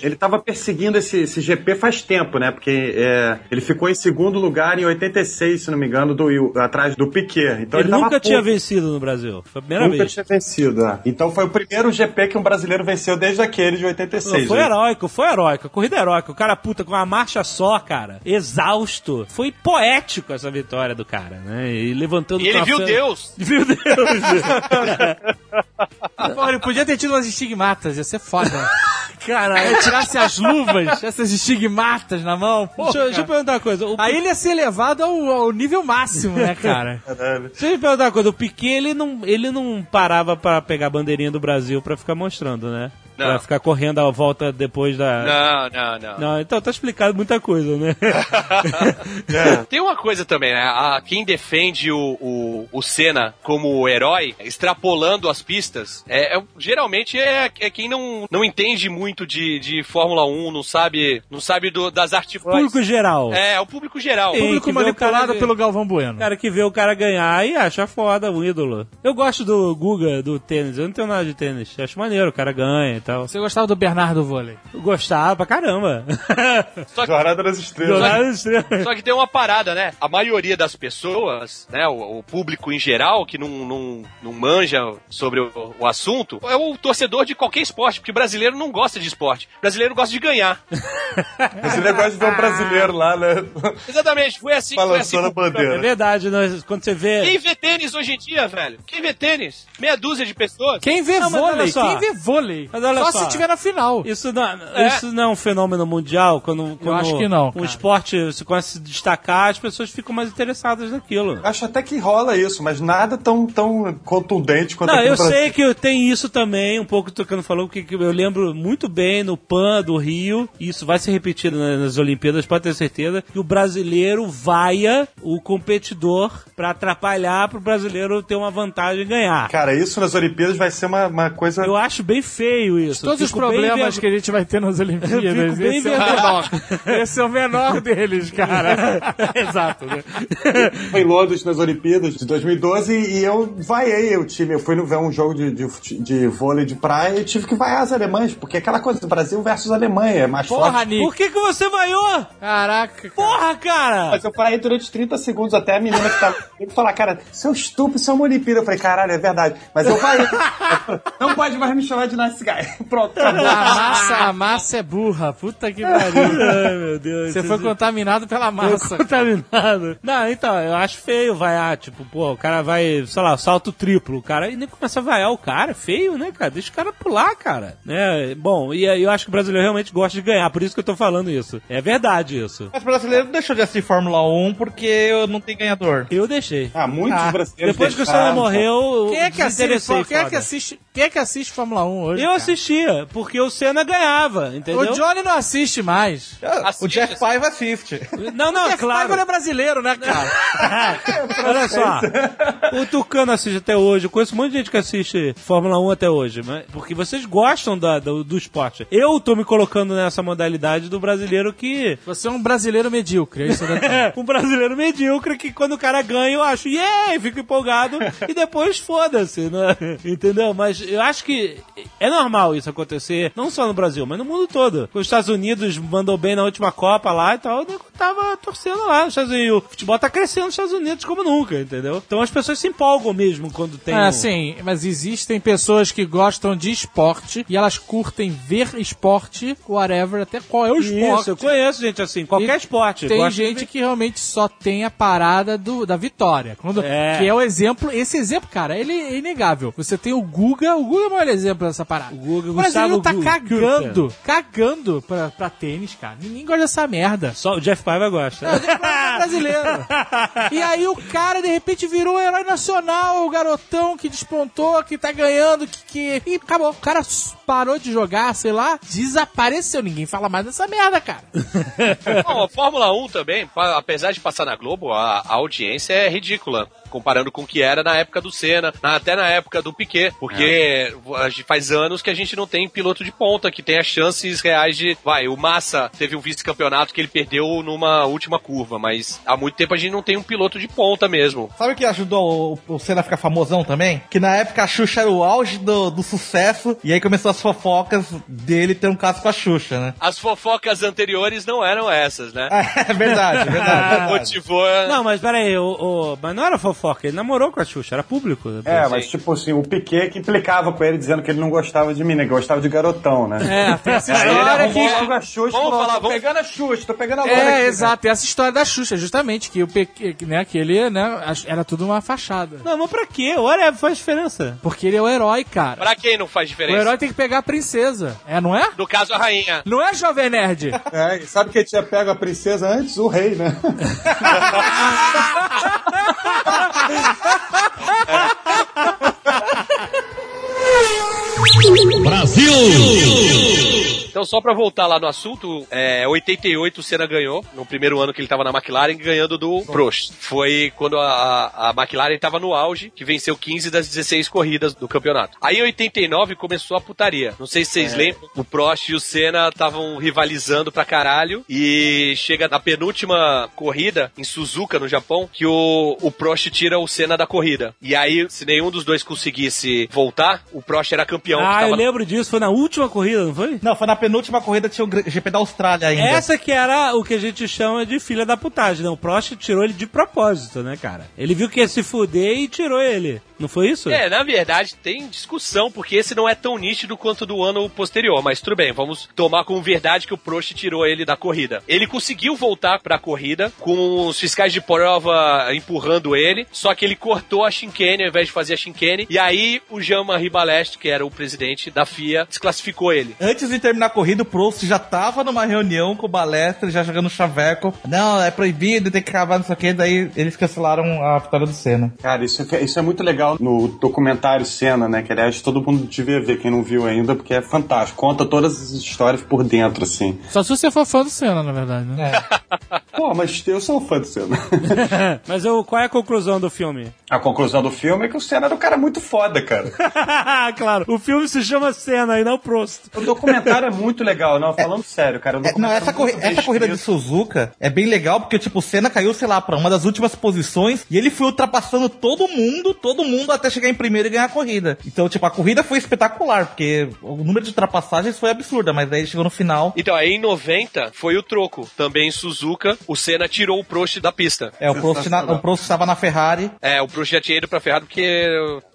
[SPEAKER 2] ele tava perseguindo esse, esse GP faz tempo, né? Porque é, ele ficou em segundo lugar em 86, se não me engano, do, Will- atrás do Piquet. Então
[SPEAKER 1] ele
[SPEAKER 2] ele, tava
[SPEAKER 1] nunca tinha vencido no Brasil. Foi a primeira
[SPEAKER 2] Nunca
[SPEAKER 1] vez.
[SPEAKER 2] tinha vencido, é. Então foi o primeiro GP que um brasileiro venceu desde aquele de 86.
[SPEAKER 1] Não, foi
[SPEAKER 2] né?
[SPEAKER 1] heróico, foi heróico. Corrida heróica. O cara, puta, com uma marcha só, cara. Exausto. Foi poético essa vitória do cara, né? E levantando
[SPEAKER 5] E ele viu Deus.
[SPEAKER 1] Viu Deus. [laughs]
[SPEAKER 6] Pô, ele podia ter tido umas estigmatas, ia ser foda. [laughs]
[SPEAKER 1] Caralho.
[SPEAKER 6] Tirasse as luvas, essas estigmatas na mão. Pô,
[SPEAKER 1] Deixa, eu- deixa eu perguntar uma coisa. O
[SPEAKER 6] Aí ele ia ser levado ao, ao nível máximo, né, cara? [laughs]
[SPEAKER 1] Deixa eu perguntar uma coisa. O Piquet, ele não, ele não parava pra pegar a bandeirinha do Brasil pra ficar mostrando, né?
[SPEAKER 5] Não.
[SPEAKER 1] Pra ficar correndo a volta depois da...
[SPEAKER 5] Não, não, não.
[SPEAKER 1] Não, então tá explicado muita coisa, né? [laughs]
[SPEAKER 5] Tem uma coisa também, né? A, quem defende o, o, o Senna como herói, extrapolando as pistas, é, é- geralmente é, é quem não, não entende muito de, de Fórmula 1, não sabe, não sabe do- das artifícios.
[SPEAKER 1] Público geral.
[SPEAKER 5] É, o público geral.
[SPEAKER 1] Tem
[SPEAKER 6] Público
[SPEAKER 1] o
[SPEAKER 6] manipulado pelo Galvão Bueno.
[SPEAKER 1] O cara que vê o cara ganhar e acha foda o ídolo. Eu gosto do Guga, do tênis. Eu não tenho nada de tênis. Acho maneiro, o cara ganha e tal.
[SPEAKER 6] Você gostava do Bernardo Vôlei?
[SPEAKER 1] Eu gostava pra caramba. [laughs]
[SPEAKER 5] Só que,
[SPEAKER 2] Jornada das Estrelas.
[SPEAKER 1] Jornada das Estrelas. [laughs]
[SPEAKER 5] só que tem uma parada, né? A maioria das pessoas, né? O, o público em geral, que não, não, não manja sobre o, o assunto, é o torcedor de qualquer esporte, porque brasileiro não gosta de esporte. Brasileiro gosta de ganhar. [laughs]
[SPEAKER 2] Você negócio de ver um brasileiro lá, né?
[SPEAKER 5] Exatamente, foi assim foi assim
[SPEAKER 2] Balançando a
[SPEAKER 5] com-
[SPEAKER 1] É
[SPEAKER 2] bandeira.
[SPEAKER 1] verdade, nós, quando você vê.
[SPEAKER 5] Quem vê tênis hoje em dia, velho? Quem vê tênis? Meia dúzia de pessoas?
[SPEAKER 6] Quem vê
[SPEAKER 1] Não,
[SPEAKER 6] vôlei?
[SPEAKER 1] só.
[SPEAKER 6] Quem vê vôlei?
[SPEAKER 1] Mas olha
[SPEAKER 6] só,
[SPEAKER 1] só.
[SPEAKER 6] se tiver na final.
[SPEAKER 1] Isso não,
[SPEAKER 5] É.
[SPEAKER 1] isso não é um fenômeno mundial? Quando, quando
[SPEAKER 6] acho que não,
[SPEAKER 1] um
[SPEAKER 6] cara.
[SPEAKER 1] esporte se começa a se destacar, as pessoas ficam mais interessadas naquilo.
[SPEAKER 2] Acho até que rola isso, mas nada tão, tão contundente quanto
[SPEAKER 1] Não, eu sei que tem isso também, um pouco do que eu falou, porque eu lembro muito bem no PAN do Rio, e isso vai ser repetido na- nas Olimpíadas, pode ter certeza, que o brasileiro vaia o competidor pra atrapalhar pro brasileiro ter uma vantagem e ganhar.
[SPEAKER 2] Cara, isso nas Olimpíadas vai ser uma, uma coisa.
[SPEAKER 1] Eu acho bem feio isso.
[SPEAKER 6] Todos os problemas que a gente vai ter nas [laughs] Olimpíadas,
[SPEAKER 1] fico bem
[SPEAKER 6] esse é o menor. Esse é o menor deles, cara. [laughs]
[SPEAKER 1] Exato, né?
[SPEAKER 2] Foi em Londres nas Olimpíadas de 2012 e eu vaiei o time. Eu fui no- ver um jogo de, de, de vôlei de praia e tive que vaiar as alemães, porque aquela coisa do Brasil versus Alemanha é mais
[SPEAKER 6] Porra,
[SPEAKER 2] forte.
[SPEAKER 6] Nick.
[SPEAKER 1] Por que, que você vaiou?
[SPEAKER 6] Caraca. cara.
[SPEAKER 1] Porra, cara!
[SPEAKER 2] Mas eu parei durante 30 segundos até a menina que tava falar, cara, seu estúpido, isso é uma Olimpíada. Eu falei, caralho, é verdade. Mas eu vaiei. [laughs] Não pode mais me chamar de nice guy. [laughs] Pronto, acabou.
[SPEAKER 6] A massa, a massa é burra. Puta que pariu. [laughs]
[SPEAKER 1] Ai, meu Deus.
[SPEAKER 6] Você foi contaminado pela massa.
[SPEAKER 1] contaminado. Não, então, eu acho feio vaiar, tipo, pô, o cara vai, sei lá, salto triplo, o cara e nem começa a vaiar o cara, feio, né, cara? Deixa o cara pular, cara. Né? Bom, e aí eu acho que o brasileiro realmente gosta de ganhar, por isso que eu tô falando isso. É verdade isso.
[SPEAKER 9] Mas brasileiro não deixou de assistir Fórmula 1 porque não tem ganhador.
[SPEAKER 1] Eu deixei.
[SPEAKER 2] Ah, muitos
[SPEAKER 6] Ah,
[SPEAKER 2] brasileiros
[SPEAKER 1] Depois que o
[SPEAKER 2] deixaram.
[SPEAKER 1] Senna morreu,
[SPEAKER 6] Quem é que assiste, quem é que assiste, quem é que assiste Fórmula 1 hoje?
[SPEAKER 1] Eu
[SPEAKER 6] cara?
[SPEAKER 1] Assistia, porque o Senna ganhava, entendeu?
[SPEAKER 6] O Johnny não assiste mais.
[SPEAKER 5] Assiste,
[SPEAKER 9] o Jeff
[SPEAKER 5] assiste.
[SPEAKER 9] Paiva assiste.
[SPEAKER 1] Não, não,
[SPEAKER 6] Jeff
[SPEAKER 1] claro.
[SPEAKER 6] Paiva é brasileiro, né, cara? [laughs]
[SPEAKER 1] Olha só, o Tucano assiste até hoje. Eu conheço um monte de gente que assiste Fórmula 1 até hoje, mas porque vocês gostam da- do, do esporte. Eu tô me colocando nessa modalidade do brasileiro que.
[SPEAKER 6] Você é um brasileiro medíocre, é isso, [laughs] né?
[SPEAKER 1] Um brasileiro medíocre que quando o cara ganha eu acho, yeah, fico empolgado e depois foda-se, né? [laughs] Entendeu? Mas eu acho que é normal isso acontecer, não só no Brasil, mas no mundo todo. Os Estados Unidos mandou bem na última Copa lá e tal, eu tava torcendo lá nos Estados Unidos. O futebol tá crescendo nos Estados Unidos como nunca, entendeu? Então as pessoas se empolgam mesmo quando tem.
[SPEAKER 6] Ah,
[SPEAKER 1] um-
[SPEAKER 6] sim, mas existem pessoas que gostam de esporte e elas curtem ver esporte, whatever, até qual é o esporte.
[SPEAKER 1] Isso, eu conheço gente assim, qualquer
[SPEAKER 6] E
[SPEAKER 1] esporte.
[SPEAKER 6] Tem
[SPEAKER 1] de
[SPEAKER 6] gente que realmente só tem a parada do, da vitória. Quando,
[SPEAKER 1] É.
[SPEAKER 6] Que é o exemplo. Esse exemplo, cara, ele é inegável. Você tem o Guga, o Guga é o maior exemplo dessa parada.
[SPEAKER 1] O Guga,
[SPEAKER 6] o brasileiro
[SPEAKER 1] Gustavo
[SPEAKER 6] tá cagando, cagando pra, pra tênis, cara. Ninguém gosta dessa merda.
[SPEAKER 1] Só o Jeff Paiva gosta.
[SPEAKER 6] É brasileiro. E aí o cara, de repente, virou herói nacional, o garotão que despontou, que tá ganhando, que, que... E acabou. O cara parou de jogar, sei lá, desapareceu. Ninguém fala mais dessa merda, cara. [laughs]
[SPEAKER 5] Bom, a Fórmula 1 também, apesar de passar na Globo, a, a audiência é ridícula. Comparando com o que era na época do Senna, na- até na época do Piquet. Porque gente- faz anos que a gente não tem piloto de ponta, que tem as chances reais de. Vai, o Massa teve um vice-campeonato que ele perdeu numa última curva, mas há muito tempo a gente não tem um piloto de ponta mesmo.
[SPEAKER 9] Sabe o que ajudou o, o Senna a ficar famosão também? Que na época a Xuxa era o auge do, do sucesso, e aí começou a as fofocas dele ter um caso com a Xuxa, né?
[SPEAKER 5] As fofocas anteriores não eram essas, né? [laughs]
[SPEAKER 9] É verdade, é verdade.
[SPEAKER 5] Motivou.
[SPEAKER 1] Não, mas peraí, o, o- mas não era fofoca, ele namorou com a Xuxa, era público.
[SPEAKER 2] É, mas tipo assim, o Piquet que implicava com ele dizendo que ele não gostava de menina, que gostava de garotão, né?
[SPEAKER 1] É, [laughs] tem essa história que...
[SPEAKER 2] a Xuxa
[SPEAKER 5] Vamos
[SPEAKER 2] falou,
[SPEAKER 5] falar,
[SPEAKER 2] tô
[SPEAKER 5] vamos-
[SPEAKER 2] pegando a Xuxa, tô pegando a loura
[SPEAKER 3] É,
[SPEAKER 2] aqui, né?
[SPEAKER 3] exato. Essa história da Xuxa, justamente, que o que, né, que ele, né, era tudo uma fachada.
[SPEAKER 1] Não, mas pra quê? Olha, faz diferença.
[SPEAKER 3] Porque ele é o herói, cara.
[SPEAKER 5] Pra quem não faz
[SPEAKER 3] O
[SPEAKER 5] diferença?
[SPEAKER 3] herói tem que pegar a princesa. É, não é?
[SPEAKER 5] No caso, a rainha.
[SPEAKER 3] Não é, Jovem Nerd? [laughs]
[SPEAKER 2] É, e sabe quem tinha pego a princesa antes? O rei, né? [laughs]
[SPEAKER 5] Então, só pra voltar lá no assunto, é, 88 o Senna ganhou, no primeiro ano que ele tava na McLaren, ganhando do Prost. Foi quando a, a McLaren tava no auge, que venceu 15 das 16 corridas do campeonato. Aí em 89 começou a putaria. Não sei se vocês lembram, o Prost e o Senna estavam rivalizando pra caralho, e chega na penúltima corrida, em Suzuka, no Japão, que o, o Prost tira o Senna da corrida. E aí, se nenhum dos dois conseguisse voltar, o Prost era campeão.
[SPEAKER 1] Ah,
[SPEAKER 5] tava
[SPEAKER 1] eu lembro disso, foi na última corrida, não foi?
[SPEAKER 9] Não, foi na penúltima corrida, tinha o GP da Austrália ainda.
[SPEAKER 1] Essa que era o que a gente chama de filha da putagem, né? O Prost tirou ele de propósito, né, cara? Ele viu que ia se fuder e tirou ele. Não foi isso?
[SPEAKER 5] É, na verdade tem discussão, porque esse não é tão nítido quanto do ano posterior, mas tudo bem, vamos tomar como verdade que o Prost tirou ele da corrida. Ele conseguiu voltar pra corrida, com os fiscais de prova empurrando ele, só que ele cortou a chicane ao invés de fazer a chicane, e aí o Jean-Marie Balestre, que era o presidente da FIA, desclassificou ele.
[SPEAKER 9] Antes de terminar a corrida, o Prost já tava numa reunião com o Balestre, já jogando chaveco. Não, é proibido, tem que acabar, não sei o que. Daí eles cancelaram a vitória do Senna.
[SPEAKER 2] Cara, isso é, isso é muito legal no documentário Cena, né? Que aliás todo mundo devia ver, quem não viu ainda, porque é fantástico. Conta todas as histórias por dentro, assim.
[SPEAKER 6] Só se você for fã do Senna, na verdade, né? [laughs]
[SPEAKER 2] Pô, mas eu sou um fã do Senna. [laughs]
[SPEAKER 1] Mas eu, qual é a conclusão do filme?
[SPEAKER 2] A conclusão do filme é que o Senna era um cara muito foda, cara. [laughs]
[SPEAKER 1] claro, o filme se chama Cena e não Prost.
[SPEAKER 2] O documentário é muito legal, não, falando sério, cara.
[SPEAKER 9] É, não, essa,
[SPEAKER 2] é
[SPEAKER 9] corri- essa corrida de. Suzuka é bem legal porque, tipo, o Senna caiu, sei lá, pra uma das últimas posições e ele foi ultrapassando todo mundo, todo mundo até chegar em primeiro e ganhar a corrida. Então, tipo, a corrida foi espetacular, porque o número de ultrapassagens foi absurda, mas daí chegou no final.
[SPEAKER 5] Então, aí em 90 foi o troco. Também em Suzuka, o Senna tirou o Prost da pista.
[SPEAKER 9] É, o Prost, na- o Prost estava na Ferrari
[SPEAKER 5] É, o Prost já tinha ido pra Ferrari porque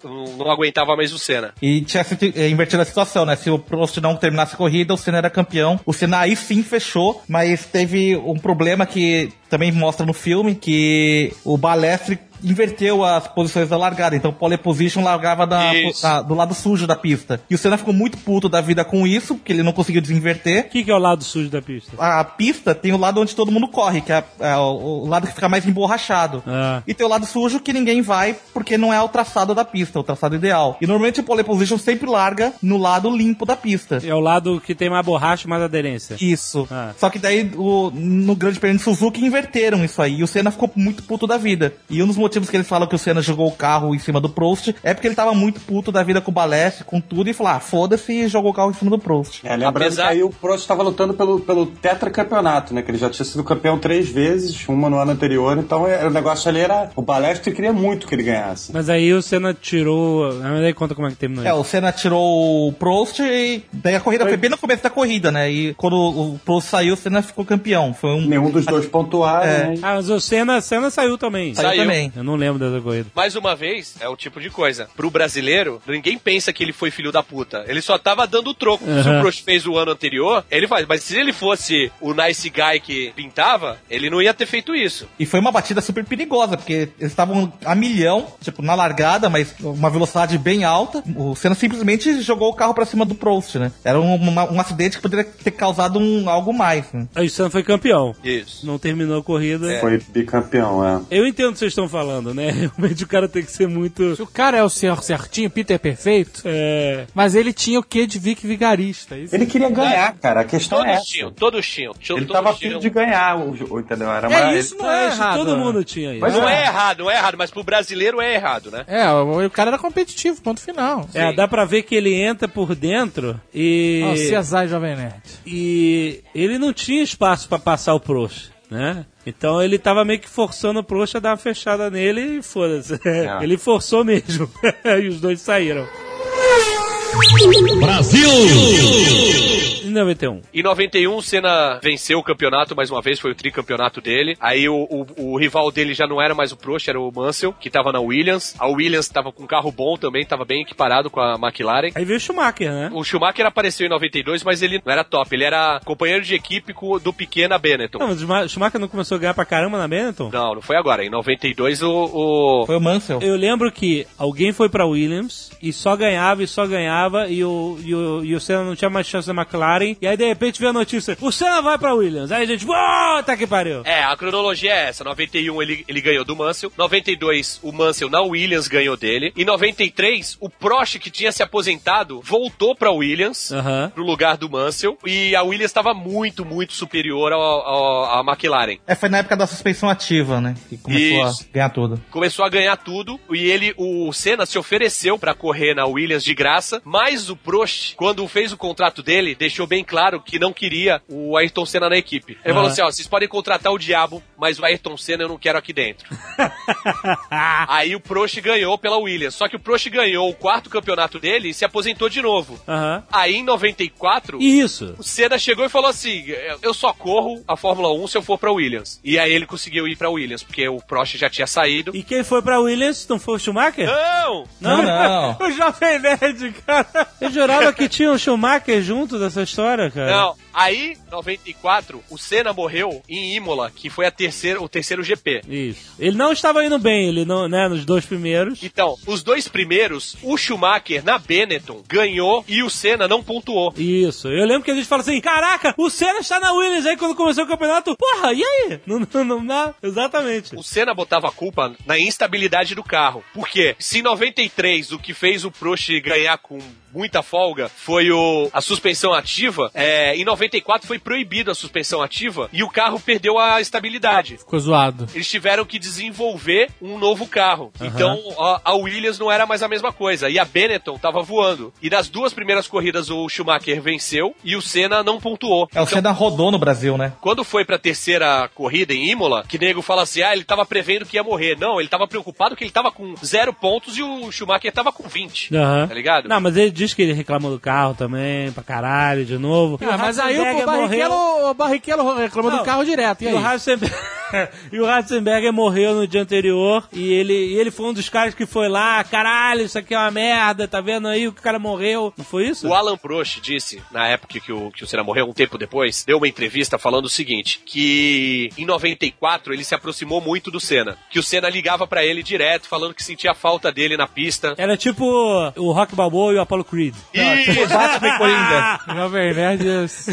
[SPEAKER 5] não aguentava mais o Senna.
[SPEAKER 9] e tinha se eh, invertido a situação, né? Se o Prost não terminasse a corrida, o Senna era campeão. O Senna aí sim fechou, mas teve um problema que também mostra no filme, que o Balestre inverteu as posições da largada. Então, pole position largava da- da- do lado sujo da pista. E o Senna ficou muito puto da vida com isso, porque ele não conseguiu desinverter.
[SPEAKER 1] O que, que é o lado sujo da pista?
[SPEAKER 9] A pista tem o lado onde todo mundo corre, que é, é o, o lado que fica mais emborrachado.
[SPEAKER 1] Ah.
[SPEAKER 9] E tem o lado sujo que ninguém vai, porque não é o traçado da pista, é o traçado ideal. E normalmente o pole position sempre larga no lado limpo da pista.
[SPEAKER 1] É o lado que tem mais borracha e mais aderência.
[SPEAKER 9] Isso.
[SPEAKER 1] Ah.
[SPEAKER 9] Só que daí, o- no Grande Prêmio de Suzuki, inverteram isso aí. E o Senna ficou muito puto da vida. E um dos motivos que eles falam que o Senna jogou o carro em cima do Prost é porque ele tava muito puto da vida com o Balestre, com tudo, e falou, ah, foda-se, e jogou o carro em cima do Prost.
[SPEAKER 2] É, lembrando
[SPEAKER 5] Apesar-
[SPEAKER 2] que aí o Prost estava lutando pelo, pelo tetracampeonato, né? Que ele já tinha sido campeão três vezes, uma no ano anterior, então é, o negócio ali era. O Balestre queria muito que ele ganhasse.
[SPEAKER 1] Mas aí o Senna tirou. Mas aí conta como é que terminou
[SPEAKER 9] É,
[SPEAKER 1] isso.
[SPEAKER 9] o Senna tirou o Prost e daí a corrida foi, bem no começo da corrida, né? E quando o Prost saiu, o Senna ficou campeão. Foi um.
[SPEAKER 2] Nenhum dos dois pontuaram,
[SPEAKER 9] É.
[SPEAKER 2] né?
[SPEAKER 1] Ah, mas o Senna, Senna saiu também.
[SPEAKER 9] Saiu,
[SPEAKER 5] Saiu.
[SPEAKER 9] também.
[SPEAKER 1] Eu não lembro dessa corrida.
[SPEAKER 5] Mais uma vez, é o tipo de coisa. Pro brasileiro, ninguém pensa que ele foi filho da puta. Ele só tava dando o troco. Se o Prost fez o ano anterior, ele faz. Mas se ele fosse o nice guy que pintava, ele não ia ter feito isso.
[SPEAKER 9] E foi uma batida super perigosa, porque eles estavam a milhão, tipo, na largada, mas uma velocidade bem alta. O Senna simplesmente jogou o carro pra cima do Prost, né? Era um, uma- um acidente que poderia ter causado um, algo mais, né?
[SPEAKER 1] Aí o Senna foi campeão.
[SPEAKER 5] Isso.
[SPEAKER 1] Não terminou a corrida.
[SPEAKER 2] Foi bicampeão, é.
[SPEAKER 1] Eu entendo o que vocês estão falando, né? [laughs] Realmente o cara tem que ser muito.
[SPEAKER 6] Se o cara é o senhor certinho, Peter é perfeito,
[SPEAKER 1] É.
[SPEAKER 6] mas ele tinha o quê de Vic Vigarista? Isso
[SPEAKER 2] Ele queria ganhar, cara. A questão é
[SPEAKER 5] Todos
[SPEAKER 2] essa.
[SPEAKER 5] tinham, todos tinham.
[SPEAKER 2] Ele
[SPEAKER 5] todos
[SPEAKER 2] tava afim de ganhar, o, entendeu? Era
[SPEAKER 1] É,
[SPEAKER 2] mais-
[SPEAKER 1] isso não é
[SPEAKER 6] isso
[SPEAKER 1] errado. Todo mundo tinha isso.
[SPEAKER 2] Mas
[SPEAKER 5] Não
[SPEAKER 2] é.
[SPEAKER 5] é errado, não é errado, mas pro brasileiro é errado, né?
[SPEAKER 6] É, o, o cara era competitivo, ponto final.
[SPEAKER 1] É, dá pra ver que ele entra por dentro e.
[SPEAKER 6] Ó, CSI Jovem Nerd.
[SPEAKER 1] E ele não tinha espaço pra passar o Prost, né? Então ele tava meio que forçando o Prost a dar uma fechada nele e foda-se. [laughs] Ele forçou mesmo. [laughs] e os dois saíram. Em 91.
[SPEAKER 5] Em 91, o Senna venceu o campeonato mais uma vez, foi o tricampeonato dele. Aí o, o, o rival dele já não era mais o Prost, era o Mansell, que tava na Williams. A Williams tava com um carro bom também, tava bem equiparado com a McLaren.
[SPEAKER 1] Aí veio o Schumacher, né?
[SPEAKER 5] O Schumacher apareceu em 92, mas ele não era top. Ele era companheiro de equipe com- do Piquet na Benetton.
[SPEAKER 1] Não, mas o Schuma- o Schumacher não começou a ganhar pra caramba na Benetton?
[SPEAKER 5] Não, não foi agora. Em 92, o. o...
[SPEAKER 9] Foi o Mansell.
[SPEAKER 1] Eu lembro que alguém foi pra Williams e só ganhava e só ganhava e o, e o, e o Senna não tinha mais chance da McLaren. E aí de repente veio a notícia: o Senna vai pra Williams. Aí a gente, puta que pariu.
[SPEAKER 5] É, a cronologia é essa. 91 ele, ele ganhou do Mansell. 92 o Mansell na Williams ganhou dele. Em 93 o Prost que tinha se aposentado voltou pra Williams.
[SPEAKER 1] Aham.
[SPEAKER 5] Pro lugar do Mansell. E a Williams estava muito, muito superior ao, ao- à McLaren.
[SPEAKER 9] É, foi na época da suspensão ativa, né? Que começou
[SPEAKER 5] Isso.
[SPEAKER 9] a ganhar tudo.
[SPEAKER 5] Começou a ganhar tudo. E ele, o Senna, se ofereceu pra correr na Williams de graça. Mas o Prost, quando fez o contrato dele, deixou bem claro que não queria o Ayrton Senna na equipe. Ele
[SPEAKER 1] Aham.
[SPEAKER 5] falou assim: ó, vocês podem contratar o diabo, mas o Ayrton Senna eu não quero aqui dentro. [laughs] Aí o Prost ganhou pela Williams. Só que o Prost ganhou o quarto campeonato dele e se aposentou de novo.
[SPEAKER 1] Aham.
[SPEAKER 5] Aí em 94,
[SPEAKER 1] Isso.
[SPEAKER 5] o Senna chegou e falou assim: Eu só corro a Fórmula 1 se eu for pra Williams. E aí ele conseguiu ir pra Williams, porque o Prost já tinha saído.
[SPEAKER 1] E quem foi pra Williams não foi o Schumacher?
[SPEAKER 5] Não!
[SPEAKER 9] Não, não. [laughs]
[SPEAKER 1] o Jovem Nerd, cara. Eu jurava que tinha o Schumacher junto dessa cara.
[SPEAKER 5] Não, aí, 94, o Senna morreu em Imola, que foi a terceira, o terceiro GP.
[SPEAKER 1] Isso. Ele não estava indo bem, ele não, né, nos dois primeiros.
[SPEAKER 5] Então, os dois primeiros, o Schumacher na Benetton ganhou e o Senna não pontuou.
[SPEAKER 1] Isso. Eu lembro que a gente fala assim: caraca, o Senna está na Williams. Aí quando começou o campeonato, porra, e aí? [laughs] Não, não, não dá. Exatamente.
[SPEAKER 5] O Senna botava a culpa na instabilidade do carro. Por quê? Se em 93 o que fez o Prost ganhar com muita folga foi o, a suspensão ativa, é, em 94 foi proibido a suspensão ativa e o carro perdeu a estabilidade.
[SPEAKER 6] Ficou zoado.
[SPEAKER 5] Eles tiveram que desenvolver um novo carro. Então a, a Williams não era mais a mesma coisa. E a Benetton tava voando. E nas duas primeiras corridas o Schumacher venceu e o Senna não pontuou.
[SPEAKER 9] É, o Senna rodou no Brasil, né?
[SPEAKER 5] Quando foi pra terceira corrida em Imola, que nego fala assim: ah, ele tava prevendo que ia morrer. Não, ele tava preocupado que ele tava com zero pontos e o Schumacher tava com 20.
[SPEAKER 1] Aham.
[SPEAKER 5] Tá ligado?
[SPEAKER 1] Não, mas ele diz que ele reclamou do carro também, pra caralho, de novo.
[SPEAKER 6] Ah, mas aí o
[SPEAKER 1] Ratzenberger
[SPEAKER 6] Barrichello, o Barrichello reclamou
[SPEAKER 1] Não.
[SPEAKER 6] do carro direto. E
[SPEAKER 1] E
[SPEAKER 6] aí?
[SPEAKER 1] o, Ratzenberger, [laughs] e o Ratzenberger morreu no dia anterior e ele, e ele foi um dos caras que foi lá, caralho, isso aqui é uma merda, tá vendo aí o que o cara morreu? Não foi isso?
[SPEAKER 5] O Alan Prost disse, na época que o, que o Senna morreu, um tempo depois, deu uma entrevista falando o seguinte: que em 94 ele se aproximou muito do Senna. Que o Senna ligava pra ele direto, falando que sentia falta dele na pista.
[SPEAKER 1] Era tipo o Rock Balboa e o Apollo Creed.
[SPEAKER 5] E,
[SPEAKER 9] Batman e Coringa. [laughs]
[SPEAKER 6] Jovem Nerd.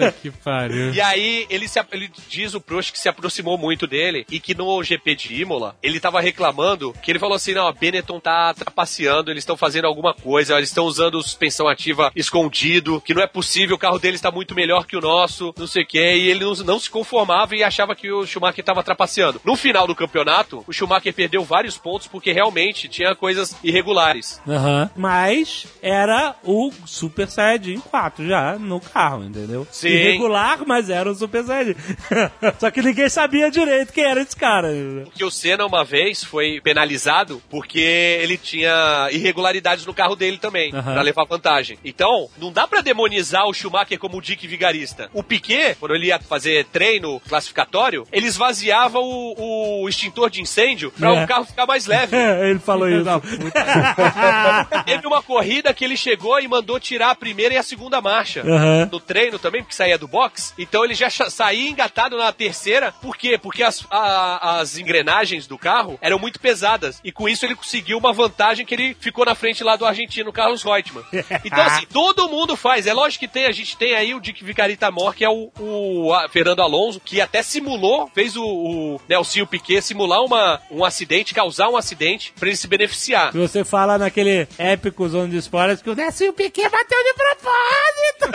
[SPEAKER 6] Puta que pariu.
[SPEAKER 5] e aí ele, se, ele diz o Prost que se aproximou muito dele e que no GP de Imola ele tava reclamando que ele falou assim: não, a Benetton tá trapaceando, eles estão fazendo alguma coisa, eles estão usando suspensão ativa escondido, que não é possível, o carro deles está muito melhor que o nosso, não sei o que, e ele não, não se conformava e achava que o Schumacher tava trapaceando. No final do campeonato, o Schumacher perdeu vários pontos porque realmente tinha coisas irregulares.
[SPEAKER 1] Aham. Mas era o Super Saiyajin 4 já no carro, entendeu?
[SPEAKER 5] Sim.
[SPEAKER 1] Irregular, mas era o Super Saiyajin. [laughs] Só que ninguém sabia direito quem era esse cara.
[SPEAKER 5] que o Senna uma vez foi penalizado porque ele tinha irregularidades no carro dele também,
[SPEAKER 1] Aham.
[SPEAKER 5] pra levar vantagem. Então, não dá pra demonizar o Schumacher como o Dick Vigarista. O Piquet, quando ele ia fazer treino classificatório, ele esvaziava o, o extintor de incêndio pra
[SPEAKER 1] É.
[SPEAKER 5] o carro ficar mais leve. [laughs]
[SPEAKER 1] ele falou isso. [laughs]
[SPEAKER 5] Teve uma corrida que ele chegou e mandou tirar a primeira e a segunda marcha.
[SPEAKER 1] Aham.
[SPEAKER 5] No treino também, porque saía do box. Então ele já saía engatado na terceira. Por quê? Porque as, a- as engrenagens do carro eram muito pesadas. E com isso ele conseguiu uma vantagem que ele ficou na frente lá do argentino Carlos Reutemann. [laughs] Então, assim, todo mundo faz. É lógico que tem, a gente tem aí o Dick Vicarita Mor, que é o, o Fernando Alonso, que até simulou, fez o, o Nelsinho Piquet simular uma, um acidente, causar um acidente, pra ele se beneficiar.
[SPEAKER 1] Que você fala naquele épico Zone de Spoilers que o Nessinho Piquet bateu de propósito.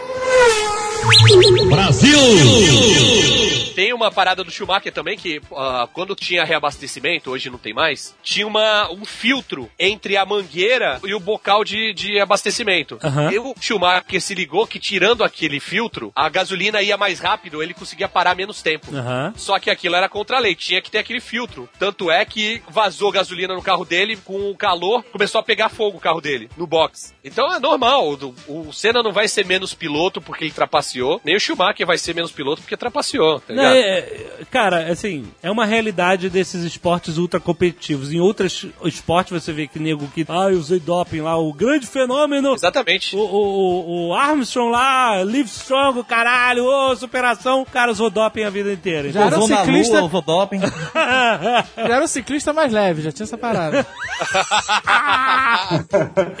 [SPEAKER 5] Tem uma parada do Schumacher também que ah, quando tinha reabastecimento, hoje não tem mais, tinha uma, um filtro entre a mangueira e o bocal de, de abastecimento.
[SPEAKER 1] Aham.
[SPEAKER 5] E o Schumacher se ligou que tirando aquele filtro, a gasolina ia mais rápido, ele conseguia parar menos tempo.
[SPEAKER 1] Aham.
[SPEAKER 5] Só que aquilo era contra a lei, tinha que ter aquele filtro. Tanto é que vazou gasolina no carro dele, com o calor, começou a pegar fogo o carro dele, no box. Então é normal, o, o Senna não vai ser menos piloto porque ele trapaceou, nem o Schumacher vai ser menos piloto porque trapaceou, tá
[SPEAKER 1] Não,
[SPEAKER 5] ligado?
[SPEAKER 1] é- é- cara, assim, é uma realidade desses esportes ultra competitivos. Em outros esportes você vê que nego que. Ah, eu usei doping lá, o grande fenômeno.
[SPEAKER 5] Exatamente.
[SPEAKER 1] O, o, o- o Armstrong lá, Live Strong, o caralho, ô, superação. O cara usou doping a vida inteira.
[SPEAKER 6] Já era um ciclista-
[SPEAKER 9] lua, usou doping. [laughs]
[SPEAKER 6] Já era o ciclista mais leve, já tinha essa parada. [laughs]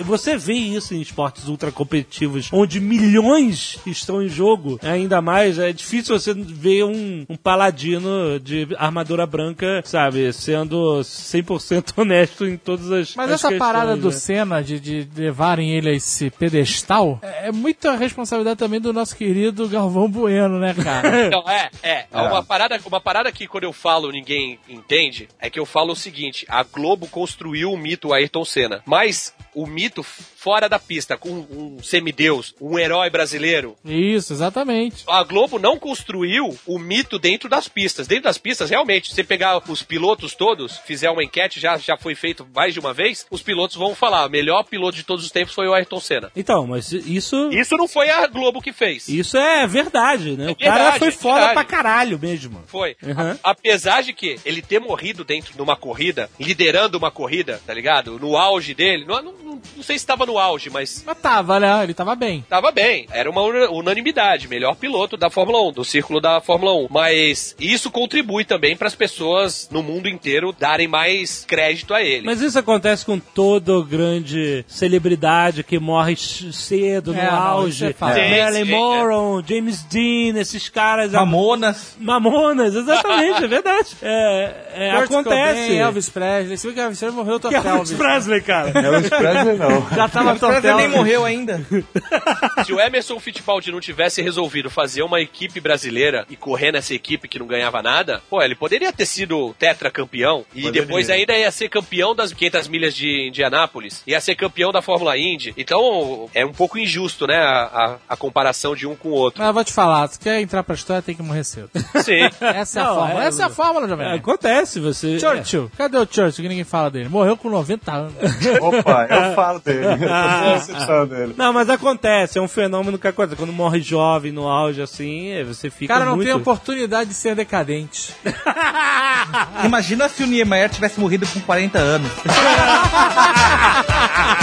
[SPEAKER 1] Você vê isso em esportes ultra competitivos, onde milhões estão em jogo, ainda mais, é difícil você ver um, um paladino de armadura branca, sabe, sendo 100% [laughs] honesto em todas as
[SPEAKER 6] Mas
[SPEAKER 1] as
[SPEAKER 6] essa
[SPEAKER 1] questões,
[SPEAKER 6] parada do
[SPEAKER 1] né?
[SPEAKER 6] Senna de, de levarem ele a esse pedestal é é muita responsabilidade também do nosso querido Galvão Bueno, né, cara? [laughs]
[SPEAKER 5] Então, é, é. [laughs] Uma, parada, uma parada que quando eu falo ninguém entende é que eu falo o seguinte: a Globo construiu o mito Ayrton Senna, mas o mito fora da pista, com um semideus, um herói brasileiro.
[SPEAKER 6] Isso, exatamente.
[SPEAKER 5] A Globo não construiu o mito dentro das pistas. Dentro das pistas, realmente, se você pegar os pilotos todos, fizer uma enquete, já, já foi feito mais de uma vez, os pilotos vão falar: o melhor piloto de todos os tempos foi o Ayrton Senna.
[SPEAKER 1] Então, mas isso.
[SPEAKER 5] Isso não foi a Globo que fez.
[SPEAKER 1] Isso é verdade, né? o
[SPEAKER 5] verdade,
[SPEAKER 1] cara foi
[SPEAKER 5] é
[SPEAKER 1] foda
[SPEAKER 5] verdade.
[SPEAKER 1] pra caralho mesmo.
[SPEAKER 5] Foi.
[SPEAKER 1] Uhum.
[SPEAKER 5] A- apesar de que ele ter morrido dentro de uma corrida, liderando uma corrida, tá ligado? No auge dele. Não, não, não- não sei se estava no auge, mas
[SPEAKER 6] Mas tava, né? Ele tava bem.
[SPEAKER 5] tava bem. Era uma una- unanimidade. Melhor piloto da Fórmula 1, do círculo da Fórmula 1. Mas isso contribui também para as pessoas no mundo inteiro darem mais crédito a ele.
[SPEAKER 1] Mas isso acontece com todo grande celebridade que morre cedo, no
[SPEAKER 6] É,
[SPEAKER 1] auge.
[SPEAKER 6] é.
[SPEAKER 5] Sim,
[SPEAKER 1] Marilyn
[SPEAKER 5] sim,
[SPEAKER 1] Monroe, James Dean, esses caras.
[SPEAKER 9] Mamonas.
[SPEAKER 1] Mamonas, exatamente, é verdade. [laughs] É, é, acontece.
[SPEAKER 6] Cobain, Elvis Presley. Se bem que Elvis Presley morreu, tô
[SPEAKER 1] Que é [laughs] Elvis Presley, cara.
[SPEAKER 11] Elvis Presley não.
[SPEAKER 1] Já tava
[SPEAKER 9] Presley
[SPEAKER 1] tortel.
[SPEAKER 9] nem morreu ainda. [laughs]
[SPEAKER 5] Se o Emerson Fittipaldi não tivesse resolvido fazer uma equipe brasileira e correr nessa equipe que não ganhava nada, pô, ele poderia ter sido tetracampeão e
[SPEAKER 11] Poderia.
[SPEAKER 5] depois ainda ia ser campeão das 500 milhas de Indianápolis, ia ser campeão da Fórmula Indy. Então é um pouco injusto, né, a, a- a comparação de um com o outro.
[SPEAKER 6] Mas eu vou te falar, se quer entrar pra história, tem que morrer cedo. [laughs]
[SPEAKER 5] Sim.
[SPEAKER 6] Essa é a
[SPEAKER 1] Não,
[SPEAKER 6] fórmula.
[SPEAKER 1] é-
[SPEAKER 6] Essa é a fórmula, Jovem
[SPEAKER 1] É, acontece, você.
[SPEAKER 6] Churchill. Cadê o Churchill que ninguém fala dele? Morreu com 90 anos.
[SPEAKER 11] Opa, eu [laughs] [laughs] falo dele. [laughs] Eu dele.
[SPEAKER 1] Não, mas acontece, é um fenômeno que acontece. Quando morre jovem no auge assim, é, você
[SPEAKER 6] O
[SPEAKER 1] fica
[SPEAKER 6] cara não
[SPEAKER 1] muito...
[SPEAKER 6] tem oportunidade de ser decadente. [laughs]
[SPEAKER 9] Imagina se o Niemeyer tivesse morrido com 40 anos.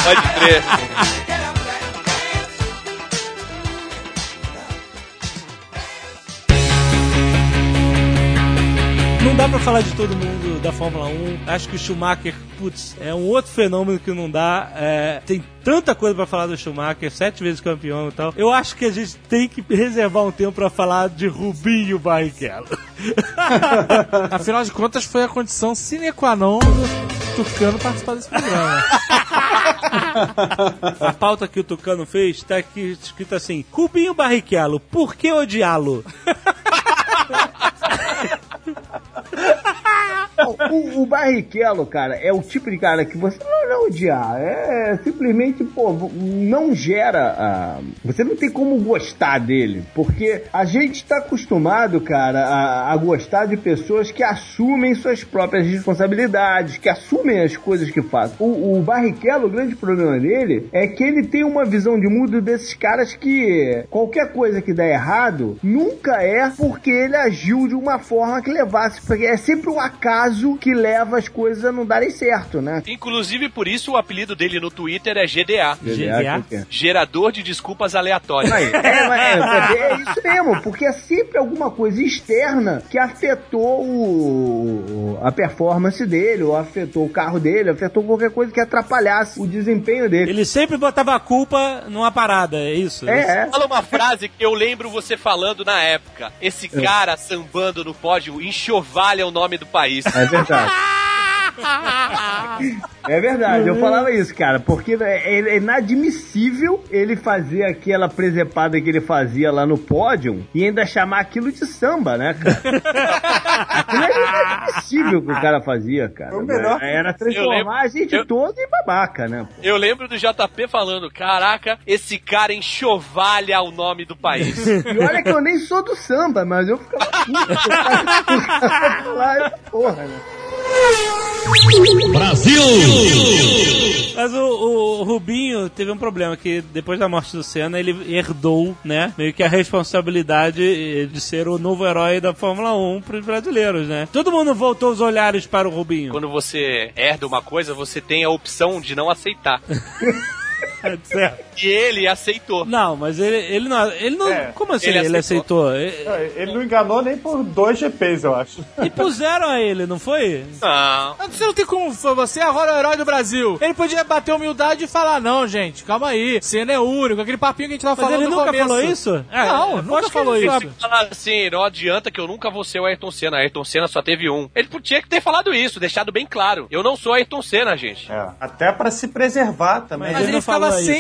[SPEAKER 5] Pode crer.
[SPEAKER 1] Não dá pra falar de todo mundo da Fórmula 1. Acho que o Schumacher, putz, é um outro fenômeno que não dá. É, tem tanta coisa pra falar do Schumacher, sete vezes campeão e tal. Eu acho que a gente tem que reservar um tempo pra falar de Rubinho Barrichello. [laughs]
[SPEAKER 6] Afinal de contas, foi a condição sine qua non do Tucano participar desse programa. [laughs]
[SPEAKER 1] A pauta que o Tucano fez tá aqui escrito assim: Rubinho Barrichello, por que odiá-lo? [laughs]
[SPEAKER 4] O, o Barrichello, cara, é o tipo de cara que você não vai odiar. É simplesmente, pô, não gera. ah, você não tem como gostar dele. Porque a gente tá acostumado, cara, a, a gostar de pessoas que assumem suas próprias responsabilidades, que assumem as coisas que fazem. O, o Barrichello, o grande problema dele é que ele tem uma visão de mundo desses caras que qualquer coisa que dá errado nunca é porque ele agiu de uma forma que levasse. Porque é sempre um acaso que leva as coisas a não darem certo, né?
[SPEAKER 5] Inclusive por isso o apelido dele no Twitter é GDA.
[SPEAKER 1] GDA?
[SPEAKER 5] Gerador de desculpas aleatórias.
[SPEAKER 4] Aí, é, mas é, é isso mesmo, porque é sempre alguma coisa externa que afetou o, a performance dele, ou afetou o carro dele, afetou qualquer coisa que atrapalhasse o desempenho dele.
[SPEAKER 1] Ele sempre botava a culpa numa parada, é isso?
[SPEAKER 4] É, é.
[SPEAKER 5] Fala uma frase que eu lembro você falando na época. Esse cara sambando no pódio, enxovalha o nome do país.
[SPEAKER 4] É verdade. [laughs] [laughs] É verdade, eu falava isso, cara, porque é, é inadmissível ele fazer aquela presepada que ele fazia lá no pódio e ainda chamar aquilo de samba, né, cara? [laughs] aquilo é inadmissível que o cara fazia, cara.
[SPEAKER 2] O melhor-
[SPEAKER 4] Era transformar a gente
[SPEAKER 5] eu-
[SPEAKER 4] todo em babaca, né? pô?
[SPEAKER 5] Eu lembro do JP falando: caraca, esse cara enxovalha o nome do país. [laughs]
[SPEAKER 4] E olha que eu nem sou do samba, mas eu ficava puto. falar essa porra, né?
[SPEAKER 1] Mas o, o Rubinho teve um problema, que depois da morte do Senna, ele herdou, né, meio que a responsabilidade eh, de ser o novo herói da Fórmula 1 pros brasileiros, né? Todo mundo voltou os olhares para o Rubinho.
[SPEAKER 5] Quando você herda uma coisa, você tem a opção de não aceitar. [laughs]
[SPEAKER 1] Certo.
[SPEAKER 5] E ele aceitou.
[SPEAKER 1] Não, mas ele, ele não. Ele não.
[SPEAKER 2] É,
[SPEAKER 1] como assim
[SPEAKER 5] ele
[SPEAKER 1] ele, aceitou? E,
[SPEAKER 2] Ele não enganou nem por dois GPs, eu acho.
[SPEAKER 1] e puseram a ele, não foi?
[SPEAKER 5] Não.
[SPEAKER 6] Você não tem como. Você é agora o herói do Brasil. Ele podia bater humildade e falar: não, gente, calma aí. Cena é único. Aquele papinho que a gente tava
[SPEAKER 1] Mas
[SPEAKER 6] falando
[SPEAKER 1] ele
[SPEAKER 6] no
[SPEAKER 1] nunca
[SPEAKER 6] começo.
[SPEAKER 1] falou isso? É,
[SPEAKER 6] Não, nunca falou
[SPEAKER 1] ele
[SPEAKER 6] isso.
[SPEAKER 5] Falar assim, não adianta que eu nunca vou ser o Ayrton Senna. Ayrton Senna só teve um. Ele tinha que ter falado isso, deixado bem claro. Eu não sou Ayrton Senna, gente.
[SPEAKER 2] É, até pra se preservar também.
[SPEAKER 6] Mas
[SPEAKER 1] ele
[SPEAKER 6] ele,
[SPEAKER 1] não
[SPEAKER 6] ficava
[SPEAKER 1] falou isso.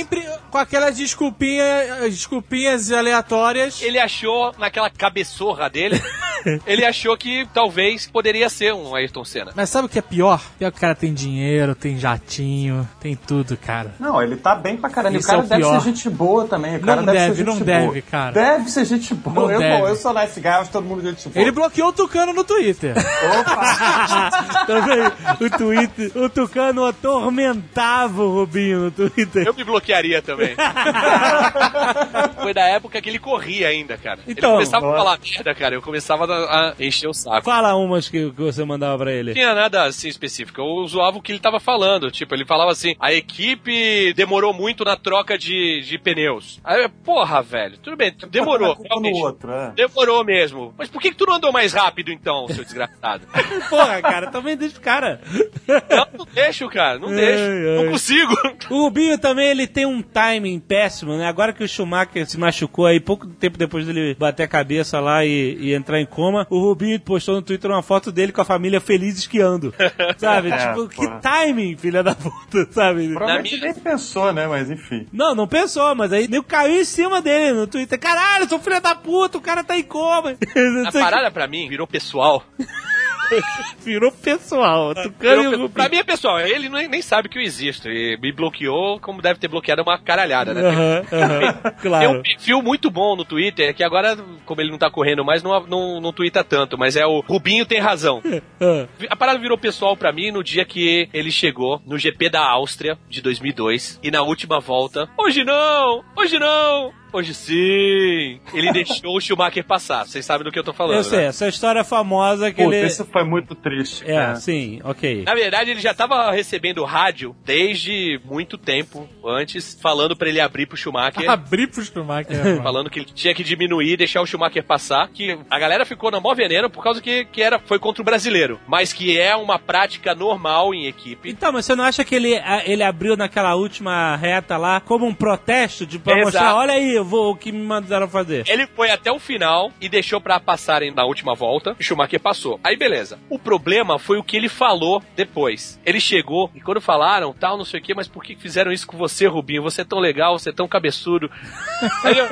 [SPEAKER 6] Com aquelas desculpinhas, desculpinhas aleatórias.
[SPEAKER 5] Ele achou, naquela cabeçorra dele, [laughs] ele achou que talvez poderia ser um Ayrton Senna.
[SPEAKER 6] Mas sabe o que é pior? Pior que o cara tem dinheiro, tem jatinho, tem tudo, cara.
[SPEAKER 2] Não, ele tá bem pra caramba. E O
[SPEAKER 6] Isso
[SPEAKER 2] cara
[SPEAKER 6] é o
[SPEAKER 2] deve
[SPEAKER 6] pior.
[SPEAKER 2] ser gente boa também. O cara
[SPEAKER 6] Não
[SPEAKER 2] deve,
[SPEAKER 6] deve,
[SPEAKER 2] ser
[SPEAKER 6] não
[SPEAKER 2] gente
[SPEAKER 6] deve,
[SPEAKER 2] boa.
[SPEAKER 6] cara.
[SPEAKER 2] Deve ser gente boa.
[SPEAKER 6] Não
[SPEAKER 2] eu,
[SPEAKER 6] deve.
[SPEAKER 2] Bom, eu sou nice guy, acho todo mundo gente boa.
[SPEAKER 6] Ele bloqueou o Tucano no Twitter. [laughs]
[SPEAKER 1] Também o Twitter, o Tucano atormentava o Rubinho no Twitter.
[SPEAKER 5] Eu me bloquearia também. [laughs] Foi da época que ele corria ainda, cara.
[SPEAKER 1] Então,
[SPEAKER 5] ele começava
[SPEAKER 2] ó.
[SPEAKER 5] a falar merda, cara. Eu começava a, encher o saco.
[SPEAKER 1] Fala umas que, que você mandava pra ele.
[SPEAKER 5] Não tinha nada assim específico. Eu zoava o que ele tava falando. Tipo, ele falava assim: a equipe demorou muito na troca de, de pneus. Aí, eu, porra, velho, tudo bem, demorou. Realmente.
[SPEAKER 2] outro, é.
[SPEAKER 5] Demorou mesmo. Mas por que, que tu não andou mais rápido então, seu desgraçado? [laughs]
[SPEAKER 1] Porra, cara, também deixa o cara.
[SPEAKER 5] não, não deixo, cara, não
[SPEAKER 1] Ai,
[SPEAKER 5] deixo.
[SPEAKER 1] ai.
[SPEAKER 5] Não consigo.
[SPEAKER 1] O Rubinho também, ele tem um timing péssimo, né? Agora que o Schumacher se machucou aí, pouco tempo depois dele bater a cabeça lá e, e entrar em coma, o Rubinho postou no Twitter uma foto dele com a família feliz esquiando. [laughs] Sabe?
[SPEAKER 2] É,
[SPEAKER 1] tipo, que
[SPEAKER 2] porra.
[SPEAKER 1] timing, filha da puta, sabe?
[SPEAKER 2] Provavelmente
[SPEAKER 5] minha-
[SPEAKER 2] nem pensou, né? Mas enfim.
[SPEAKER 1] Não, não pensou, mas aí nego caiu em cima dele no Twitter. Caralho, sou filha da puta, o cara tá em coma. [laughs]
[SPEAKER 5] A parada pra mim virou pessoal. [laughs] [laughs]
[SPEAKER 1] Virou pessoal. Tucano e o
[SPEAKER 5] Virou,
[SPEAKER 1] Rubinho.
[SPEAKER 5] pra mim é pessoal. Ele nem, nem sabe que eu existo. E me bloqueou como deve ter bloqueado uma caralhada, né?
[SPEAKER 1] Aham, aham,
[SPEAKER 5] Tem
[SPEAKER 1] claro.
[SPEAKER 5] um perfil muito bom no Twitter, que agora, como ele não tá correndo mais, não, não, não twitta tanto, mas é o Rubinho tem razão. [laughs]
[SPEAKER 1] Ah.
[SPEAKER 5] A parada virou pessoal pra mim no dia que ele chegou no GP da Áustria de 2002 e na última volta, hoje não, hoje não, hoje sim. Ele deixou o Schumacher passar. Vocês sabem do que eu tô falando.
[SPEAKER 1] Eu sei,
[SPEAKER 5] né?
[SPEAKER 1] essa história famosa que
[SPEAKER 2] Puta,
[SPEAKER 1] ele.
[SPEAKER 2] isso foi muito triste.
[SPEAKER 1] É,
[SPEAKER 2] cara.
[SPEAKER 1] sim, ok.
[SPEAKER 5] Na verdade, ele já tava recebendo rádio desde muito tempo antes, falando pra ele abrir pro Schumacher. [laughs]
[SPEAKER 6] Abrir pro Schumacher. [laughs]
[SPEAKER 5] Falando que ele tinha que diminuir, deixar o Schumacher passar, que a galera ficou na mó veneno por causa que, que era, foi contra o brasileiro, mas que é uma prática normal em equipe.
[SPEAKER 1] Então, mas você não acha que ele, ele abriu naquela última reta lá como um protesto? Tipo, pra
[SPEAKER 5] Exato.
[SPEAKER 1] mostrar, olha aí, eu vou, o que me mandaram fazer.
[SPEAKER 5] Ele foi até o final e deixou pra passarem na última volta. O Schumacher passou. Aí beleza. O problema foi o que ele falou depois. Ele chegou e quando falaram, tal, não sei o que, mas por que fizeram isso com você, Rubinho? Você é tão legal, você é tão cabeçudo. [laughs] Aí eu-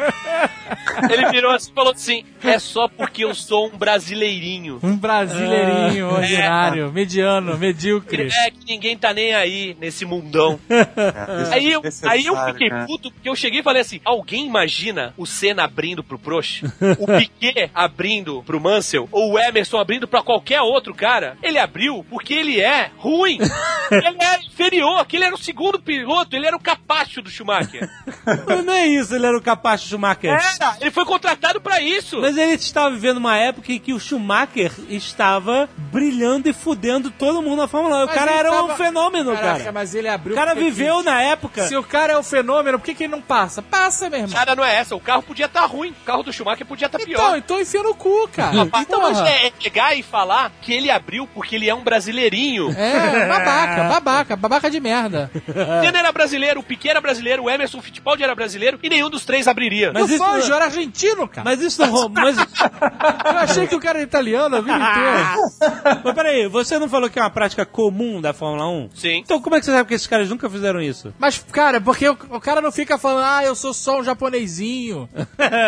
[SPEAKER 5] ele virou assim e falou assim: é só porque eu sou um brasileirinho.
[SPEAKER 6] Um brasileirinho
[SPEAKER 1] Ah. [laughs]
[SPEAKER 6] ordinário, mediano, medíocre.
[SPEAKER 5] É que ninguém tá nem aí nesse mundão. [laughs]
[SPEAKER 2] É,
[SPEAKER 5] Aí eu, aí eu fiquei
[SPEAKER 2] cara.
[SPEAKER 5] puto porque eu cheguei e falei assim: alguém imagina o Senna abrindo pro Prost, [laughs] o Piquet abrindo pro Mansell, ou o Emerson abrindo pra qualquer outro cara? Ele abriu porque ele é ruim. [laughs] ele é inferior, que ele era o segundo piloto, ele era o capacho do Schumacher. [laughs]
[SPEAKER 1] Não é isso, ele era o capaz de Schumacher.
[SPEAKER 5] Era, ele foi contratado pra isso.
[SPEAKER 1] Mas ele estava vivendo uma época em que o Schumacher estava brilhando e fudendo todo mundo na Fórmula 1. O cara era um
[SPEAKER 6] tava-
[SPEAKER 1] fenômeno,
[SPEAKER 6] Caraca,
[SPEAKER 1] cara.
[SPEAKER 6] mas ele abriu
[SPEAKER 1] O cara viveu na época.
[SPEAKER 6] Se o cara é o fenômeno, por que, que ele não passa? Passa, meu irmão.
[SPEAKER 5] Nada não é essa, o carro podia estar ruim, o carro do Schumacher podia estar pior.
[SPEAKER 6] Então, então enfia no cu, cara.
[SPEAKER 5] Então, mas é, é pegar e falar que ele abriu porque ele é um brasileirinho.
[SPEAKER 6] É, babaca, babaca, babaca, babaca de merda. [laughs]
[SPEAKER 5] Senna era brasileiro, o Piquet era brasileiro, o Emerson Fittipaldi era brasileiro e nenhum dos três abriria.
[SPEAKER 6] Mas o Fangio era argentino, cara.
[SPEAKER 1] Mas isso não mas, [laughs]
[SPEAKER 6] Eu achei que o cara era italiano a vida inteira. [laughs]
[SPEAKER 1] mas peraí, você não falou que é uma prática comum da Fórmula 1?
[SPEAKER 5] Sim.
[SPEAKER 1] Então como é que você sabe que esses caras nunca fizeram isso?
[SPEAKER 6] Mas, cara, porque o, o cara não fica falando, ah, eu sou só um japonesinho.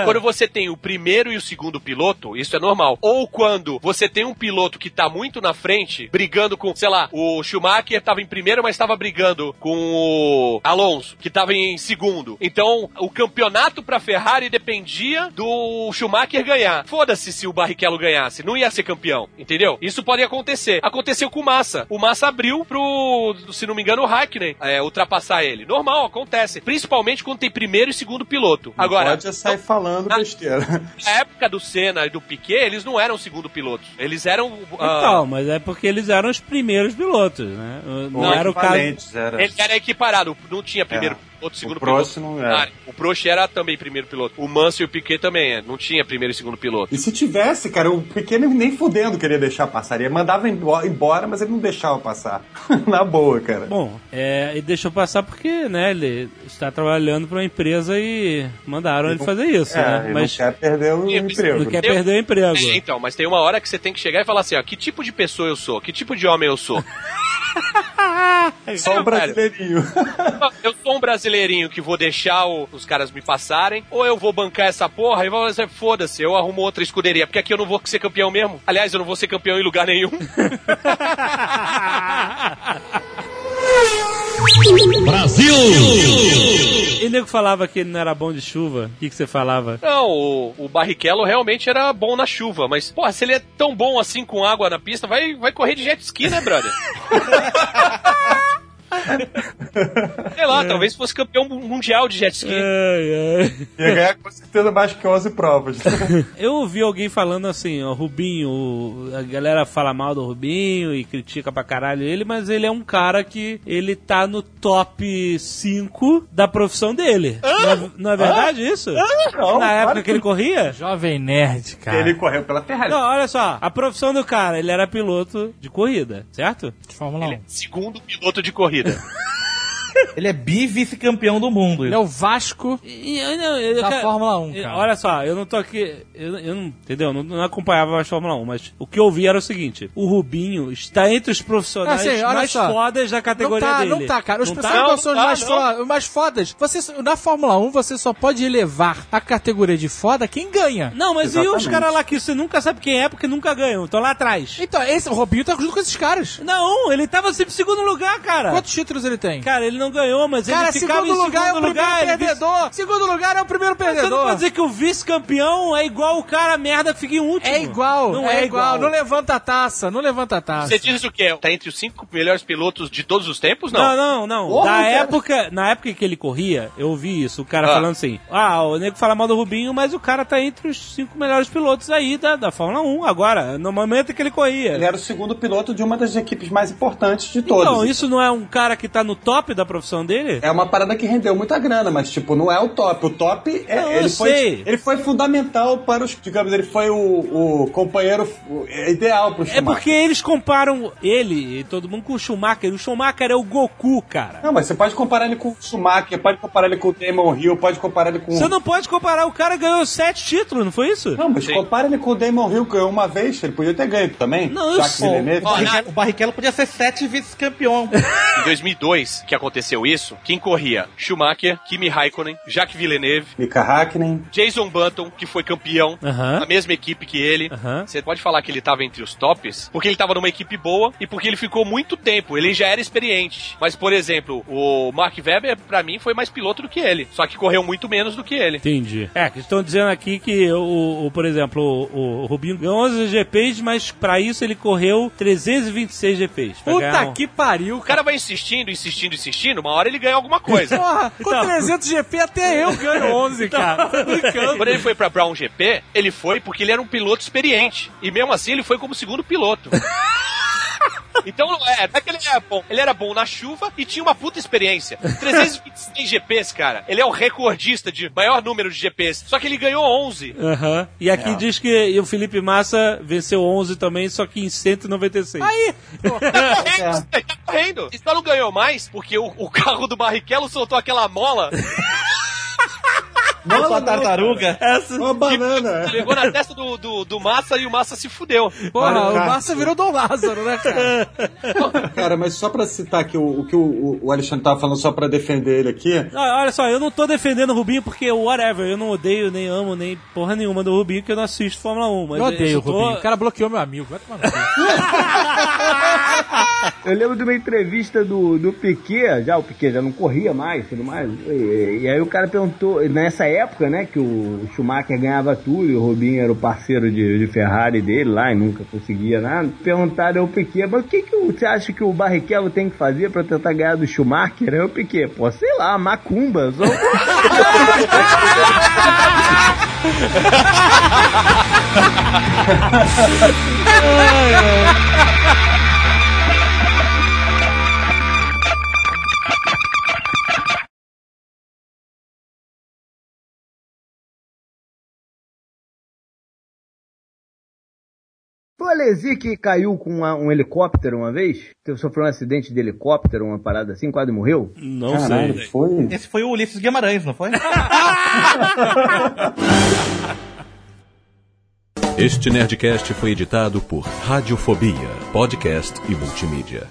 [SPEAKER 5] Quando você tem o primeiro e o segundo piloto, isso é normal. Ou quando você tem um piloto que tá muito na frente, brigando com, sei lá, o Schumacher tava em primeiro, mas tava brigando com o Alonso, que tava em segundo. Então, o campeonato pra Ferrari dependia do Schumacher ganhar. Foda-se se o Barrichello ganhasse, não ia ser campeão, entendeu? Isso pode acontecer. Aconteceu com o Massa. O Massa abriu pro, se não me engano, o Hackney é, ultrapassar ele. Normal, acontece. Principalmente quando tem primeiro e segundo piloto. Agora,
[SPEAKER 2] Pode sair falando besteira.
[SPEAKER 5] na época do Senna e do Piquet, eles não eram segundo pilotos. Eles eram. ah,
[SPEAKER 1] Então, mas é porque eles eram os primeiros pilotos, né? Não, era o.
[SPEAKER 2] Equivalentes, era.
[SPEAKER 5] ele era equiparado, não tinha primeiro
[SPEAKER 2] É.
[SPEAKER 5] piloto, segundo
[SPEAKER 2] O
[SPEAKER 5] piloto.
[SPEAKER 2] não era.
[SPEAKER 5] Ah, O Prost era também primeiro piloto. O Mansell e o Piquet também, é, não tinha primeiro e segundo piloto.
[SPEAKER 2] E se tivesse, cara, o pequeno nem fudendo queria deixar passar. Ele mandava embo- embora, mas ele não deixava passar. [laughs] Na boa, cara.
[SPEAKER 1] Bom, é, e deixou passar porque, né, ele está trabalhando para uma empresa e mandaram ele fazer isso,
[SPEAKER 2] é,
[SPEAKER 1] né?
[SPEAKER 2] ele
[SPEAKER 1] Mas
[SPEAKER 2] não quer perder o
[SPEAKER 5] Sim,
[SPEAKER 2] emprego.
[SPEAKER 1] não quer
[SPEAKER 5] Eu-
[SPEAKER 1] perder o emprego.
[SPEAKER 5] É, Então, mas tem uma hora que você tem que chegar e falar assim, ó, que tipo de pessoa eu sou? Que tipo de homem eu sou? [laughs] [laughs]
[SPEAKER 2] Só o brasileirinho. [laughs]
[SPEAKER 5] eu sou um brasileirinho que vou deixar o- os caras me passarem, ou eu vou bancar essa porra e vou dizer, foda-se, eu arrumo outra escuderia, porque aqui eu não vou ser campeão mesmo. Aliás, eu não vou ser campeão em lugar nenhum. [laughs]
[SPEAKER 1] E nego falava que ele não era bom de chuva. O que, que você falava?
[SPEAKER 5] Não, o, o Barrichello realmente era bom na chuva, mas, porra, se ele é tão bom assim com água na pista, vai, vai correr de jet ski, né, brother? [laughs] [laughs] Sei lá, talvez fosse campeão mundial de jet ski.
[SPEAKER 1] Ai, ai.
[SPEAKER 2] Ia ganhar com certeza mais que 11 provas. [laughs]
[SPEAKER 1] Eu ouvi alguém falando assim, ó, Rubinho, a galera fala mal do Rubinho e critica pra caralho ele, mas ele é um cara que ele tá no top 5 da profissão dele. Não, é, não é verdade isso?
[SPEAKER 2] Não,
[SPEAKER 1] Na época que ele corria?
[SPEAKER 6] Jovem nerd, cara.
[SPEAKER 2] Ele correu pela Ferrari.
[SPEAKER 1] Não, olha só, a profissão do cara, ele era piloto de corrida, certo?
[SPEAKER 6] De Fórmula 1.
[SPEAKER 5] Ele é segundo piloto de corrida.
[SPEAKER 9] Wikipedia [laughs] Ele é bi-vice-campeão do mundo.
[SPEAKER 6] Ele é o Vasco
[SPEAKER 1] E eu, não, eu,
[SPEAKER 6] da
[SPEAKER 1] quero-
[SPEAKER 6] Fórmula 1,
[SPEAKER 1] E,
[SPEAKER 6] cara.
[SPEAKER 1] Olha só, eu não tô aqui. Eu, eu não. Entendeu? Não, não acompanhava mais Fórmula 1, mas o que eu vi era o seguinte: o Rubinho está entre os profissionais
[SPEAKER 6] Assim,
[SPEAKER 1] mais
[SPEAKER 6] só.
[SPEAKER 1] fodas da
[SPEAKER 6] Não
[SPEAKER 1] categoria
[SPEAKER 6] tá,
[SPEAKER 1] dele.
[SPEAKER 6] não tá, cara. Os
[SPEAKER 1] Não
[SPEAKER 5] Não,
[SPEAKER 6] que são os
[SPEAKER 5] não tá,
[SPEAKER 6] mais,
[SPEAKER 5] não.
[SPEAKER 6] mais fodas. Você, na Fórmula 1, você só pode elevar a categoria de foda quem ganha.
[SPEAKER 1] Não, mas e os
[SPEAKER 2] Exatamente.
[SPEAKER 1] caras lá que você nunca sabe quem é porque nunca ganham? Estão lá atrás.
[SPEAKER 6] Então, esse, o Robinho tá junto com esses caras.
[SPEAKER 1] Não, ele tava sempre em segundo lugar, cara.
[SPEAKER 6] Quantos títulos ele tem?
[SPEAKER 1] Cara, ele não ganhou, mas
[SPEAKER 6] Cara,
[SPEAKER 1] ele ficava
[SPEAKER 6] segundo
[SPEAKER 1] em
[SPEAKER 6] lugar é o
[SPEAKER 1] segundo
[SPEAKER 6] primeiro
[SPEAKER 1] lugar. ele
[SPEAKER 6] perdedor. Segundo lugar é o primeiro
[SPEAKER 1] Você não
[SPEAKER 6] perdedor.
[SPEAKER 1] pode dizer que o vice-campeão é igual o cara merda que fica em último.
[SPEAKER 6] É igual,
[SPEAKER 1] Não
[SPEAKER 6] é,
[SPEAKER 1] é
[SPEAKER 6] igual.
[SPEAKER 1] igual.
[SPEAKER 6] Não levanta a taça, não levanta a taça.
[SPEAKER 5] Você diz o quê? Tá entre os cinco melhores pilotos de todos os tempos? Não.
[SPEAKER 1] Não, não, não.
[SPEAKER 2] Porra,
[SPEAKER 1] na
[SPEAKER 2] cara.
[SPEAKER 1] época, na época que ele corria, eu ouvi isso, o cara
[SPEAKER 5] Ah.
[SPEAKER 1] falando assim: "Ah, o nego fala mal do Rubinho, mas o cara tá entre os cinco melhores pilotos aí da, da Fórmula 1 agora, no momento que ele corria".
[SPEAKER 2] Ele era o segundo piloto de uma das equipes mais importantes de todas.
[SPEAKER 1] Então, isso não é um cara que tá no top da profissão dele?
[SPEAKER 2] É uma parada que rendeu muita grana, mas tipo, não é o top. O top é.
[SPEAKER 1] Não, eu
[SPEAKER 2] ele, foi,
[SPEAKER 1] sei.
[SPEAKER 2] ele foi fundamental para os. Digamos, ele foi o, o companheiro ideal pro
[SPEAKER 1] É
[SPEAKER 2] Schumacher.
[SPEAKER 1] porque eles comparam ele e todo mundo com o Schumacher. O Schumacher é o Goku, cara.
[SPEAKER 2] Não, mas você pode comparar ele com o Schumacher, pode comparar ele com o Damon Hill, pode comparar ele com.
[SPEAKER 1] Você não pode comparar, o cara ganhou sete títulos, não foi isso?
[SPEAKER 2] Não, mas
[SPEAKER 5] Sim.
[SPEAKER 2] compara ele com o Damon Hill, que ganhou uma vez, ele podia ter ganho também.
[SPEAKER 1] Não, eu sei.
[SPEAKER 5] Ó, na-
[SPEAKER 9] Barrichello- O Barrichello podia ser sete vice-campeão. [laughs]
[SPEAKER 5] Em 2002, que aconteceu isso, quem corria? Schumacher, Kimi Raikkonen, Jacques Villeneuve,
[SPEAKER 2] Mika Hakkinen.
[SPEAKER 5] Jason Button, que foi campeão
[SPEAKER 1] Aham.
[SPEAKER 5] na mesma equipe que ele. Você pode falar que ele tava entre os tops, porque ele tava numa equipe boa e porque ele ficou muito tempo. Ele já era experiente. Mas, por exemplo, o Mark Webber, pra mim, foi mais piloto do que ele. Só que correu muito menos do que ele.
[SPEAKER 1] Entendi. É, que estão dizendo aqui que, o, o- por exemplo, o, o Rubinho ganhou 11 GPs, mas pra isso ele correu 326 GPs.
[SPEAKER 6] Puta
[SPEAKER 1] um-
[SPEAKER 6] que pariu,
[SPEAKER 5] O cara vai insistindo, insistindo, insistindo, uma hora ele ganha alguma coisa. [laughs]
[SPEAKER 6] Porra, com
[SPEAKER 1] Então.
[SPEAKER 6] 300 GP até eu ganho 11, cara. Tô [laughs] brincando.
[SPEAKER 5] Quando ele foi pra Brown GP, ele foi porque ele era um piloto experiente. E mesmo assim ele foi como segundo piloto. [laughs] Então, é, não é que ele era bom. Ele era bom na chuva e tinha uma puta experiência. 326 [laughs] GPs, cara. Ele é o recordista de maior número de GPs. Só que ele ganhou 11.
[SPEAKER 1] Aham. E aqui diz que o Felipe Massa venceu 11 também, só que em 196.
[SPEAKER 6] Aí,
[SPEAKER 5] Tá correto, tá correndo. E só não ganhou mais porque o, o carro do Barrichello soltou aquela mola [laughs]
[SPEAKER 9] Uma tartaruga.
[SPEAKER 1] Essa...
[SPEAKER 2] Uma banana.
[SPEAKER 5] Pegou na testa do, do, do Massa e o Massa se fudeu.
[SPEAKER 6] Porra, o. Massa virou Dom Lázaro, né, cara? [laughs]
[SPEAKER 2] Cara, mas só pra citar aqui o, o que o, o Alexandre tava falando, só pra defender ele aqui.
[SPEAKER 1] Ah, Olha só, eu não tô defendendo o Rubinho porque, whatever, eu não odeio, nem amo, nem porra nenhuma do Rubinho, que eu não assisto Fórmula 1. Mas
[SPEAKER 6] Eu odeio o
[SPEAKER 1] só tô-
[SPEAKER 6] Rubinho. O cara bloqueou meu amigo. Vai tomar no cu. [laughs]
[SPEAKER 4] Eu lembro de uma entrevista do, do Piquet, já o Piquet já não corria mais, tudo mais. E, e aí o cara perguntou, nessa época, né, que o Schumacher ganhava tudo e o Rubinho era o parceiro de, de Ferrari dele lá e nunca conseguia nada. Perguntaram ao Piquet, mas o que, que você acha que o Barrichello tem que fazer pra tentar ganhar do Schumacher? Aí o Piquet, pô, sei lá, macumba. Só... Foi o Alesi que caiu com uma- um helicóptero uma vez? Sofreu um acidente de helicóptero, uma parada assim, quase morreu?
[SPEAKER 1] Não
[SPEAKER 2] Caralho,
[SPEAKER 1] sei.
[SPEAKER 2] foi.
[SPEAKER 9] Esse foi o Ulisses Guimarães, não foi?
[SPEAKER 7] Este Nerdcast foi editado por Radiofobia, podcast e multimídia.